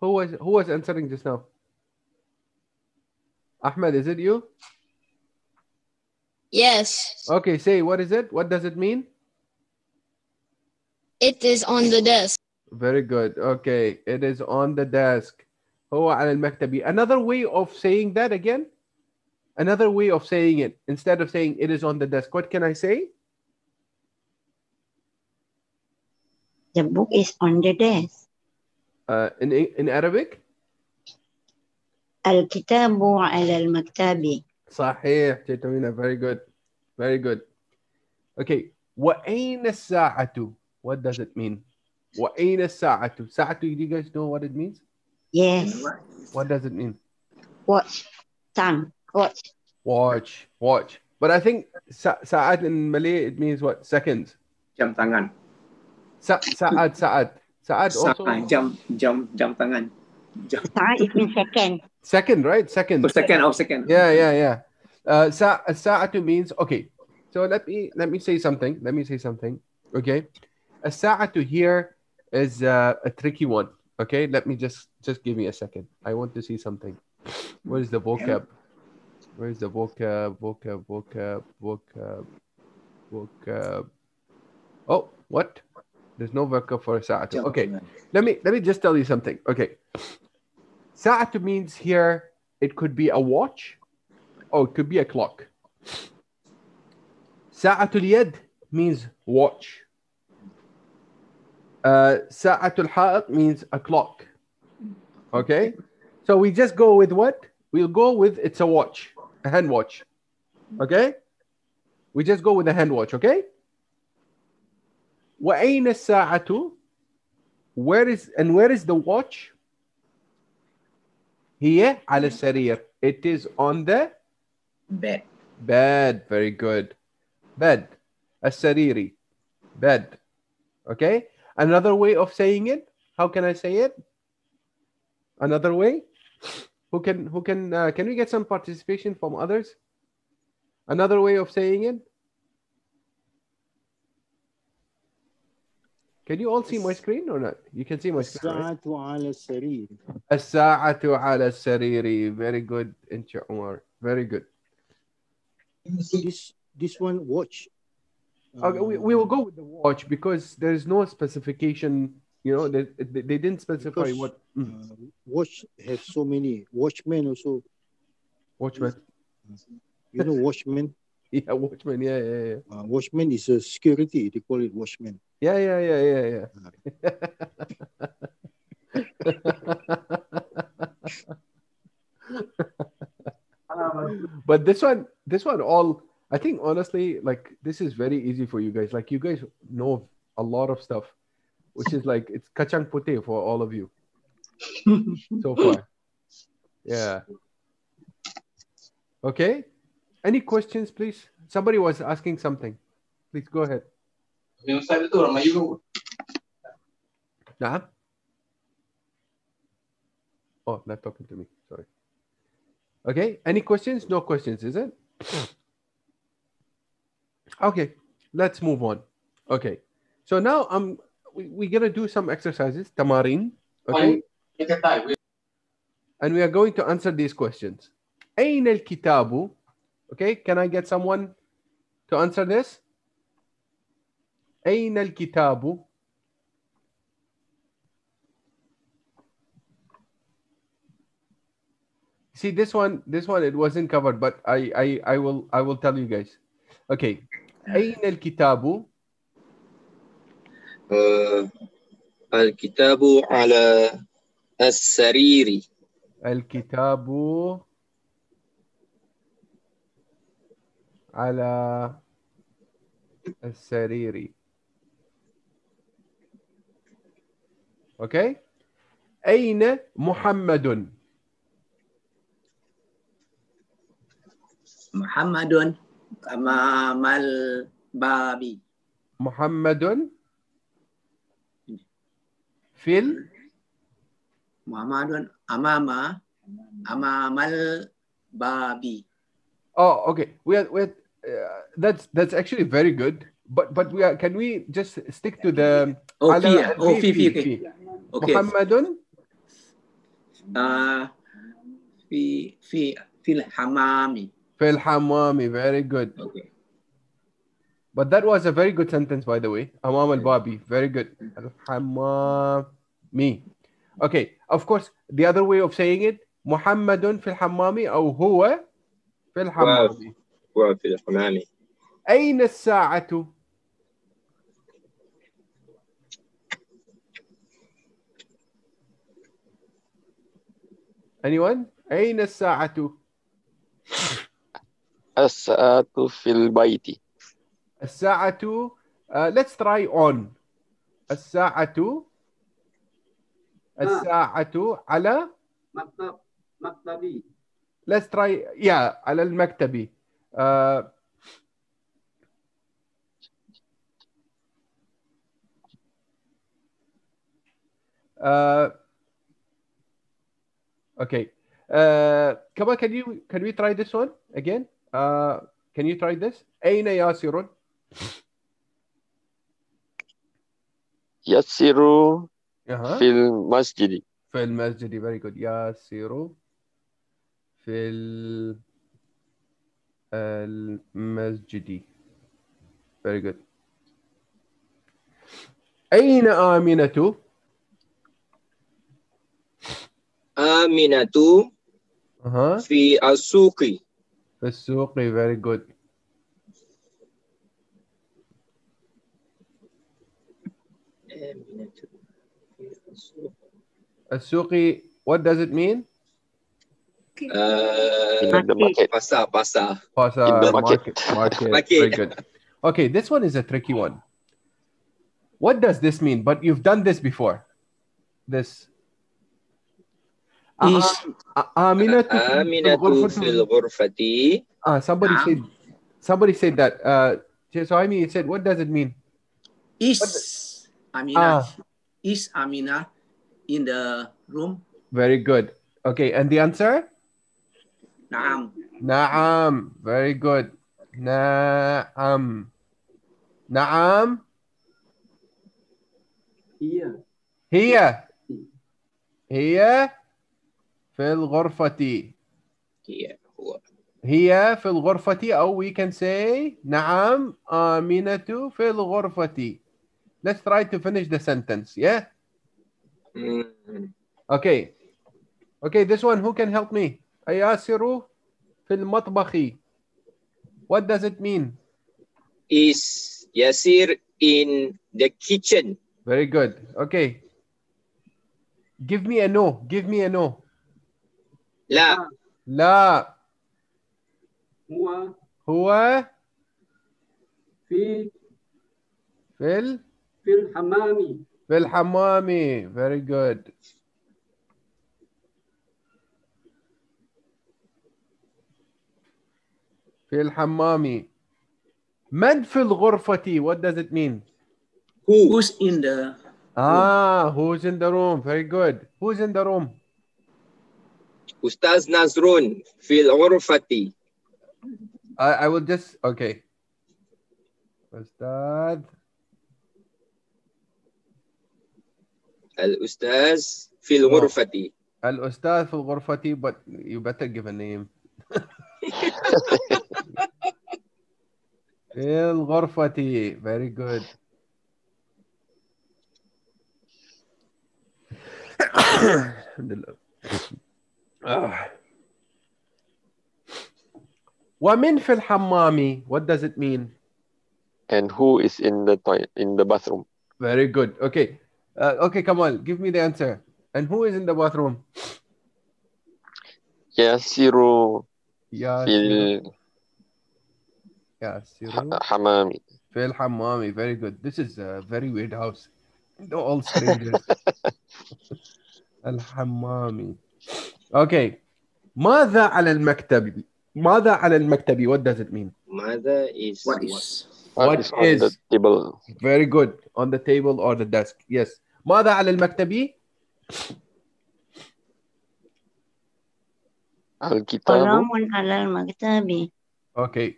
Who was who was answering just now? Ahmed, is it you? yes. Okay, say what is it? What does it mean? It is on the desk. Very good. Okay, it is on the desk. هو على المكتب. Another way of saying that again? Another way of saying it instead of saying it is on the desk. What can I say? The book is on the desk. Uh, in in Arabic? الكتاب على المكتب. صحيح تيتومينا very good very good okay وأين الساعة what does it mean وأين الساعة ساعة do you guys know what it means Yes. what does it mean Watch. Time. Watch. watch watch but I think sa- ساعات in Malay it means what seconds Jam tangan. Sa- ساعات ساعات Saad also. Sa, jam, jam, jam tangan. Jam. Saad is mean second. Second, right? Second. So second, oh, second. Yeah, yeah, yeah. Uh, sa, sa'atu means, okay. So let me, let me say something. Let me say something. Okay. A sa'atu here is uh, a tricky one. Okay. Let me just, just give me a second. I want to see something. Where is the vocab? Where is the vocab, vocab, vocab, vocab, vocab? Oh, what? There's no vocab for a sa'atu. Okay, let me let me just tell you something. Okay. Sa'atu means here it could be a watch or it could be a clock. Sa'atul yad means watch. Uh, Sa'atul ha'at means a clock. Okay? So we just go with what? We'll go with it's a watch, a hand watch. Okay? We just go with a hand watch, okay? وأين الساعة? Where is and where is the watch? هي على السرير. It is on the Bad. bed. Very good. Bed. السريري. Bed. Okay? Another way of saying it. How can I say it? Another way? Who can who can uh, can we get some participation from others? Another way of saying it? Can you all see my screen or not? You can see my screen. right? الساعة على السرير. الساعة على السرير. Very good, انت Umar. Very good. This this one watch. Okay, we, we will go with the watch because there is no specification. You know, they, they, they didn't specify Because- what Uh, Mm, watch have so many. Watchmen also. watchman. You know watchman. <laughs> Yeah, watchman. Yeah, yeah, yeah. Uh, watchman is a security. They call it watchman. Yeah, yeah, yeah, yeah, yeah. <laughs> but this one, this one, all I think honestly, like this is very easy for you guys. Like you guys know a lot of stuff, which is like it's kacang putih for all of you <laughs> so far. Yeah. Okay. Any questions, please? Somebody was asking something. Please go ahead. Yang saya tu orang Melayu. Nah. Oh, not talking to me. Sorry. Okay. Any questions? No questions, is it? Okay. Let's move on. Okay. So now I'm we, we're gonna do some exercises, tamarin. Okay. Kita tahu. And we are going to answer these questions. أين الكتاب? Okay, can I get someone to answer this? أين الكتاب? See this one, this one it wasn't covered, but I I I will I will tell you guys. Okay. أين الكتاب? Uh, Al-kitabu ala السرير الكتاب على السرير اوكي اين محمد Muhammadun amamal babi. محمد في ال... Muhammadun amama amamal babi. Oh, okay. We are, we are, uh, that's that's actually very good. But but we are can we just stick to the Oh, على fi, ah. oh, fi, fi, okay. fi. Okay. محمد Uh, fi fi fil hamami. في الحمام very good Okay. but that was a very good sentence by the way أمام البابي very good الحمامي okay of course the other way of saying it محمد في الحمام أو هو في الحمام وفي الحمام أين الساعة anyone? أين الساعة؟ الساعة في البيت. الساعة uh, let's try on. الساعة الساعة على؟ مكتب مكتبي let's try yeah على المكتب. uh, uh, okay uh, come on can you can we try this one again uh, can you try this أين ياسر يسير. في المسجد في المسجد very good ياسر في ال- المسجد very good أين آمنة aminatu uh-huh. fi asuqi. Asuqi, very good. Asuqi, what does it mean? Uh, in the market. Pasar, pasar. In the. Market, market. market. Very <laughs> good. Okay, this one is a tricky one. What does this mean? But you've done this before. This uh-huh. Aminatu fil ghurfati. Ah, somebody said somebody said that. Uh, so I mean, it said, what does it mean? Is Amina ah. is Amina in the room? Very good. Okay, and the answer? Naam. Naam. Very good. Naam. Naam. Here. Here. Here. في الغرفة هي هو هي في الغرفة أو we can say نعم آمنة في الغرفة Let's try to finish the sentence yeah مم. Okay Okay this one who can help me أياسر في المطبخ What does it mean is Yasir in the kitchen Very good Okay Give me a no Give me a no لا لا هو هو في في ال... في الحمام في الحمام Very good في الحمام من في الغرفة What does it mean who Who's in the Ah who's in the room Very good Who's in the room Ustaz Nazrun fil urfati. I, I will just, okay. Ustaz. Al-Ustaz fil urfati. Oh. Al-Ustaz fil urfati, but you better give a name. <laughs> fil urfati. Very good. <coughs> Alhamdulillah. لله آه. ومن في الحمام what does it mean and who is in the toilet in the bathroom very good okay uh, okay Kamal give me the answer And who is in the bathroom? يسير ياسر في ياسر الحمام في الحمام. Very good. This is a very weird house. They're all strangers. <laughs> الحمامي. Okay. ماذا على المكتب؟ ماذا على المكتب? What does it mean? Mother is What is? What is on the is? table Very good. On the table or the desk. Yes. ماذا على المكتب؟ الكتاب قلم على المكتب Okay.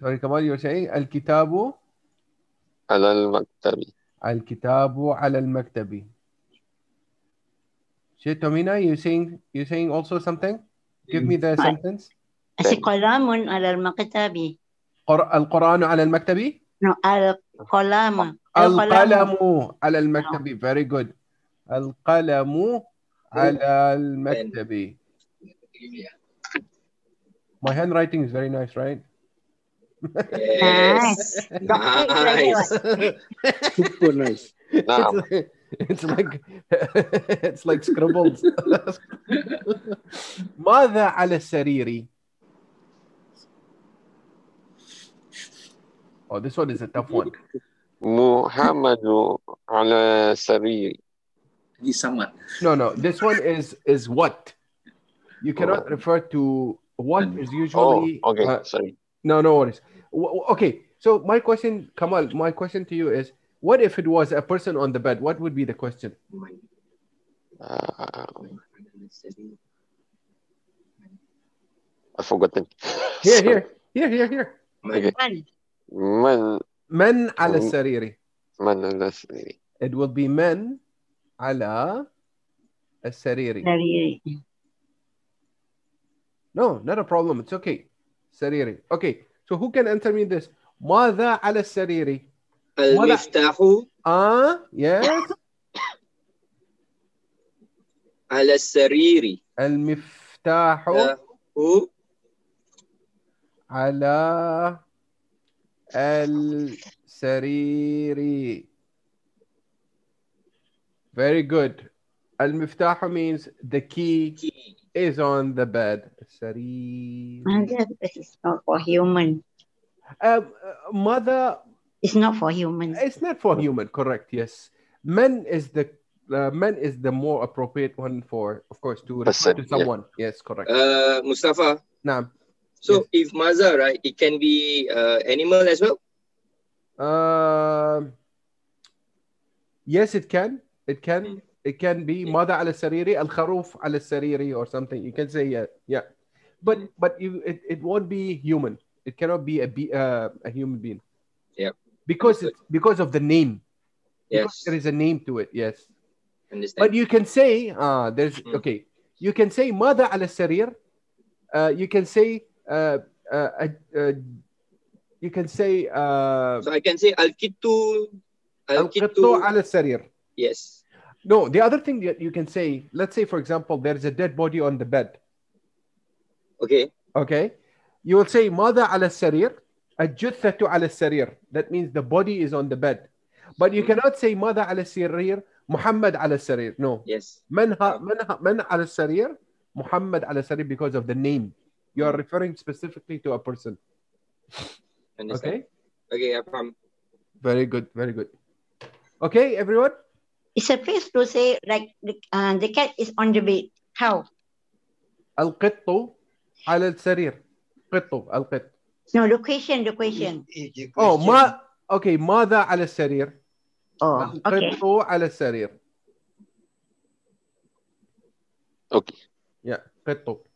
Sorry, Kamal, you're saying الكتاب على المكتب الكتاب على المكتب. Shit, Tomina, you saying you saying also something? Give me the Hi. sentence. أسي قلم على المكتب قر- القرآن على المكتب. no القلم القلم على المكتب. Very good. القلم على المكتب. My handwriting is very nice, right? Yes. Nice. <laughs> Super nice. <laughs> <laughs> نعم it's, it's like <laughs> it's like scribbles. <laughs> ماذا على السرير؟ Oh, this one is a tough one. محمد على سرير Di samad. No, no. This one is is what? You cannot refer to what is oh usually. okay uh, sorry no, no worries. W- w- okay, so my question, Kamal, my question to you is, what if it was a person on the bed? What would be the question? uh, I've forgotten Here, Sorry. here, here, here, here. okay من من من على Mm. السرير. من على سرير It will be من على السرير. سريري No, not a problem. It's okay. سريري. Okay. So who can answer me this? ماذا على السرير? المفتاح Ah, yes. على السرير المفتاح على السرير. Very good. المفتاح means the key is on the bed. السرير. Mother is not for human Um, uh, mother It's not for humans. It's not for human, correct? Yes, men is the uh, men is the more appropriate one for, of course, to Person, to someone. Yeah. Yes, correct. Uh, Mustafa. Nah. So yes. if maza, right, it can be uh, animal as well. Uh, yes, it can. It can. Hmm. It can be hmm. mother al sariri, al kharuf al sariri, or something. You can say yeah, yeah. But hmm. but you, it, it won't be human. It cannot be a be, uh, a human being. Yeah because it's because of the name. Yes, because there is a name to it. Yes, Understand. but you can say uh, there's mm. okay. You can say mother al sarir. Uh, you can say uh, uh, uh, uh, you can say. Uh, so I can say al kitu. Al kitu sarir. Yes. No, the other thing that you can say, let's say, for example, there's a dead body on the bed. Okay. Okay. You will say, mother ala sarir. الجثة على السرير. That means the body is on the bed. But you cannot say ماذا على السرير. محمد على السرير. No. Yes. من ها من ها من على السرير محمد على السرير because of the name you are referring specifically to a person Understand. okay Okay, I faham. very good very good okay everyone it's supposed to say like the, uh, the cat is on the bed how القط على السرير قط القط No the question oh ما okay ماذا على السرير oh okay القط على السرير okay yeah قط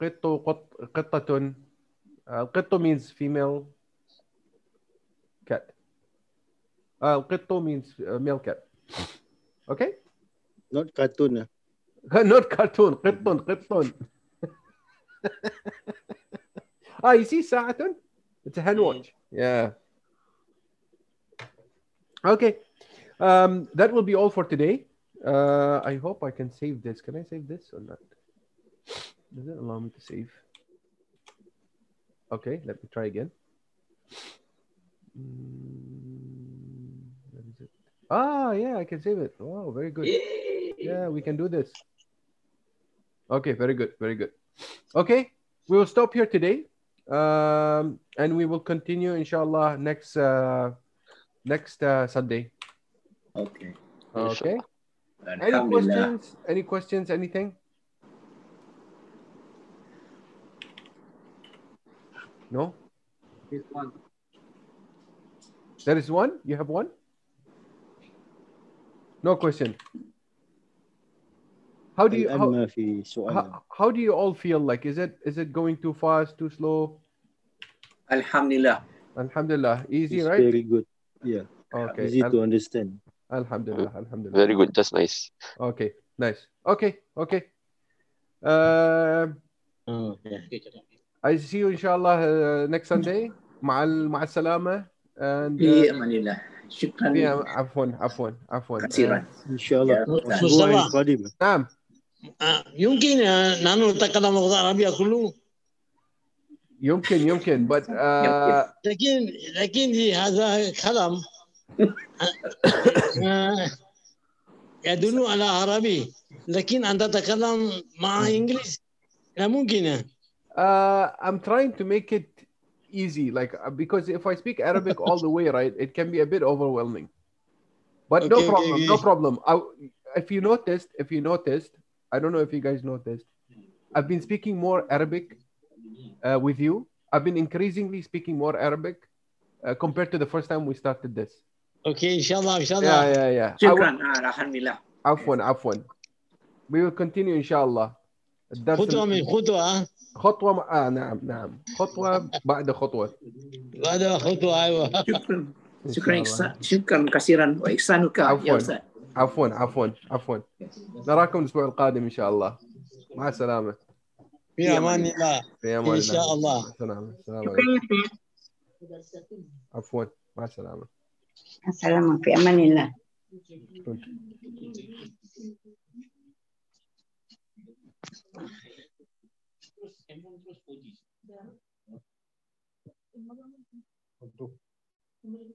قط قط قطة uh, القط means female cat uh, القط means uh, male cat okay Not cartoon. ah. not cartoon قط قط <laughs> oh, you see Saturn? It's a hen hmm. watch. Yeah. Okay. Um, that will be all for today. Uh, I hope I can save this. Can I save this or not? Does it allow me to save? Okay, let me try again. Hmm, Where is it? Ah, yeah, I can save it. Oh, very good. Yeah, we can do this. Okay, very good, very good. Okay, we will stop here today, um, and we will continue, inshallah, next uh, next uh, Sunday. Okay. Okay. Any questions? Any questions? Anything? No. This one. There is one. You have one. No question How do you الآن how, ما في سؤال how, how do you all feel like? Is it is it going too fast, too slow? Alhamdulillah. Alhamdulillah, easy, It's right? very good. Yeah. Okay. Easy Al- to understand. Alhamdulillah, Alhamdulillah. Very good. Just nice. Okay, nice. Okay, okay. Uh, Ah, I see you inshallah uh, next Sunday. مع ال- مع السلامة and في uh, امان الله شكرا في عفوا عفوا عفوا كثيرا إن شاء الله يا الأسبوع مصطفى القادم نعم آه، يمكن آه، نحن نتكلم اللغة العربية كله يمكن يمكن but uh, لكن لكن في هذا كلام آه، يدل على عربي لكن أن تتكلم مع إنجليزي لا ممكن uh, I'm trying to make it easy, like uh, because if I speak Arabic all the way, right, it can be a bit overwhelming. But no Okay, okay, problem, no okay. problem. I, if you noticed, if you noticed, I don't know if you guys noticed, I've been speaking more Arabic uh, with you. I've been increasingly speaking more Arabic uh, compared to the first time we started this. أوكي إن شاء الله إن شاء Yeah, الله yeah, yeah. I شكرا will- آه الحمد لله عفوا عفوا. We will continue inshallah. الدرس خطوة من خطوة آه. خطوة مع... آه نعم نعم خطوة بعد خطوة بعد خطوة أيوة شكرا إن شكرا شاء الله. إحسان- شكرا كثيرا واحسانك يا عفوا استاذ عفوا عفوا عفوا. نراكم الأسبوع القادم إن شاء الله. مع السلامة. في أمان الله. في أمان الله. ان شاء الله. سلام عفوا. مع السلامة. مع السلامه في أمان الله. Thank.